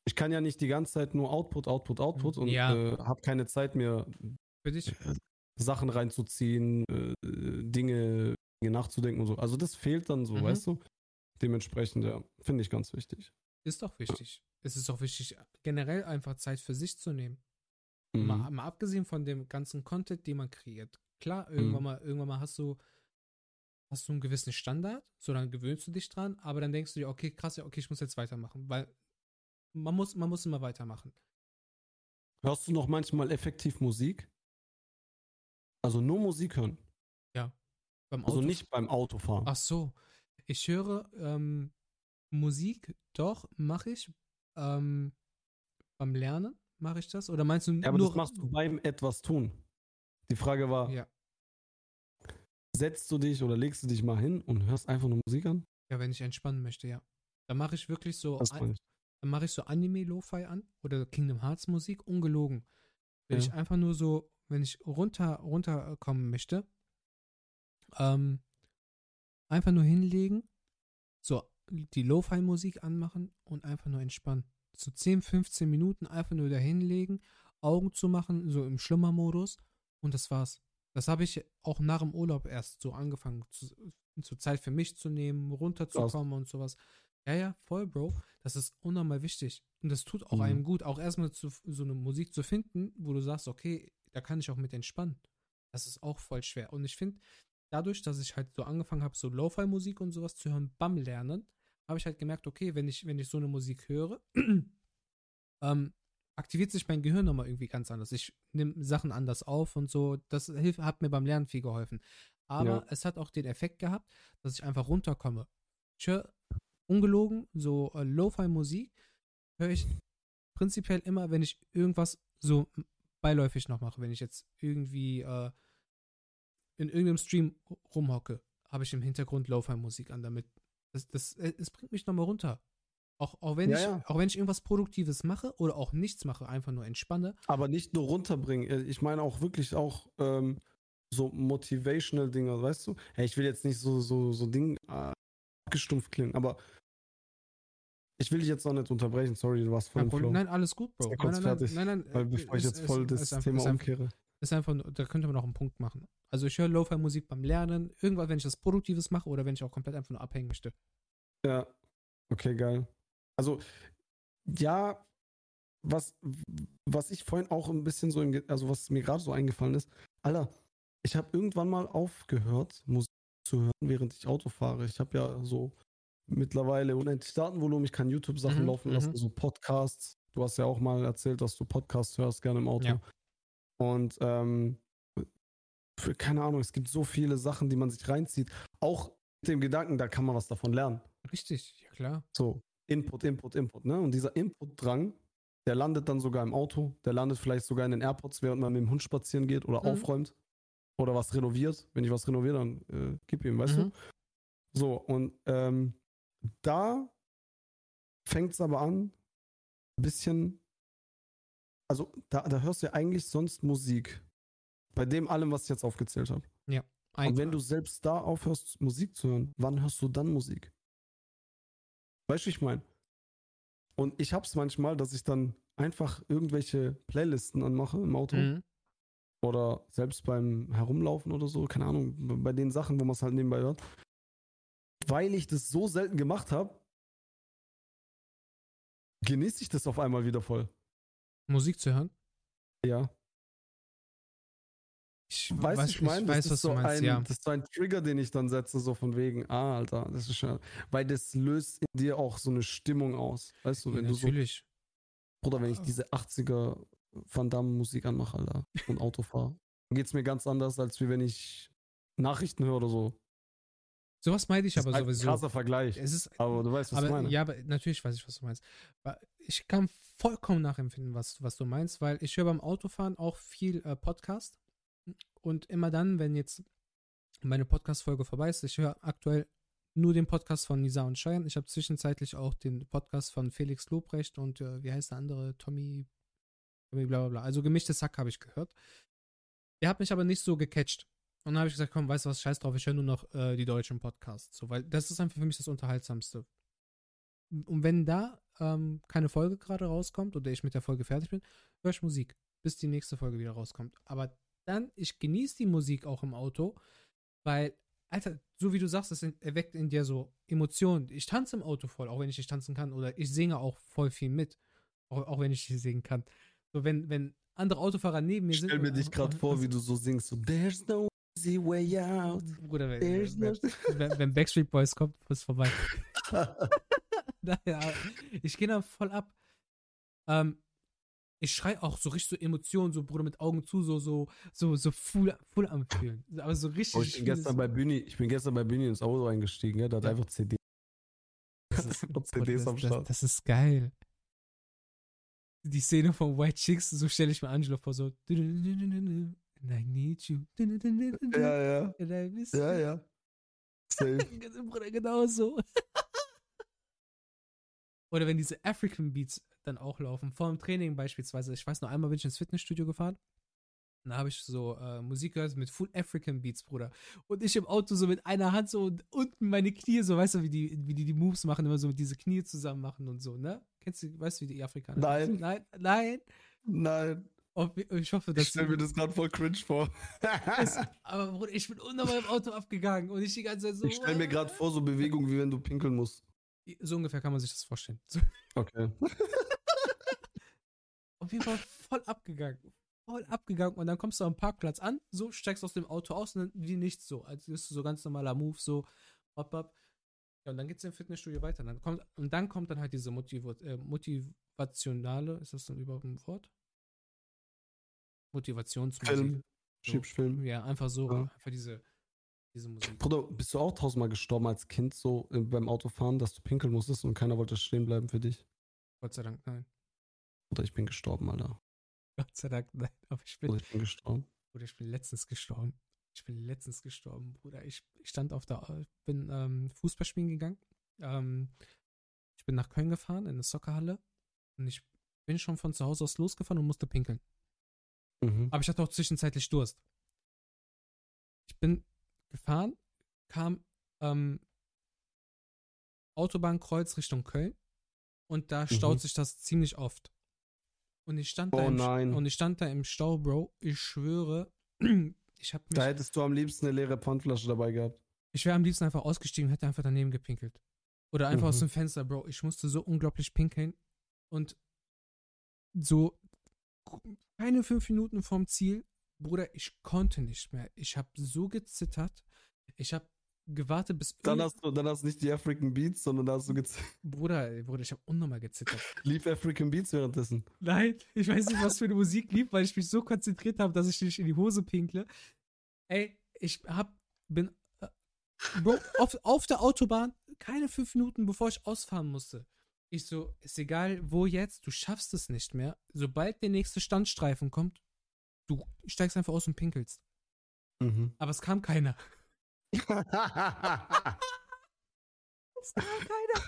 Ich kann ja nicht die ganze Zeit nur Output, Output, Output und Ja. äh, habe keine Zeit mehr, Für dich? Sachen reinzuziehen, äh, Dinge nachzudenken und so. Also das fehlt dann so, Mhm. weißt du? Dementsprechend, ja, finde ich ganz wichtig. Ist doch wichtig. Es ist auch wichtig, generell einfach Zeit für sich zu nehmen. Mhm. Mal, mal abgesehen von dem ganzen Content, den man kreiert. Klar, irgendwann Mhm. mal, irgendwann mal hast du, hast du einen gewissen Standard, so dann gewöhnst du dich dran, aber dann denkst du dir, okay, krass, ja, okay, ich muss jetzt weitermachen, weil man muss, man muss immer weitermachen. Hörst du noch manchmal effektiv Musik? Also nur Musik hören. Beim Also Auto- nicht beim Autofahren. Ach so. Ich höre ähm, Musik, doch, mache ich. Ähm, beim Lernen mache ich das? Oder meinst du ja, aber nur. das machst du beim etwas tun. Die Frage war, Ja. setzt du dich oder legst du dich mal hin und hörst einfach nur Musik an? ja, wenn ich entspannen möchte, ja. Dann mache ich wirklich so. An-. Dann mache ich so Anime-Lo-Fi an oder Kingdom Hearts Musik, ungelogen. Wenn Ja. ich einfach nur so, wenn ich runter, runterkommen möchte, ähm, einfach nur hinlegen, so die Lo-Fi-Musik anmachen und einfach nur entspannen. So 10, 15 Minuten einfach nur da hinlegen, Augen zu machen, so im Schlummermodus und das war's. Das habe ich auch nach dem Urlaub erst so angefangen, zu, zur Zeit für mich zu nehmen, runterzukommen und sowas. Ja, ja, voll, Bro. Das ist unnormal wichtig. Und das tut auch Mhm. einem gut, auch erstmal zu, so eine Musik zu finden, wo du sagst, okay, da kann ich auch mit entspannen. Das ist auch voll schwer. Und ich finde, dadurch, dass ich halt so angefangen habe, so Lo-Fi-Musik und sowas zu hören beim Lernen, habe ich halt gemerkt, okay, wenn ich, wenn ich so eine Musik höre, ähm, aktiviert sich mein Gehirn nochmal irgendwie ganz anders. Ich nehme Sachen anders auf und so. Das hilft, hat mir beim Lernen viel geholfen. Aber Ja. es hat auch den Effekt gehabt, dass ich einfach runterkomme. Ich höre ungelogen so äh, Lo-Fi-Musik, höre ich prinzipiell immer, wenn ich irgendwas so beiläufig noch mache. Wenn ich jetzt irgendwie äh, in irgendeinem Stream rumhocke, habe ich im Hintergrund Lo-Fi-Musik an, damit das, das, äh, es bringt mich nochmal runter. Auch, auch, wenn Ja, ich, ja. auch wenn ich irgendwas Produktives mache oder auch nichts mache, einfach nur entspanne. Aber nicht nur runterbringen. äh, Ich meine auch wirklich auch ähm, so motivational Dinger, weißt du? Hey, ich will jetzt nicht so, so, so Ding äh, abgestumpft klingen, aber ich will dich jetzt noch nicht unterbrechen. Sorry, du warst voll im. Flow. Nein, alles gut, Bro. Nein, nein, nein, fertig, nein, nein, Weil äh, bevor ich ist- jetzt voll ist- das ist Thema einfach- umkehre. ist einfach, da könnte man noch einen Punkt machen. Also ich höre Lo-Fi-Musik beim Lernen, irgendwann, wenn ich das Produktives mache oder wenn ich auch komplett einfach nur abhängen möchte. Ja, okay, geil. Also, ja, was, was ich vorhin auch ein bisschen so, im, also was mir gerade so eingefallen ist, Alter, ich habe irgendwann mal aufgehört, Musik zu hören, während ich Auto fahre. Ich habe ja so mittlerweile unendlich Datenvolumen, ich kann YouTube-Sachen Mhm, laufen lassen, mhm. so Podcasts. Du hast ja auch mal erzählt, dass du Podcasts hörst, gerne im Auto. Ja. Und ähm, für, keine Ahnung, es gibt so viele Sachen, die man sich reinzieht. Auch mit dem Gedanken, da kann man was davon lernen. Richtig, ja klar. So, Input, Input, Input, ne? Und dieser Input-Drang, der landet dann sogar im Auto, der landet vielleicht sogar in den AirPods, während man mit dem Hund spazieren geht oder Mhm. aufräumt oder was renoviert. Wenn ich was renoviere, dann äh, gib ihm, weißt Mhm. du? So, und ähm, da fängt es aber an, ein bisschen, also da, da hörst du ja eigentlich sonst Musik. Bei dem allem, was ich jetzt aufgezählt habe. Und Ein- wenn du selbst da aufhörst, Musik zu hören, wann hörst du dann Musik? Weißt du, wie ich meine? Und ich hab's manchmal, dass ich dann einfach irgendwelche Playlisten anmache im Auto Mhm. oder selbst beim Herumlaufen oder so, keine Ahnung, bei den Sachen, wo man es halt nebenbei hört. Weil ich das so selten gemacht habe, genieße ich das auf einmal wieder voll. Musik zu hören. Ja. Ich weiß, ich meine, das, ist was so meinst, ein, ja. das ist so ein Trigger, den ich dann setze, so von wegen, ah, Alter, das ist schon, weil das löst in dir auch so eine Stimmung aus. Weißt du, wenn du so, Natürlich. oder wenn ich diese 80er Van Damme Musik anmache, Alter, und Auto fahre, dann geht's mir ganz anders, als wie wenn ich Nachrichten höre oder so. Sowas meide ich Das aber ist ein sowieso. krasser Vergleich. Es ist, Aber du weißt, was aber, ich meine. Ja, aber natürlich weiß ich, was du meinst. Ich kann vollkommen nachempfinden, was, was du meinst, weil ich höre beim Autofahren auch viel äh, Podcast. Und immer dann, wenn jetzt meine Podcast-Folge vorbei ist, ich höre aktuell nur den Podcast von Nisa und Cheyenne. Ich habe zwischenzeitlich auch den Podcast von Felix Lobrecht und äh, wie heißt der andere? Tommy, Tommy bla bla bla. Also gemischtes Sack habe ich gehört. Der hat mich aber nicht so gecatcht. Und dann habe ich gesagt, komm, weißt du was, scheiß drauf, ich höre nur noch äh, die deutschen Podcasts. So, weil das ist einfach für mich das Unterhaltsamste. Und wenn da ähm, keine Folge gerade rauskommt oder ich mit der Folge fertig bin, höre ich Musik, bis die nächste Folge wieder rauskommt. Aber dann, ich genieße die Musik auch im Auto, weil, Alter, so wie du sagst, es erweckt in dir so Emotionen. Ich tanze im Auto voll, auch wenn ich nicht tanzen kann. Oder ich singe auch voll viel mit, auch, auch wenn ich nicht singen kann. So, wenn, wenn andere Autofahrer neben mir Ich sind. stell mir dich gerade vor, wie du so singst, so, there's no easy way out. Bruder, wenn, There's no wenn, wenn, Backstreet Boys kommt, ist vorbei. Naja, ich gehe da voll ab. Ähm, ich schrei auch so richtig so Emotionen, so Bruder mit Augen zu, so, so, so, so full, full am Fühlen. Aber so richtig. Oh, ich bin gestern bei Bühni, ich bin gestern bei Bühni ins Auto eingestiegen, ja, der hat Ja. einfach CD. das ist, Bruder, das, CDs am das, Start. das ist geil. Die Szene von White Chicks, so stelle ich mir Angelo vor, so. And I need you. Ja, ja. And I miss Ja, ja. Safe. Bruder, genau so. Oder wenn diese African Beats dann auch laufen. Vor dem Training beispielsweise. Ich weiß noch einmal bin ich ins Fitnessstudio gefahren. Und da habe ich so äh, Musik gehört mit Full African Beats, Bruder. Und ich im Auto so mit einer Hand so und unten meine Knie, so, weißt du, wie die, wie die die Moves machen, immer so mit diese Knie zusammen machen und so, ne? Kennst du, weißt du, wie die Afrikaner Nein. Nein, nein. Nein. Oh, ich hoffe, dass Ich stelle mir das gerade voll cringe vor. ist, aber Bruder, ich bin unnormal im Auto abgegangen und ich die ganze Zeit so. ich stelle mir gerade vor, so Bewegungen, wie wenn du pinkeln musst. So ungefähr kann man sich das vorstellen. So, Okay. auf jeden Fall voll abgegangen. Voll abgegangen. Und dann kommst du am Parkplatz an, so steigst aus dem Auto aus und dann wie nichts so. Als ist so ganz normaler Move, so hopp, hopp. Ja, und dann geht's im Fitnessstudio weiter. Dann kommt, und dann kommt dann halt diese Motiv äh, motivationale, ist das dann überhaupt ein Wort? Motivationsmusik. Film. So. Schiebsfilm. Ja, einfach so, Ja. einfach diese, diese Musik. Bruder, bist du auch tausendmal gestorben als Kind so äh, beim Autofahren, dass du pinkeln musstest und keiner wollte stehen bleiben für dich? Gott sei Dank, nein. Oder ich bin gestorben, Alter. Gott sei Dank, nein. Aber ich bin, Oder ich bin gestorben. Bruder, ich bin letztens gestorben. Ich bin letztens gestorben, Bruder. Ich, ich stand auf der, ich bin ähm, Fußball spielen gegangen. Ähm, ich bin nach Köln gefahren in eine Soccerhalle und ich bin schon von zu Hause aus losgefahren und musste pinkeln. Mhm. Aber ich hatte auch zwischenzeitlich Durst. Ich bin gefahren, kam ähm, Autobahnkreuz Richtung Köln und da staut Mhm. sich das ziemlich oft. Und ich stand da Oh im, nein. und ich stand da im Stau, Bro. Ich schwöre, ich habe mich Da hättest du am liebsten eine leere Pfandflasche dabei gehabt. Ich wäre am liebsten einfach ausgestiegen und hätte einfach daneben gepinkelt. Oder einfach aus Mhm. dem Fenster, Bro. Ich musste so unglaublich pinkeln. Und so keine fünf Minuten vom Ziel, Bruder, ich konnte nicht mehr. Ich habe so gezittert. Ich habe gewartet, bis Dann hast du, dann hast du nicht die African Beats, sondern da hast du gez Bruder, ey, Bruder, ich habe unnormal gezittert. lief African Beats währenddessen. Nein, ich weiß nicht, was für eine Musik lief, weil ich mich so konzentriert habe, dass ich nicht in die Hose pinkle. Ey, ich hab, bin, äh, Bro, auf, auf der Autobahn, keine fünf Minuten, bevor ich ausfahren musste. Ich so, ist egal, wo jetzt, du schaffst es nicht mehr. Sobald der nächste Standstreifen kommt, du steigst einfach aus und pinkelst. Mhm. Aber es kam keiner. Es kam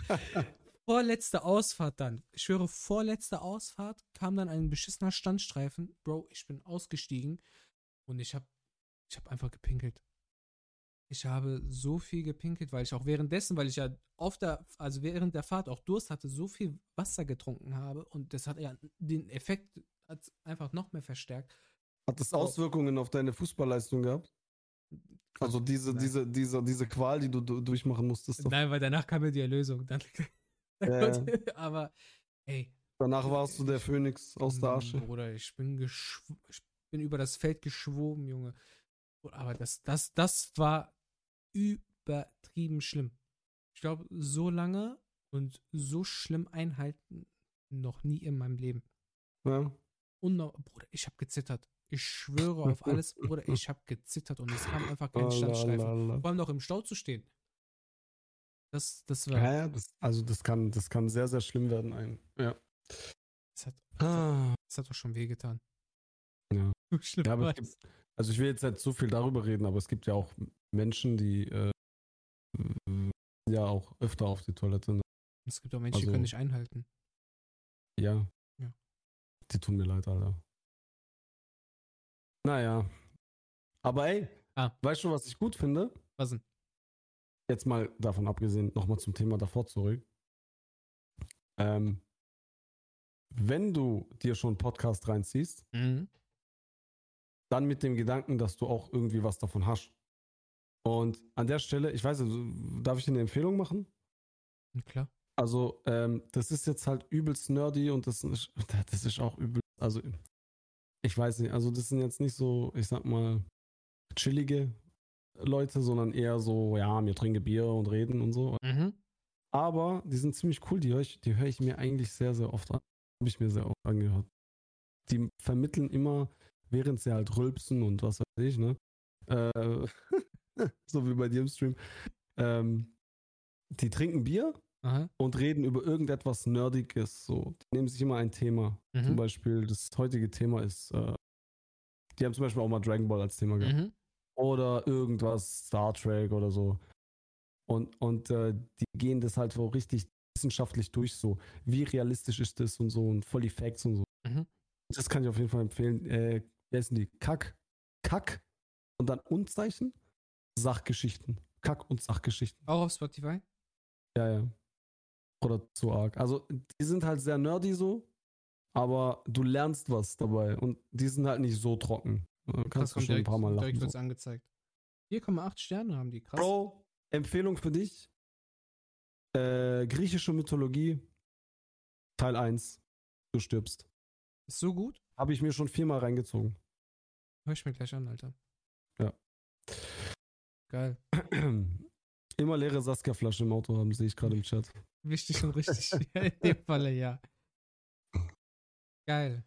keiner. Vorletzte Ausfahrt dann. Ich schwöre, vorletzte Ausfahrt kam dann ein beschissener Standstreifen. Bro, ich bin ausgestiegen und ich hab, ich hab einfach gepinkelt. Ich habe so viel gepinkelt, weil ich auch währenddessen, weil ich ja auf der, also während der Fahrt auch Durst hatte, so viel Wasser getrunken habe und das hat ja den Effekt hat's einfach noch mehr verstärkt. Hat das Auswirkungen auf deine Fußballleistung gehabt? Also diese, Nein. diese, diese, diese Qual, die du du durchmachen musstest. Nein, weil danach kam ja die Erlösung. Dann, Ja. aber, ey, Danach warst du der Phönix aus der Asche. Bruder, ich bin, ich bin über das Feld geschwoben, Junge. Aber das, das, das war übertrieben schlimm. Ich glaube, so lange und so schlimm einhalten noch nie in meinem Leben. Ja. Unnor Bruder, ich habe gezittert. Ich schwöre auf alles, Bruder, ich habe gezittert und es kam einfach kein Allah, Standstreifen. Vor allem noch im Stau zu stehen. Das, das war. Ja, ja, das, also das kann, das kann sehr, sehr schlimm werden. Ein. Ja. Das hat, Ah. hat doch schon wehgetan. Ja. Schlimm Ja, es es. gibt, also ich will jetzt nicht so viel darüber reden, aber es gibt ja auch Menschen, die äh, ja auch öfter auf die Toilette. Ne? Es gibt auch Menschen, die also- können nicht einhalten. Ja. Ja. Die tun mir leid, Alter. Naja. Aber ey, Ah. weißt du, was ich gut finde? Was denn? Jetzt mal davon abgesehen, nochmal zum Thema davor zurück. Ähm, wenn du dir schon einen Podcast reinziehst, Mhm. dann mit dem Gedanken, dass du auch irgendwie was davon hast. Und an der Stelle, ich weiß darf ich dir eine Empfehlung machen? Klar. Also, ähm, das ist jetzt halt übelst nerdy und das ist, das ist auch übel. Also, ich weiß nicht, also das sind jetzt nicht so, ich sag mal, chillige Leute, sondern eher so, ja, wir trinken Bier und reden und so. Mhm. Aber die sind ziemlich cool, die höre ich, die höre ich mir eigentlich sehr, sehr oft an. Habe ich mir sehr oft angehört. Die vermitteln immer, während sie halt rülpsen und was weiß ich, ne? Äh, so wie bei dir im Stream. Ähm, die trinken Bier Aha. und reden über irgendetwas Nerdiges. So. Die nehmen sich immer ein Thema. Zum Mhm. Beispiel, das heutige Thema ist, äh, die haben zum Beispiel auch mal Dragon Ball als Thema gehabt Mhm. oder irgendwas Star Trek oder so. Und, und äh, die gehen das halt so richtig wissenschaftlich durch, so wie realistisch ist das und so und voll die Facts und so. Mhm. Das kann ich auf jeden Fall empfehlen. Äh, wie heißen die? Kack, Kack und dann Unzeichen, Sachgeschichten. Kack- und Sachgeschichten. Auch auf Spotify? Ja, ja. Oder zu arg. Also, die sind halt sehr nerdy so, aber du lernst was dabei und die sind halt nicht so trocken. Da kannst du schon direkt, ein paar Mal direkt lachen. wird's So. angezeigt. 4,8 Sterne haben die, krass. Bro, Empfehlung für dich. Äh, griechische Mythologie, Teil 1. Du stirbst. Ist so gut? Habe ich mir schon viermal reingezogen. Hör ich mir gleich an, Alter. Ja. Geil. Immer leere Saskia-Flasche im Auto haben, sehe ich gerade im Chat. Wichtig und richtig. In dem Falle, ja. Geil.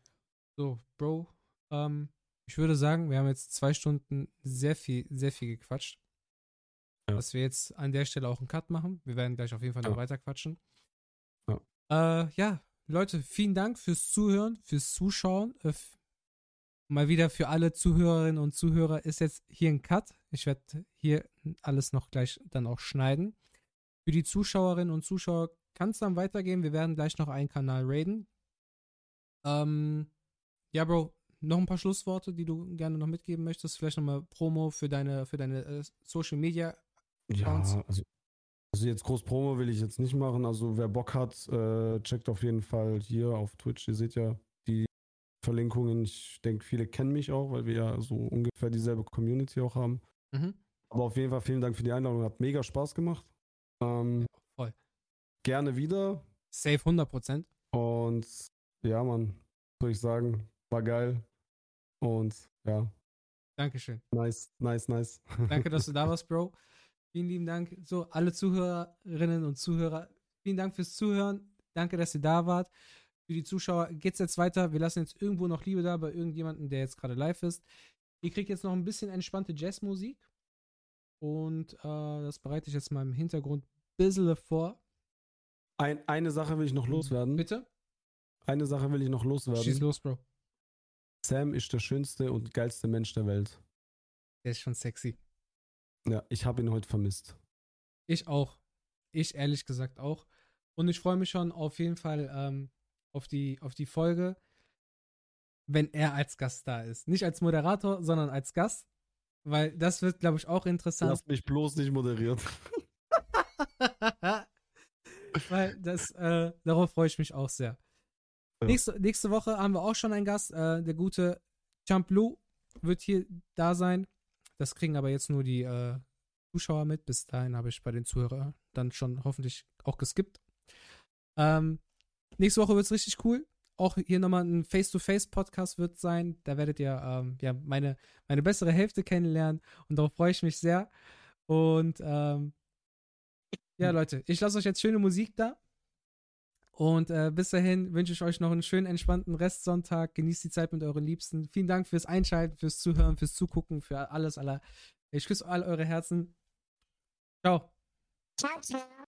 So, Bro, ähm, ich würde sagen, wir haben jetzt zwei Stunden sehr viel, sehr viel gequatscht. Ja. Dass wir jetzt an der Stelle auch einen Cut machen. Wir werden gleich auf jeden Fall noch Ja. weiter quatschen. Ja. Äh, ja, Leute, vielen Dank fürs Zuhören, fürs Zuschauen. Mal wieder für alle Zuhörerinnen und Zuhörer ist jetzt hier ein Cut. Ich werde hier alles noch gleich dann auch schneiden. Für die Zuschauerinnen und Zuschauer kann es dann weitergehen. Wir werden gleich noch einen Kanal raiden. Ähm, ja, Bro, noch ein paar Schlussworte, die du gerne noch mitgeben möchtest. Vielleicht nochmal Promo für deine, für deine äh, Social Media. Ja, Bounce. also, also jetzt groß Promo will ich jetzt nicht machen. Also wer Bock hat, äh, checkt auf jeden Fall hier auf Twitch. Ihr seht ja Verlinkungen. Ich denke, viele kennen mich auch, weil wir ja so ungefähr dieselbe Community auch haben. Mhm. Aber auf jeden Fall vielen Dank für die Einladung. Hat mega Spaß gemacht. Ähm, voll. Gerne wieder. Safe 100%. Und ja, Mann, soll ich sagen, war geil. Und ja, Dankeschön. nice, nice, nice. Danke, dass du da warst, Bro. Vielen lieben Dank. So, alle Zuhörerinnen und Zuhörer, vielen Dank fürs Zuhören. Danke, dass ihr da wart. Für die Zuschauer geht's jetzt weiter. Wir lassen jetzt irgendwo noch Liebe da bei irgendjemandem, der jetzt gerade live ist. Ihr kriegt jetzt noch ein bisschen entspannte Jazzmusik. Und äh, das bereite ich jetzt mal im Hintergrund ein bisschen vor. Ein, eine Sache will ich noch loswerden. Bitte? Eine Sache will ich noch loswerden. Schieß los, Bro. Sam ist der schönste und geilste Mensch der Welt. Der ist schon sexy. Ja, ich habe ihn heute vermisst. Ich auch. Ich ehrlich gesagt auch. Und ich freue mich schon auf jeden Fall ähm, auf, die, auf die Folge, wenn er als Gast da ist. Nicht als Moderator, sondern als Gast. Weil das wird, glaube ich, auch interessant. Lass mich bloß nicht moderiert. weil das, äh, darauf freue ich mich auch sehr. Ja. Nächste, nächste Woche haben wir auch schon einen Gast. Äh, der gute Champ Blue wird hier da sein. Das kriegen aber jetzt nur die äh, Zuschauer mit. Bis dahin habe ich bei den Zuhörern dann schon hoffentlich auch geskippt. Ähm, nächste Woche wird es richtig cool. Auch hier nochmal ein Face-to-Face-Podcast wird sein. Da werdet ihr ähm, ja, meine, meine bessere Hälfte kennenlernen. Und darauf freue ich mich sehr. Und ähm, ja, Leute, ich lasse euch jetzt schöne Musik da. Und äh, bis dahin wünsche ich euch noch einen schönen, entspannten Restsonntag. Genießt die Zeit mit euren Liebsten. Vielen Dank fürs Einschalten, fürs Zuhören, fürs Zugucken, für alles aller. Ich küsse all eure Herzen. Ciao. Ciao, ciao.